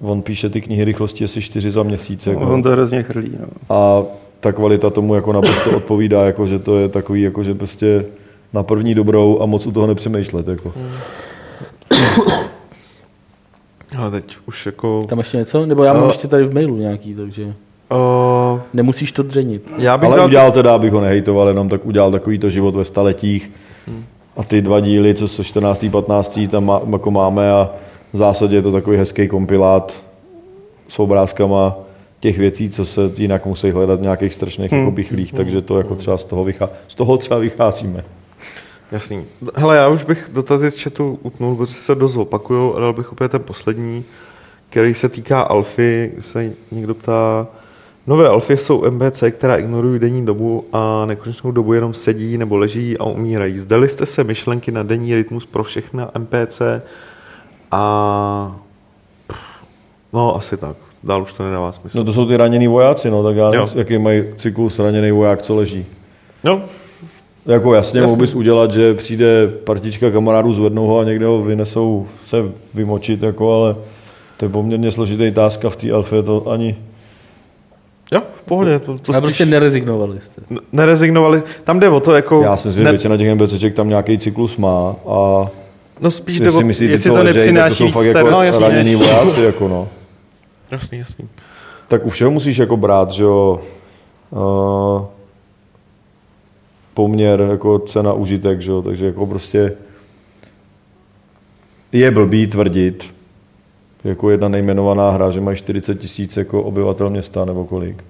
on píše ty knihy rychlosti asi čtyři za měsíc. Jako. On to hrozně chrlí. No. A ta kvalita tomu jako naprosto odpovídá, jako, že to je takový, jako, že prostě na první dobrou a moc u toho nepřemýšlet. Jako. Ale teď už jako... Tam ještě něco? Nebo já mám No. ještě tady v mailu nějaký, takže Uh, nemusíš to dřenit. já bych Ale dal... udělal teda, abych ho nehejtoval, jenom tak udělal takový to život ve staletích. A ty dva díly, co jsou 14. 15. tam má, jako máme a v zásadě je to takový hezký kompilát s obrázkama těch věcí, co se jinak musí hledat v nějakých strašných Hmm. jako takže to jako třeba z toho, vychá, z toho třeba vycházíme. Jasný. Hele, já už bych dotazy z chatu utnul, protože se dost opakuju a dal bych opět ten poslední, který se týká alfy, se někdo ptá, nové alfy jsou MBC, která ignorují denní dobu a nekonečnou dobu jenom sedí nebo leží a umírají. Zdali jste se myšlenky na denní rytmus pro všechna MPC a no asi tak. Dál už to nedává smysl. No to jsou ty raněný vojáci, no, tak já nevím, jaký mají cyklus raněný voják, co leží. No, Jako jasně, Jasně. mohl bys udělat, že přijde partička kamarádů, zvednou ho a někde ho vynesou se vymočit, jako, ale to je poměrně složitý táska v té alfě, to ani... jo, v pohodě. To, to spíš prostě nerezignovali jste. n- nerezignovali. Tam jde o to, jako... Já si myslím, že ne- většina těch MBCček tam nějaký cyklus má a No spíš jde když o... si myslíte, jestli to nepřináší jsou fakt víc jako. No, raněný vojáci, jako no. Jasný, jasný. Tak u všeho musíš jako brát, že jo, uh, poměr jako cena užitek, že jo, takže jako prostě je blbý tvrdit, jako jedna nejmenovaná hra, že mají 40 tisíc jako obyvatel města nebo kolik,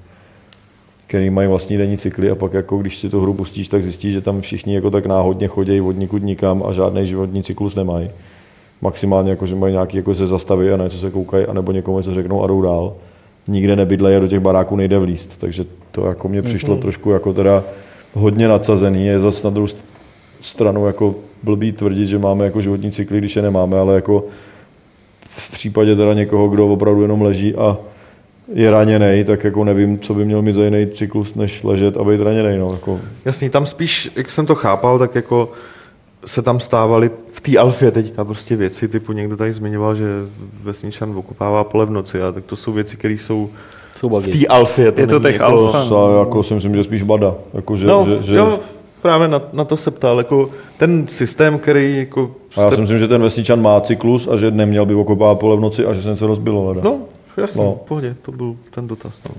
který mají vlastní denní cykly a pak jako když si tu hru pustíš, tak zjistíš, že tam všichni jako tak náhodně chodí od nikud nikam a žádný životní cyklus nemají. Maximálně jako, že mají nějaký jako se zastaví a na něco se koukají, anebo někomu něco řeknou a jdou dál. Nikde nebydlejí a do těch baráků nejde vlíst. Takže to jako mně přišlo mm-hmm. trošku jako teda hodně nadsazený. Je zase na druhou st- stranu jako blbý tvrdit, že máme jako životní cykly, když je nemáme, ale jako v případě teda někoho, kdo opravdu jenom leží a je raněný, tak jako nevím, co by měl mít za jiný cyklus, než ležet a být raněný. No, jako, Jasný, tam spíš, jak jsem to chápal, tak jako se tam stávaly v té alfě teďka prostě věci, typu někdo tady zmiňoval, že vesničan okupává pole v noci, a tak to jsou věci, které jsou Jsou v té alfě. To Je to těch jako, alfa. sa, jako si myslím, že spíš bada. Jako, že, No, že, že, jo, právě na, na, to se ptal, jako ten systém, který jako... a já jste- si myslím, že ten vesničan má cyklus a že neměl by okopávat pole v noci a že se něco rozbilo. Leda. No, jasně, No. no. pohodě, to byl ten dotaz. No.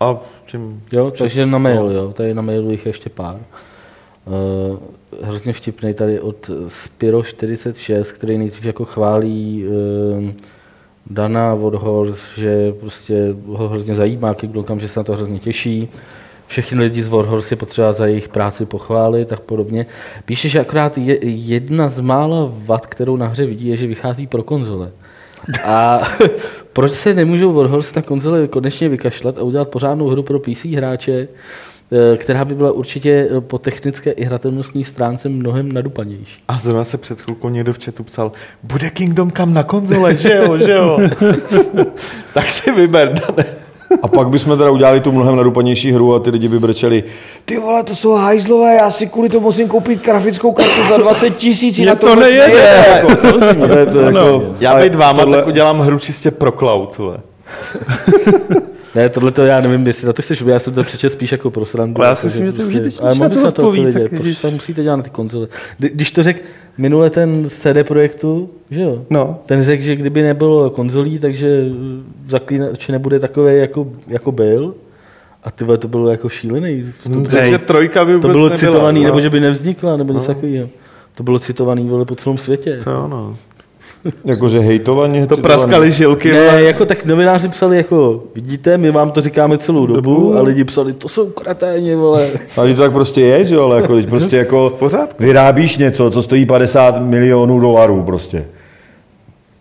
A čím... Jo, takže na mail, jo. Tady na mailu jich je ještě pár. Uh, hrozně vtipný tady od Spiro46, který nejdřív jako chválí uh, Dana Vodhorst, že prostě ho hrozně zajímá Kickdonkam, že se na to hrozně těší. Všechny lidi z Warhorse je potřeba za jejich práci pochválit, tak podobně. Píše, že akorát je, jedna z mála vad, kterou na hře vidí, je, že vychází pro konzole. A proč se nemůžou Warhorse na konzole konečně vykašlat a udělat pořádnou hru pro PC hráče, eh, která by byla určitě po technické i hratelnostní stránce mnohem nadupanější. A zrovna se před chvilkou někdo v chatu psal, bude Kingdom kam na konzole, že jo, že jo. tak si vyber, Dane. A pak bychom teda udělali tu mnohem nadupanější hru a ty lidi by brečeli, ty vole, to jsou hajzlové, já si kvůli tomu musím koupit grafickou kartu za 20 tisíc, Mně na to to nejede. Jako, Samozřejmě, to je- to je No, jako- já být váma, tohle- tak udělám hru čistě pro cloud. Vole. Ne, tohle to já nevím, jestli na to chceš, já jsem to přečet spíš jako pro srandu. Ale já si jako, myslím, že to je užitečný, ale mohl na bys to na to odpovědět, proč to musíte dělat na ty konzole. Kdy- Když to řekl minule ten CD Projektu, že jo? No. Ten řekl, že kdyby nebylo konzolí, takže zaklínač nebude takový, jako, jako byl. A ty to bylo jako šílený. Hm, To, Takže trojka by to vůbec bylo nebyla, citovaný, no. nebo že by nevznikla, nebo něco takového. To bylo citovaný vole, po celém světě. To jo, no. Jakože hejtovaně. To praskali žilky. Ne, jako tak novináři psali jako, vidíte, my vám to říkáme celou dobu a lidi psali, to jsou kraténi, vole. Ale to tak prostě je, že jo, ale jako, prostě jako pořádku. vyrábíš něco, co stojí 50 milionů dolarů prostě.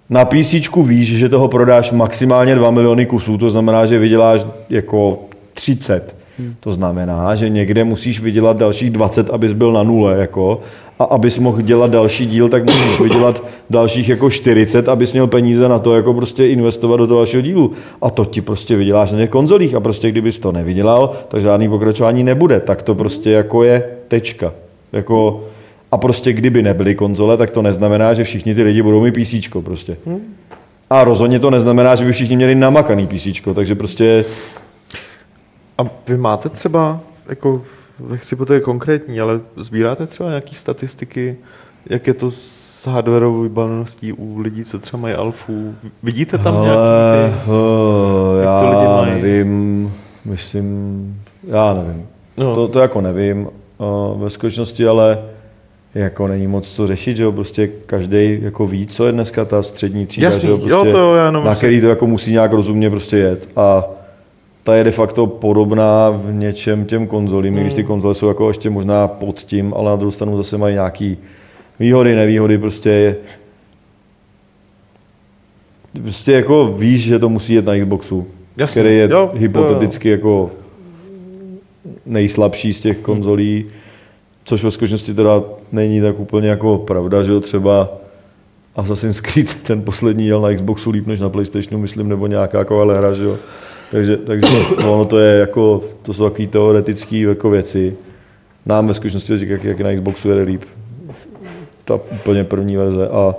Na PC víš, že toho prodáš maximálně 2 miliony kusů, to znamená, že vyděláš jako 30. To znamená, že někde musíš vydělat dalších 20, abys byl na nule, jako, a abys mohl dělat další díl, tak musíš vydělat dalších jako 40, abys měl peníze na to, jako prostě investovat do toho dalšího dílu. A to ti prostě vyděláš na těch konzolích a prostě kdybys to nevydělal, tak žádný pokračování nebude. Tak to prostě jako je tečka. Jako, a prostě kdyby nebyly konzole, tak to neznamená, že všichni ty lidi budou mít PC prostě. A rozhodně to neznamená, že by všichni měli namakaný PC, takže prostě A vy máte třeba, jako, nechci po to je konkrétní, ale sbíráte třeba nějaké statistiky, jak je to s hardwareovou vybaveností u lidí, co třeba mají alfu? Vidíte tam Ale, nějaký ty... uh, jak to já lidi mají? nevím, myslím, já nevím. No. To, to jako nevím uh, ve skutečnosti, ale jako není moc co řešit, že jo, prostě každý jako ví, co je dneska ta střední třída, Jasný, že jo, jo, prostě, to já na který to jako musí nějak rozumně prostě jet a ta je de facto podobná v něčem těm konzolím, hmm. když ty konzole jsou jako ještě možná pod tím, ale na druhou stranu zase mají nějaký výhody, nevýhody, prostě prostě jako víš, že to musí jet na Xboxu, Jasně, který je jo, jo, hypoteticky jako nejslabší z těch konzolí, což ve skutečnosti teda není tak úplně jako pravda, že jo, třeba Assassin's Creed, ten poslední jel na Xboxu líp než na Playstationu, myslím, nebo nějaká jako ale hra, že jo. Takže, takže no, ono to je jako, to jsou takové teoretické jako věci. Nám ve skutečnosti říká, jak, jak na Xboxu jede líp. Ta úplně první verze a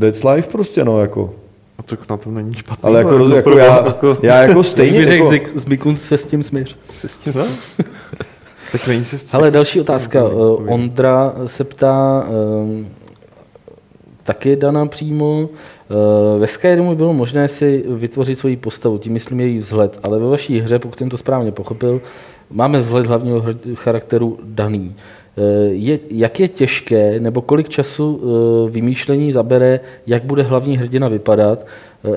That's life prostě, no, jako. A co na tom není špatný. Ale jako, No, roz, jako pro- já, já jako stejně, Bych jako, řekl, Zbikun se s tím smíř. se s tím, no? Tak není se s Ale další otázka. Eh, Ondra se ptá, eh, taky daná přímo. Eh, Ve Skyrimu bylo možné si vytvořit svoji postavu, tím myslím její vzhled, ale ve vaší hře, pokud jsem to správně pochopil, máme vzhled hlavního charakteru daný. Eh, Je, jak je těžké, nebo kolik času eh, vymýšlení zabere, jak bude hlavní hrdina vypadat?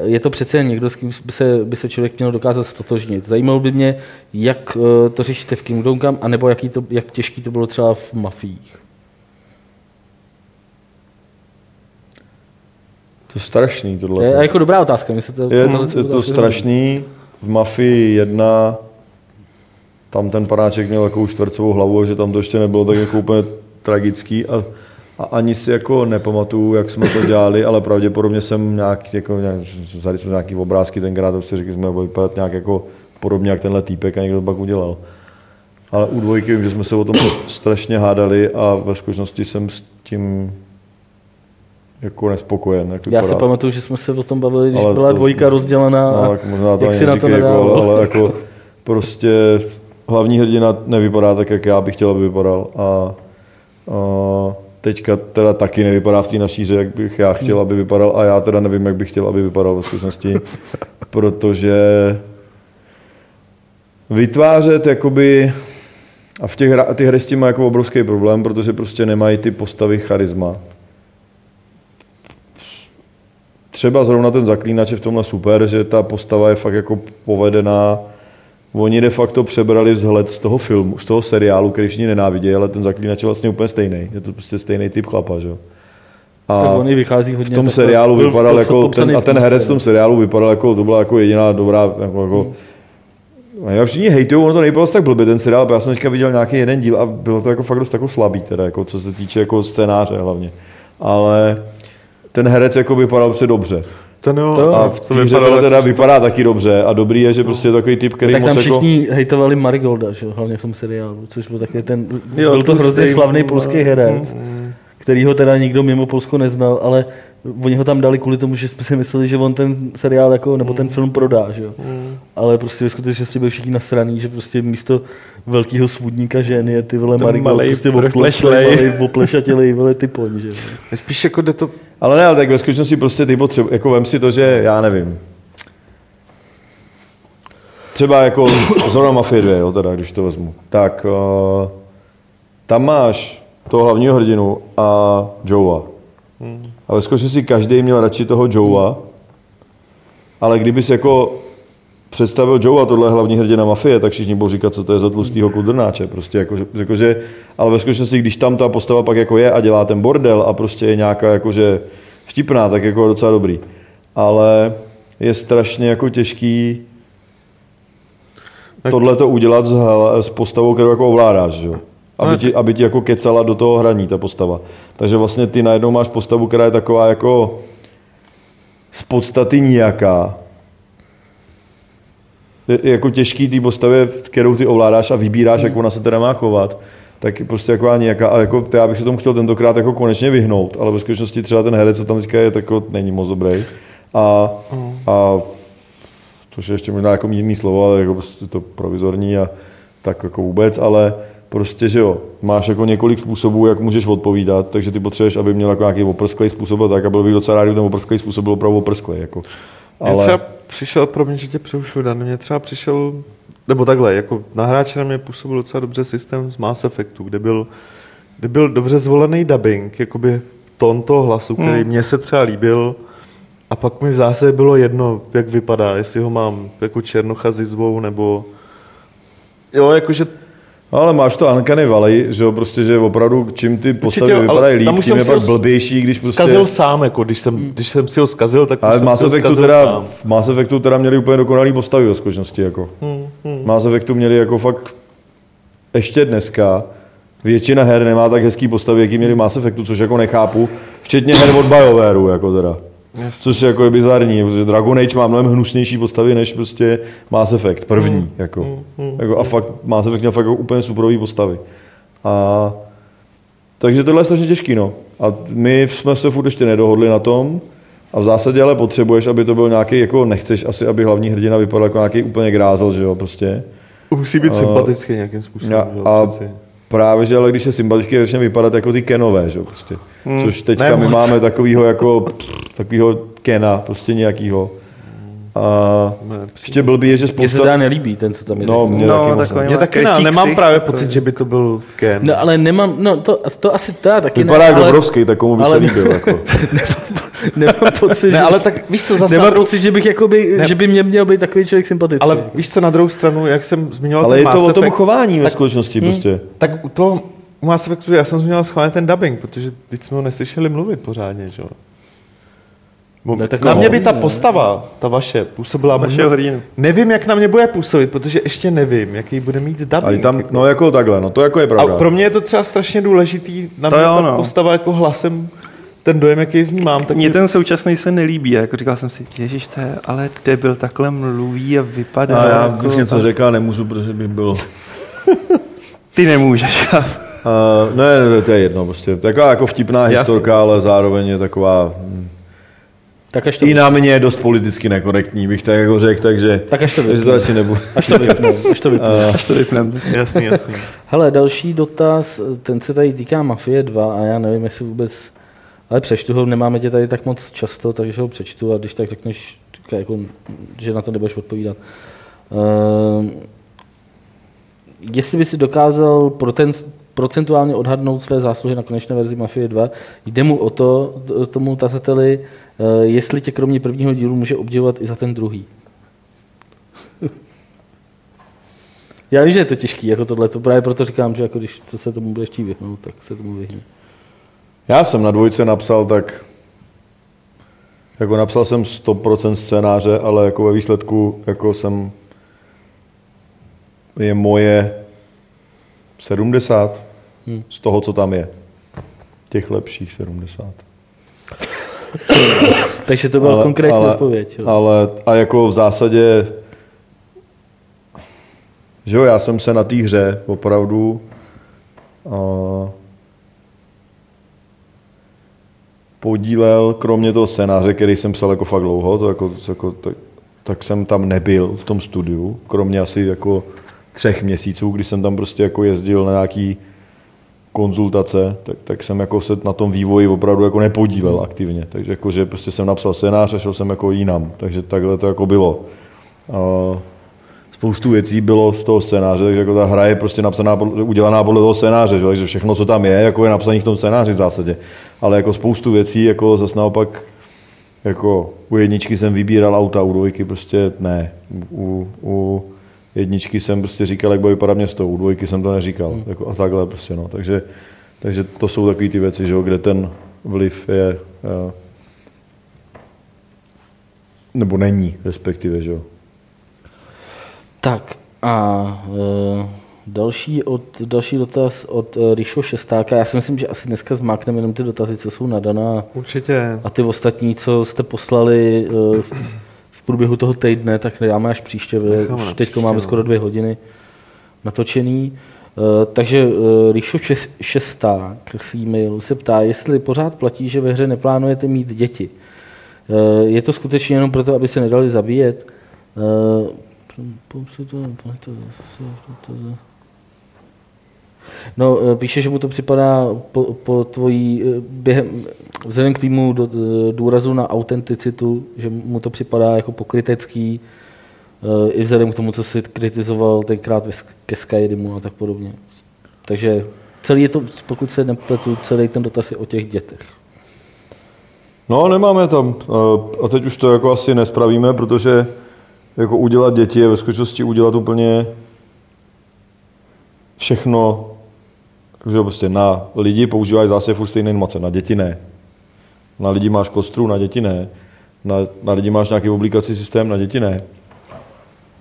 Je to přece někdo, s kým by se, by se člověk měl dokázat stotožnit. Zajímalo by mě, jak to řešíte v Kingdom Come, anebo jaký to, jak těžký to bylo třeba v Mafiích. To je strašný To tohle. je jako dobrá otázka. My se to, Je, tohle je to strašný. V Mafii jedna tam ten panáček měl takovou čtvercovou hlavu, že tam to ještě nebylo tak jako úplně tragický a, a ani si jako nepamatuju, jak jsme to dělali, ale pravděpodobně jsem nějak, jako, nějak vzali jsme nějaký obrázky tenkrát, to si řekli, že jsme vypadat nějak jako podobně jak tenhle týpek a někdo to pak udělal. Ale u dvojky vím, že jsme se o tom strašně hádali a ve skutečnosti jsem s tím jako nespokojen. Jak Já si pamatuju, že jsme se o tom bavili, když Ale byla to- dvojka rozdělená. No, a tak možná to jak si na to jako, ale, ale jako prostě hlavní hrdina nevypadá tak, jak já bych chtěl, aby vypadal. A, a teďka teda taky nevypadá v té naší hře, jak bych já chtěl, aby vypadal. A já teda nevím, jak bych chtěl, aby vypadal ve skutečnosti. protože vytvářet jakoby A v těch, ty hry s tím mají jako obrovský problém, protože prostě nemají ty postavy charisma. Třeba zrovna ten zaklínač je v tomhle super, že ta postava je fakt jako povedená. Oni de facto přebrali vzhled z toho filmu, z toho seriálu, který všichni nenávidí, ale ten zaklínač je vlastně úplně stejný. Je to prostě stejný typ chlapa, že jo. A Tak oni vychází hodně v tom seriálu byl vypadal popsa- jako, ten, a ten herec v tom seriálu. vypadal jako, to byla jako jediná dobrá, jako, jako a já všichni hejtují, ono to nebylo tak blbě ten seriál, protože já jsem teďka viděl nějaký jeden díl a bylo to jako fakt dost jako slabý, teda, jako, co se týče jako scénáře hlavně. Ale ten herec jako vypadal prostě dobře. Ten jo, To jo. A v té hře to teda vypadá taky dobře a dobrý je, že prostě je takový typ, který tak tam moc jako... všichni hejtovali Marigolda, že hlavně v tom seriálu, což byl takový ten, Jo, byl to hrozně slavný no, polský no, herec, který ho teda nikdo mimo Polsko neznal, ale oni ho tam dali kvůli tomu, že jsme si mysleli, že on ten seriál jako, nebo ten film prodá, že jo. Ale prostě ve skutečnosti byl všichni nasraný, že prostě místo velkého svůdníka žen je ty vole Marigold, prostě oplešlej, oplešatělej, vole ty poň, že jo. Spíš jako jde to... Ale ne, ale tak ve skutečnosti prostě ty potřebu, jako vem si to, že já nevím. Třeba jako zrovna Mafie 2, jo, teda, když to vezmu. Tak uh, tam máš toho hlavního hrdinu a Joea. A ve skutečnosti každý měl radši toho Joea, ale kdyby si jako představil Joea, tohle je hlavní hrdina mafie, tak všichni budou říkat, co to je za tlustýho kudrnáče. Prostě jako, jako, že, ale ve skutečnosti, když tam ta postava pak jako je a dělá ten bordel a prostě je nějaká jakože vtipná, tak jako je docela dobrý. Ale je strašně jako těžký tohle to udělat s, s postavou, kterou jako ovládáš, že? Aby, ti, aby ti jako kecala do toho hraní ta postava. Takže vlastně ty najednou máš postavu, která je taková jako z podstaty nijaká. Je, je jako těžký té postavě, kterou ty ovládáš a vybíráš, jak ona se teda má chovat, tak prostě taková nějaká, a jako, to já bych se tomu chtěl tentokrát jako konečně vyhnout, ale ve skutečnosti třeba ten herec, co tam teďka je, tak jako není moc dobrý. A, a což je ještě možná jako mírný slovo, ale jako prostě to provizorní a tak jako vůbec, ale prostě, že jo, máš jako několik způsobů, jak můžeš odpovídat, takže ty potřebuješ, aby měl jako nějaký oprsklý způsob, a tak a byl bych docela rád, kdyby ten oprsklý způsob byl opravdu oprsklý. Jako. Ale... Ale... třeba přišel, pro mě, že tě přerušu, Dan, mě třeba přišel, nebo takhle, jako na hráče na mě působil docela dobře systém z Mass Effectu, kde byl, kde byl dobře zvolený dubbing, jakoby tón toho hlasu, který Hmm. mně se třeba líbil, a pak mi v zásadě bylo jedno, jak vypadá, jestli ho mám jako černocha s jizvou, nebo jo, jakože ale máš to Uncanny Valley, že jo, prostě, že opravdu čím ty postavy ale vypadají líp, tím je pak blbější, když prostě... zkazil sám, jako když jsem, když jsem si ho zkazil, tak Ale Mass si ho Effectu teda, sám. v Mass Effectu teda měli úplně dokonalý postavy ve skutečnosti. Jako. Hmm, hmm. Mass Effectu měli jako fakt ještě dneska většina her nemá tak hezký postavy, jaký měli Mass Effectu, což jako nechápu, včetně her od BioWareu, jako teda. Což je jako je bizarní, protože Dragon Age má mnohem hnusnější postavy než prostě Mass Effect, první. Jako. Jako, a fakt Mass Effect měl fakt jako úplně superový postavy. A, takže tohle je strašně těžký, no. A my jsme se furt ještě nedohodli na tom, a v zásadě ale potřebuješ, aby to byl nějaký, jako nechceš asi, aby hlavní hrdina vypadal jako nějaký úplně grázel, že jo, prostě. Musí být sympatický nějakým způsobem. A, jo, a. právě, že ale když se sympaticky začne vypadat jako ty Kenové, že prostě. Hmm. Což teďka Ne my máme takovýho jako, takovýho Kena, prostě nějakýho. A ještě blbý je, že Mně se spousta... teda nelíbí ten, co tam je. No, mě No, taky. Mě taky ne, Krysík nemám právě takový. pocit, že by to byl Ken. No, ale nemám, no to, to asi to já taky Vypadá ne, jak ale Dobrovský, tak komu by se ale- líbil, jako. nemám pocit, Ne, že, ale tak víš co, zase nemám druhou, pocit, že bych jakoby, Ne. že by mě měl být takový člověk sympatický. ale víš co, na druhou stranu, jak jsem zmiňoval Ale ten je to o tom Effect, chování ve skutečnosti, prostě. tak u toho u Mass Effectu já jsem zmiňoval schválně ten dubbing, protože teď jsme ho neslyšeli mluvit pořádně, že jo. Ne, tak na mě by ta ne. postava, ta vaše, působila Vašeho hrdinu. Nevím, jak na mě bude působit, protože ještě nevím, jaký bude mít dubbing. Ale tam, jako. no jako takhle, no to jako je pravda. A pro mě je to třeba strašně důležitý, na To mě jo, ta no. postava jako hlasem, ten dojem, jaký z ní mám, tak Mně je- ten současný se nelíbí. Jako říkal jsem si, ježiš, to je ale debil, takhle mluví a vypadá. a já jako, bych něco řekl, nemůžu, protože by byl... Ty nemůžeš. Uh, ne, ne, to je jedno, prostě. Taková jako vtipná historka, ale zároveň je taková hm, tak až to, i na mě je dost politicky nekorektní, bych tak jako řekl, takže, tak až to takže to vypnu. nebudu. Až to vypnu, až to vypnu. Až to vypneme. jasný, jasný. Hele, další dotaz, ten se tady týká Mafie 2 a já nevím, jestli vůbec, ale přečtu ho, nemáme tě tady tak moc často, takže ho přečtu a když tak řekneš, jako, že na to nebudeš odpovídat. Ehm, jestli by si dokázal procentuálně odhadnout své zásluhy na konečné verzi Mafie 2, jde mu o to, tomu tazateli, eh, jestli tě kromě prvního dílu může obdivovat i za ten druhý. Já vím, že je to těžký, jako tohle, to právě proto říkám, že jako když to se tomu budeš chtít vyhnout, tak se tomu vyhni. Já jsem na dvojce napsal tak, jako napsal jsem 100% scénáře, ale jako ve výsledku jako jsem, je moje 70 Hmm. z toho, co tam je. Těch lepších 70. Takže to byla ale, konkrétní ale, odpověď. Jo. Ale a jako v zásadě, že jo, já jsem se na té hře opravdu uh, podílel, kromě toho scénáře, který jsem psal jako fakt dlouho, to jako, to jako, tak, tak jsem tam nebyl v tom studiu, kromě asi jako třech měsíců, kdy jsem tam prostě jako jezdil na nějaký konzultace, tak, tak jsem jako se na tom vývoji opravdu jako nepodílel aktivně. Takže jako, že prostě jsem napsal scénář a šel jsem jako jinam. Takže takhle to jako bylo. Spoustu věcí bylo z toho scénáře, takže jako ta hra je prostě napsaná, udělaná podle toho scénáře, že? takže všechno, co tam je, jako je napsané v tom scénáři v zásadě. Ale jako spoustu věcí, jako zase naopak, jako u jedničky jsem vybíral auta, u dvojky prostě ne. U, u jedničky jsem prostě říkal, jak bude vypadat město, u dvojky jsem to neříkal. Hmm. Jako, a takhle prostě, no. Takže, takže to jsou takové ty věci, že jo, kde ten vliv je, uh, nebo není, respektive, že jo. Tak a e, další, od, další dotaz od e, Rišo Šestáka. Já si myslím, že asi dneska zmákneme jenom ty dotazy, co jsou nadaná. Určitě. A ty ostatní, co jste poslali e, průběhu toho týdne, tak dáme až příště. Necháme Už teď příště, máme no. skoro dvě hodiny natočený. E, takže e, Rišo Čes- Šesták, female, se ptá, jestli pořád platí, že ve hře neplánujete mít děti. E, je to skutečně jenom proto, aby se nedali zabíjet? E, Pomsi to, to, to, No, eh, píše, že mu to připadá po, po tvojí, eh, během, vzhledem k týmu do, eh, důrazu na autenticitu, že mu to připadá jako pokrytecký, i vzhledem k tomu, co si kritizoval tenkrát ke Skyrimu a tak podobně. Takže celý je to, pokud se nepletu, celý ten dotaz je o těch dětech. No, nemáme tam. A teď už to jako asi nespravíme, protože jako udělat děti je ve skutečnosti udělat úplně všechno, že prostě na lidi používáš zase furt stejné informace, na děti ne. Na lidi máš kostru, na děti ne. Na, na lidi máš nějaký oblíkací systém, na děti ne.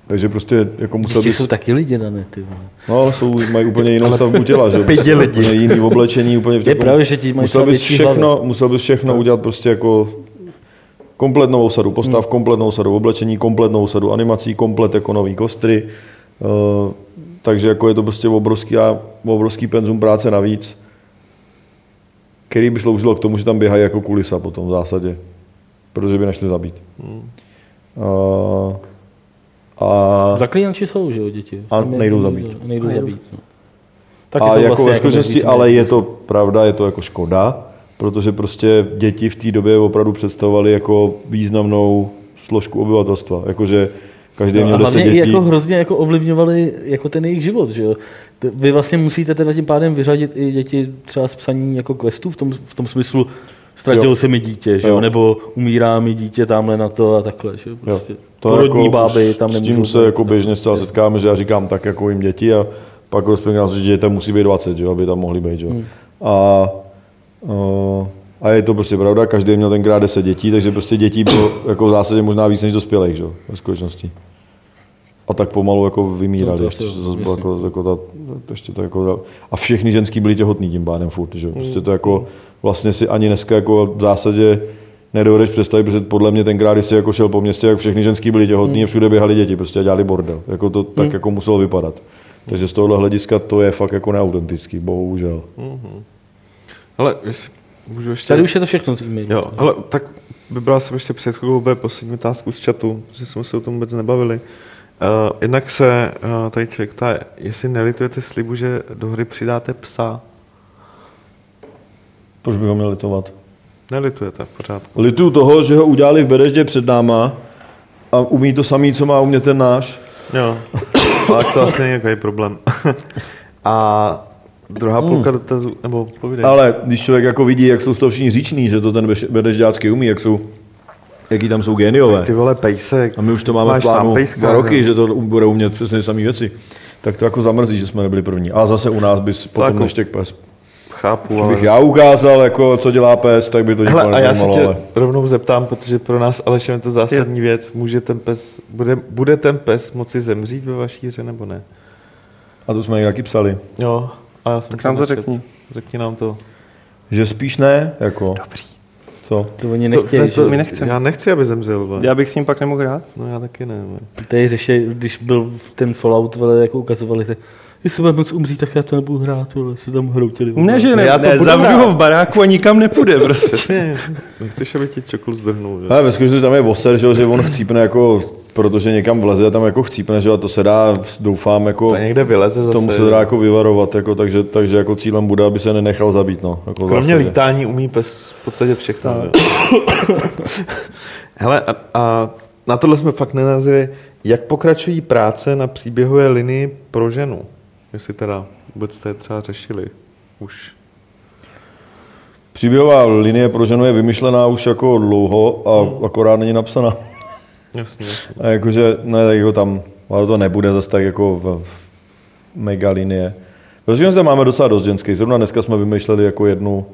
Takže prostě jako musel Děti bys... jsou taky lidi dané, ty vole. No, ale jsou, mají úplně jinou stavbu těla, že? Pidi lidi. Úplně jiný oblečení, úplně v Je pravda, že ti mají musel bys všechno, hlavy. musel bys všechno udělat prostě jako kompletnou sadu postav, Hmm. kompletnou sadu oblečení, kompletnou sadu animací, komplet jako nový kostry. Uh, takže jako je to prostě obrovský, a obrovský penzum práce navíc, který by sloužilo k tomu, že tam běhají jako kulisa potom v zásadě, protože by nešli zabít. Hmm. Uh, a Zaklínači jsou, že jo, děti. A nejdou zabít. Nejdou zabít, no. Taky a jsou jako vlastně ve skutečnosti, víceméně ale je to pravda, je to jako škoda, protože prostě děti v té době opravdu představovaly jako významnou složku obyvatelstva. Jakože každý No, měl 10 hlavně i dětí. jako hrozně jako ovlivňovali jako ten jejich život, že jo. Vy vlastně musíte teda tím pádem vyřadit i děti třeba z psaní jako questů v tom, v tom smyslu ztratilo Jo. se mi dítě, že jo? Jo. nebo umírá mi dítě tamhle na to a takhle, že jo. Prostě To porodní jako báby tam S nemůžou tím se jako běžně zcela setkáme, že já říkám tak jako jim děti a pak rozpěkám, že dětem musí být 20, že jo, aby tam mohli být. Že? jo. Hmm. A, uh, a je to prostě pravda, každý měl tenkrát 10 dětí, takže prostě dětí bylo jako v zásadě možná víc než dospělých, že? jo, ve skutečnosti. A tak pomalu jako vymírali, No to ještě, zase jako, jako ta, to ještě to jako ta, a všechny ženský byly těhotný tím pádem furt, že? jo. Prostě to jako vlastně si ani dneska jako v zásadě nedovedeš představit, protože podle mě tenkrát, když jsi jako šel po městě, jak všechny ženský byly těhotný, a všude běhali děti, prostě a dělali bordel. Jako to tak jako muselo vypadat. Takže z tohohle hlediska to je fakt jako neautentický, bohužel. Ale jestli můžu ještě... Tady už je to všechno z e-mailu. Jo, ale tak vybral jsem ještě před chvilkou bude poslední otázku z chatu, že jsme se o tom vůbec nebavili. Uh, jednak se uh, tady člověk ptá, jestli nelitujete slibu, že do hry přidáte psa. Proč bych ho měl litovat? Nelitujete, v pořádku. Lituju toho, že ho udělali v Bereždě před náma a umí to samý, co má umět ten náš. Jo, ale to asi není nějaký problém. A druhá půlka dotazu, nebo povídej. Ale když člověk jako vidí, jak jsou z toho všichni říční, že to ten bedežďácký umí, jak jsou, jaký tam jsou géniové. Ty vole pejsek. A my už to máme v plánu pejska, dva roky, že to bude umět přesně samé věci. Tak to jako zamrzí, že jsme nebyli první. Ale zase u nás bys potom jako- neštěk pes. Chápu, ale... Kdybych já ukázal, jako, co dělá pes, tak by to nikoho Hele, a já se nezajímalo. tě Ale... rovnou zeptám, protože pro nás Aleš je to zásadní věc. Může ten pes, bude, bude ten pes moci zemřít ve vaší hře nebo ne? A to jsme taky psali. Jo, a já jsem Tak nám to řekni. Řekni nám to. Že spíš ne, jako. Dobrý. Co? To oni to, nechtějí, ne, to, že? my nechceme. Já nechci, aby zemřel. vole. Já bych s ním pak nemohl hrát. No já taky ne. vole. Tady řeší, když byl ten Fallout, vole, jako ukazovali, tak jestli bude moc umřít, tak já to nebudu hrát, vole, se tam hroutili. vole. Ne, že ne, já to ne budu zavřu hrát. ho v baráku a nikam nepůjde prostě. Nechceš, aby ti čokl zdrhnul. Že? Ale ve skutečnosti tam je voser, že, že on chcípne jako, protože někam vleze a tam jako chcípne, že jo, a to se dá, doufám, jako, To někde vyleze zase. tomu se dá jako vyvarovat, jako, takže, takže jako cílem bude, aby se nenechal zabít, no. Jako Kromě zásadě. lítání umí pes v podstatě všechno. Hele, a, a na tohle jsme fakt nenarazili. Jak pokračují práce na příběhové linii pro ženu? Jestli teda vůbec jste je třeba řešili už. Příběhová linie pro ženu je vymyšlená už jako dlouho a akorát není napsaná. Jasně, jasně. A jakože, ne, tak jako tam, ale to nebude zase tak jako v, v mega linie. Protože zde máme docela dost ženských. Zrovna dneska jsme vymýšleli jako jednu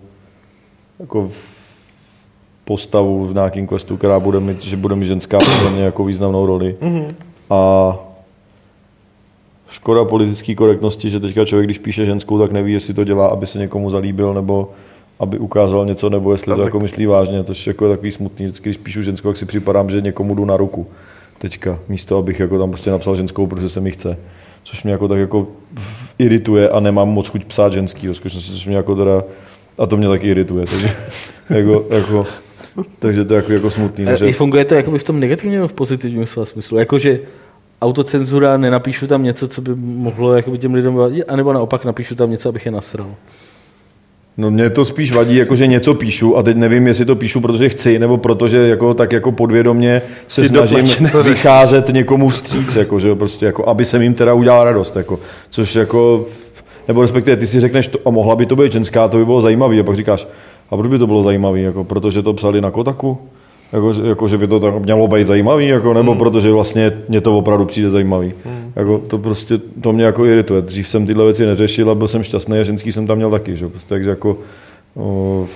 jako v- postavu v nějakém questu, která bude mít, že bude mít ženská jako významnou roli. Mm-hmm. A škoda politické korektnosti, že teďka člověk, když píše ženskou, tak neví, jestli to dělá, aby se někomu zalíbil, nebo aby ukázal něco, nebo jestli to tak- jako myslí vážně. To je jako takový smutný. Vždycky, když píšu ženskou, tak si připadám, že někomu jdu na ruku. Teďka, místo abych jako tam prostě napsal ženskou, protože se mi chce. Což mě jako tak jako irituje a nemám moc chuť psát ženský, v skutečnosti, což mě jako teda, a to mě taky irituje, takže jako, jako takže to je jako, jako smutný. E, Že, I funguje to jakoby v tom negativním nebo v pozitivním slova smyslu. Jakože autocenzura, nenapíšu tam něco, co by mohlo jakoby těm lidem vadit, anebo naopak napíšu tam něco, abych je nasral. No mě to spíš vadí, jako že něco píšu a teď nevím, jestli to píšu, protože chci, nebo protože jako, tak jako podvědomě se Jsi snažím vycházet někomu vstříc, jako, že jo, prostě jako, aby jsem jim teda udělal radost, jako, což jako, nebo respektive ty si řekneš, to, a mohla by to být ženská, to by bylo zajímavý, a pak říkáš, a proč by to bylo zajímavý, jako, protože to psali na Kotaku, jako, že- jako, že by to tak mělo být zajímavý, jako, nebo hmm. protože vlastně mě to opravdu přijde zajímavý. Hmm. Jako, to prostě, to mě jako irituje. Dřív jsem tyhle věci neřešil a byl jsem šťastný a ženský jsem tam měl taky, že? Prostě, takže jako, o,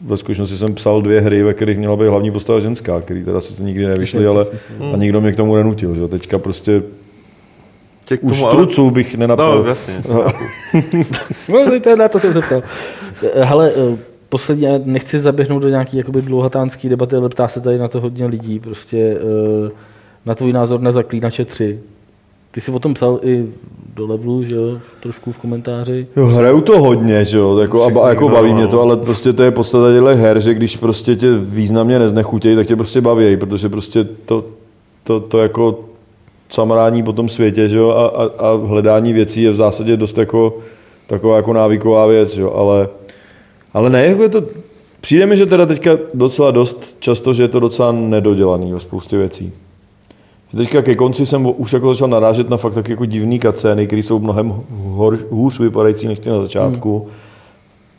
ve skutečnosti jsem psal dvě hry, ve kterých měla být hlavní postava ženská, který teda si to nikdy nevyšly, ale a nikdo mě k tomu nenutil. Že? jo. Teďka prostě Tě k už tomu, ale- struců bych nenapsal. No, jasně. No, to, to, na to jsem se ptal. E, Hele, e, poslední, nechci zaběhnout do nějaký jakoby dlouhatánský debaty, ale ptá se tady na to hodně lidí. Prostě e, na tvůj názor na Zaklínače 3. Ty jsi o tom psal i do levelu, že jo, trošku v komentáři. Jo, hraju to hodně, že jo, jako, a, a jako baví no. mě to, ale prostě to je podstata těchto her, že když prostě tě významně neznechutějí, tak tě prostě baví, protože prostě to, to, to jako samarání po tom světě, že jo, a, a, a hledání věcí je v zásadě dost jako taková jako návyková věc, jo, ale, ale ne, jako je to, přijde mi, že teda teďka docela dost často, že je to docela nedodělaný ve spoustě věcí. Že Teďka ke konci jsem už jako začal narážet na fakt tak jako divný kacény, které jsou mnohem hor, hůř vypadající než ty na začátku. Hmm.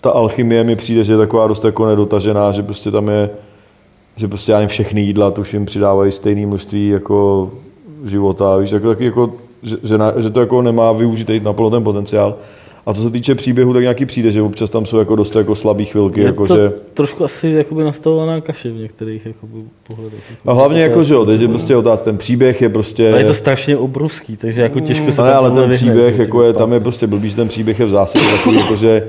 Ta alchymie mi přijde, že je taková dost jako nedotažená, že prostě tam je, že prostě já nevím, všechny jídla tuším přidávají stejné množství jako života, víš, tak, taky jako, že, že, na, že, to jako nemá využít naplno ten potenciál. A co se týče příběhu, tak nějaký přijde, že občas tam jsou jako dost jako slabý chvilky, Je jako to že... trošku asi jakoby nastavovaná kaše v některých jakoby, pohledech. A hlavně jako, že jo, teď je prostě otázka, ten příběh je prostě... Ale je to strašně obrovský, takže jako těžko se tam ale ten vyhne, příběh jako je, tam je prostě blbý, že ten příběh je v zásadě takový, jako, že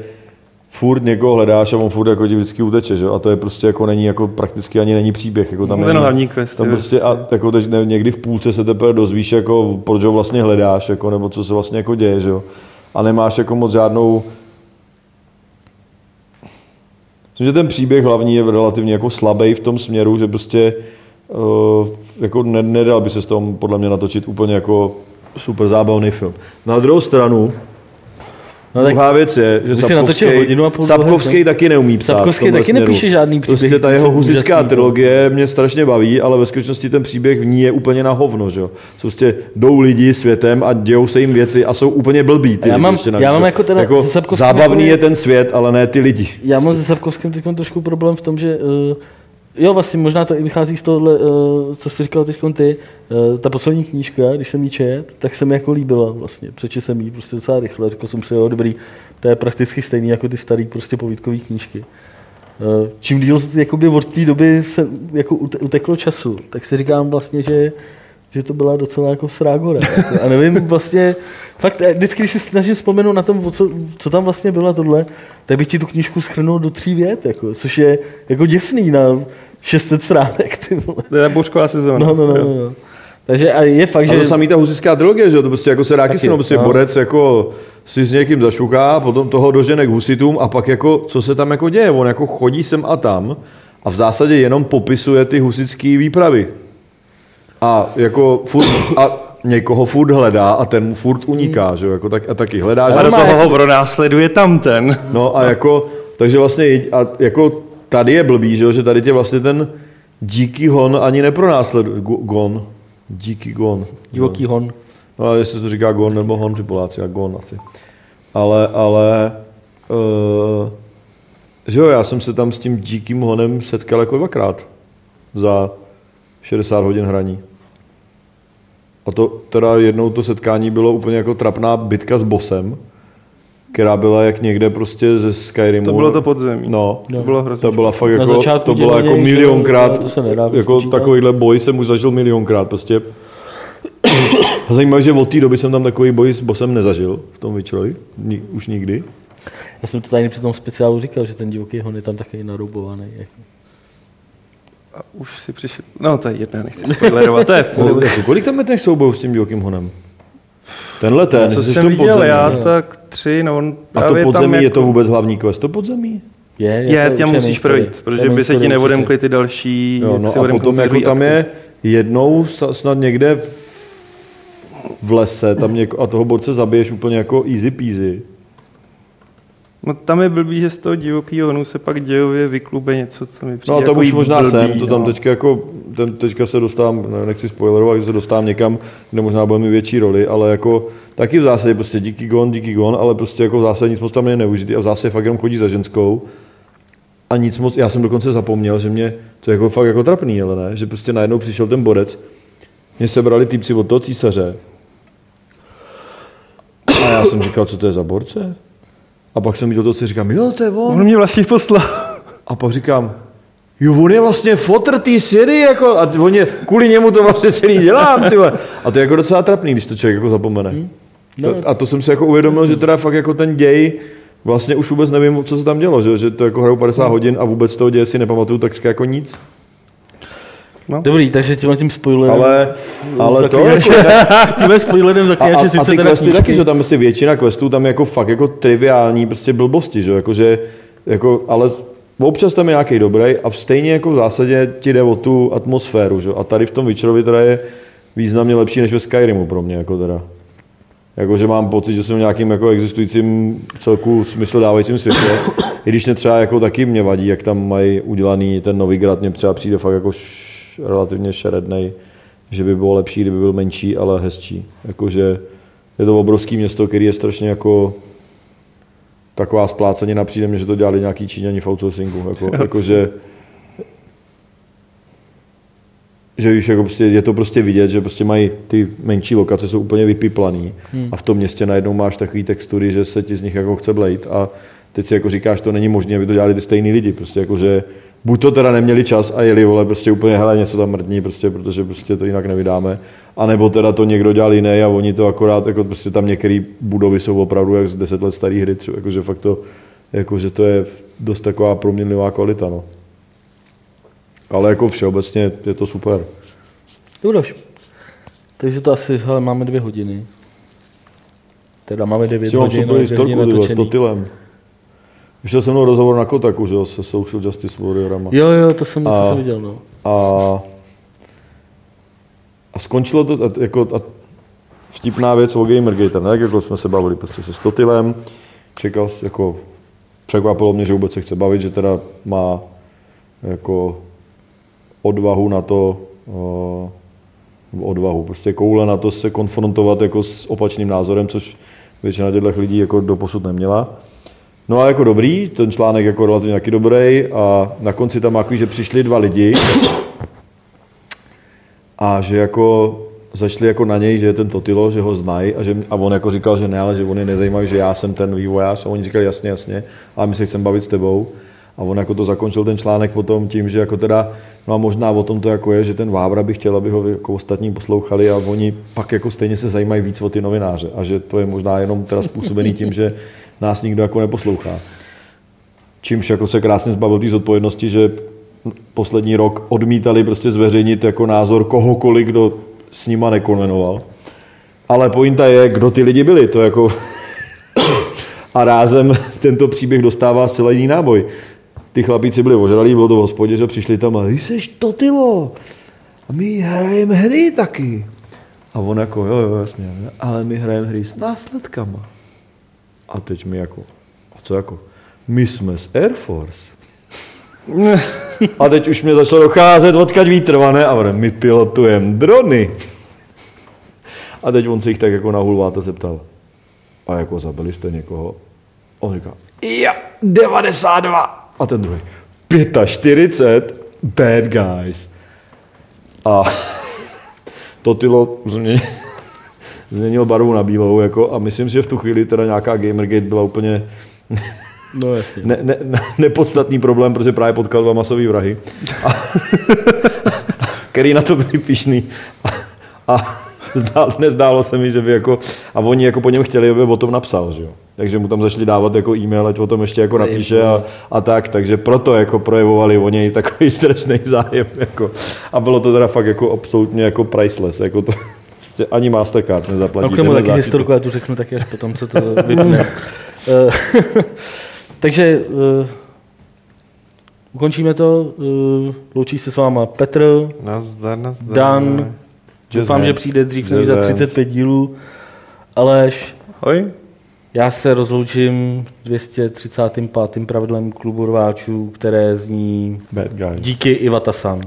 furt někoho hledáš a on furt jako ti vždycky uteče, že? jo? a to je prostě jako není jako prakticky ani není příběh, jako tam není, hlavní quest, tam prostě a jako teď ne, někdy v půlce se teprve dozvíš, jako proč ho vlastně hledáš, jako, nebo co se vlastně jako děje, že? A nemáš jako moc žádnou Myslím, že ten příběh hlavní je relativně jako slabý v tom směru, že prostě uh, jako ne, nedal by se z toho podle mě natočit úplně jako super zábavný film. Na druhou stranu No tak- Druhá věc je, že Sapkovský, hodinu a půl Sapkovský dlouhé, taky neumí psát. Sapkovský taky směru. nepíše žádný příběh, Prostě ta jeho husická trilogie mě strašně baví, ale ve skutečnosti ten příběh v ní je úplně na hovno. Že? jo. Prostě jdou lidi světem a dějou se jim věci a jsou úplně blbí. Ty Já lidi mám- já mám jako teda jako zábavný jako- je ten svět, ale ne ty lidi. Já mám se Sapkovským teď trošku problém v tom, že uh, jo, vlastně možná to i vychází z tohohle, uh, co jsi říkal teď ty, uh, ta poslední knížka, když jsem ji čet, tak se mi jako líbila vlastně. Přečetl jsem ji prostě docela rychle, řekl jsem si, jo, dobrý, to je prakticky stejný jako ty starý prostě povídkové knížky. Uh, čím díl jakoby od té doby se jako ute- uteklo času, tak si říkám vlastně, že že to byla docela jako srágora. Jako, a nevím vlastně, fakt eh, vždycky, když si snažím vzpomenout na tom, co, co tam vlastně bylo a tohle, tak bych ti tu knížku schrnul do tří vět, jako, což je jako děsný na 600 stránek. Ty vole. To je bouřková sezóna. No, no, no, no. no. Takže a je fakt, A že... to samý ta husická trilogie, že jo, to prostě jako se ráky no, prostě no. borec jako si s někým zašuká, potom toho dožene k husitům a pak jako, co se tam jako děje, on jako chodí sem a tam a v zásadě jenom popisuje ty husické výpravy. A jako furt, a někoho furt hledá a ten mu furt uniká, že jo, jako tak, a taky hledá, že A do toho jako- ho pronásleduje tamten. No a jako, takže vlastně a jako tady je blbý, že, jo, že tady tě vlastně ten díky hon ani nepronásleduje. Go- Gon. Díky gon. Divoký hon. No a jestli se to říká gon nebo hon při Poláci, a gon asi. Ale, ale, uh, že jo, já jsem se tam s tím díkým honem setkal jako dvakrát za 60 hodin hraní. A to teda jednou to setkání bylo úplně jako trapná bitka s bosem, která byla jak někde prostě ze Skyrimu. To bylo to podzemí. No, To bylo hrozně. to byla fakt jako, to bylo jako milionkrát, to se nedá jako spočítat. takovýhle boj jsem už zažil milionkrát prostě. A zajímavé, že od té doby jsem tam takový boj s bosem nezažil v tom Witcherovi, Ni, už nikdy. Já jsem to tady při tom speciálu říkal, že ten divoký hon je tam taky naroubovaný. Jako. A už si přišel. No to je jedno, nechci spoilerovat, to je No, furt. kolik tam je těch soubojů s tím divokým honem? Tenhle ten, Co jsi jsem viděl podzemí. já, jo. tak tři, no on A to podzemí tam je to jako- vůbec hlavní quest, to podzemí? Je, Je, to tě musíš projít, To je protože by se ti neodemkly ty další, Jo, jak no si a potom jako tam je jednou snad někde v, v lese tam něko, a toho borce zabiješ úplně jako easy peasy. No tam je blbý, že z toho divokého honu se pak dějově vyklube něco, co mi přijde No a to jako už možná blbý, jsem, to tam no. teďka jako, ten, teďka se dostávám, ne, nechci spoilerovat, že se dostávám někam, kde možná bude mít větší roli, ale jako taky v zásadě prostě díky gon, díky gon, ale prostě jako v zásadě nic moc tam není neužitý a v zásadě fakt jenom chodí za ženskou a nic moc, já jsem dokonce zapomněl, že mě, to je jako fakt jako trapný, ale ne, že prostě najednou přišel ten borec, mě sebrali týpci od toho císaře a já jsem říkal, co to je za borce? A pak jsem viděl to, co říkám, jo, to je on. On mě vlastně poslal. A pak říkám, jo, on je vlastně fotr té Siri, jako, a on je, kvůli němu to vlastně celý dělám, ty vole. A to je jako docela trapný, když to člověk jako zapomene. Hmm. No. To, a to jsem si jako uvědomil, že teda fakt jako ten děj, vlastně už vůbec nevím, co se tam dělo, že, že to jako hraju 50 hodin a vůbec toho děje si nepamatuju tak jako nic. Dobrý, takže tímhle tím spoilerem. Ale, ale to zaklínače- jako, Tímhle spoilerem zaklínače a, a sice ty teda questy knížky. taky, že tam prostě většina questů tam je jako fakt jako triviální prostě blbosti, že jako, že, jako, ale občas tam je nějaký dobrý a stejně jako v zásadě ti jde o tu atmosféru, že a tady v tom Witcherovi teda je významně lepší než ve Skyrimu pro mě, jako teda. Jako, že mám pocit, že jsem v nějakým jako existujícím celku smysl dávajícím světě. I když mě třeba jako taky mě vadí, jak tam mají udělaný ten nový grad, mě třeba přijde fakt jako š, relativně šerednej, že by bylo lepší, kdyby byl menší, ale hezčí. Jakože je to obrovský město, který je strašně jako taková splácenina, přijde mně, že to dělali nějaký Číňani v outsourcingu. Jako, jakože že víš, jako prostě, je to prostě vidět, že prostě mají ty menší lokace, jsou úplně vypiplaný hmm. a v tom městě najednou máš takový textury, že se ti z nich jako chce blejt a teď si jako říkáš, to není možné, aby to dělali ty stejný lidi, prostě jako, že buď to teda neměli čas a jeli, vole, prostě úplně, hele, něco tam mrdní, prostě, protože prostě to jinak nevydáme, a nebo teda to někdo dělal jiný a oni to akorát, jako prostě tam některé budovy jsou opravdu jak z 10 let staré hry, třeba, jakože fakt to, jakože to je dost taková proměnlivá kvalita, no. Ale jako všeobecně je to super. Judoš. Takže to asi, hele, máme dvě hodiny. Teda máme devět hodin, super ale dvě hodiny historku, s natočený. Totylem. Vyšel se mnou rozhovor na Kotaku, že jo, se Social Justice Warriorama. Jo, jo, to jsem, to A- jsem viděl, no. A, a skončilo to a, jako a vtipná věc o Gamergate, ne? Jak jako jsme se bavili prostě se Stotylem, čekal, jako překvapilo mě, že vůbec se chce bavit, že teda má jako odvahu na to, uh, odvahu, prostě koule na to se konfrontovat jako s opačným názorem, což většina těchto lidí jako doposud neměla. No a jako dobrý, ten článek jako relativně taky dobrý a na konci tam jako, že přišli dva lidi a že jako začali jako na něj, že je ten Totilo, že ho znají a, že, a on jako říkal, že ne, ale že oni nezajímají, že já jsem ten vývojář a oni říkali jasně, jasně, ale my se chceme bavit s tebou. A on jako to zakončil ten článek potom tím, že jako teda, no a možná o tom to jako je, že ten Vávra by chtěl, aby ho jako ostatní poslouchali a oni pak jako stejně se zajímají víc o ty novináře a že to je možná jenom teda způsobený tím, že nás nikdo jako neposlouchá. Čímž jako se krásně zbavil té zodpovědnosti, že poslední rok odmítali prostě zveřejnit jako názor kohokoliv, kdo s nima nekonvenoval. Ale pointa je, kdo ty lidi byli. To jako... a rázem tento příběh dostává zcela jiný náboj. Ty chlapíci byli ožralí, bylo to v hospodě, že přišli tam a ty seš to tylo. A my hrajeme hry taky. A on jako, jo, jo, jasně, ale my hrajeme hry s následkama. A teď mi jako, a co jako? My jsme z Air Force. A teď už mě začalo docházet, odkaď vítr vane, a my pilotujeme drony. A teď on se jich tak jako na hulváta zeptal. A jako zabili jste někoho? On říká, ja, 92. A ten druhý, 45 bad guys. A to tylo změnil, změnil barvu na bílou jako, a myslím si, že v tu chvíli teda nějaká Gamergate byla úplně No jasně. ne, ne, ne, nepodstatný problém, protože právě potkal dva masový vrahy, a, který na to byli pišný. A, a zdál, nezdálo se mi, že by jako, a oni jako po něm chtěli, aby o tom napsal, že jo. Takže mu tam začali dávat jako e-mail, ať o tom ještě jako napíše a, a tak, takže proto jako projevovali o něj takový strašný zájem, jako. A bylo to teda fakt jako absolutně jako priceless, jako to, prostě ani Mastercard nezaplatí. No k tomu taky historku, já tu řeknu taky až potom, co to vypne. Eh, takže uh, ukončíme to. Uh, loučí se s váma Petr, Nazdar, nazdar. Dan, doufám, hands. že přijde dřív než za hands. 35 dílů, Aleš, Hoj. já se rozloučím 235. pravidlem klubu rváčů, které zní Bad guys. díky Ivata-san.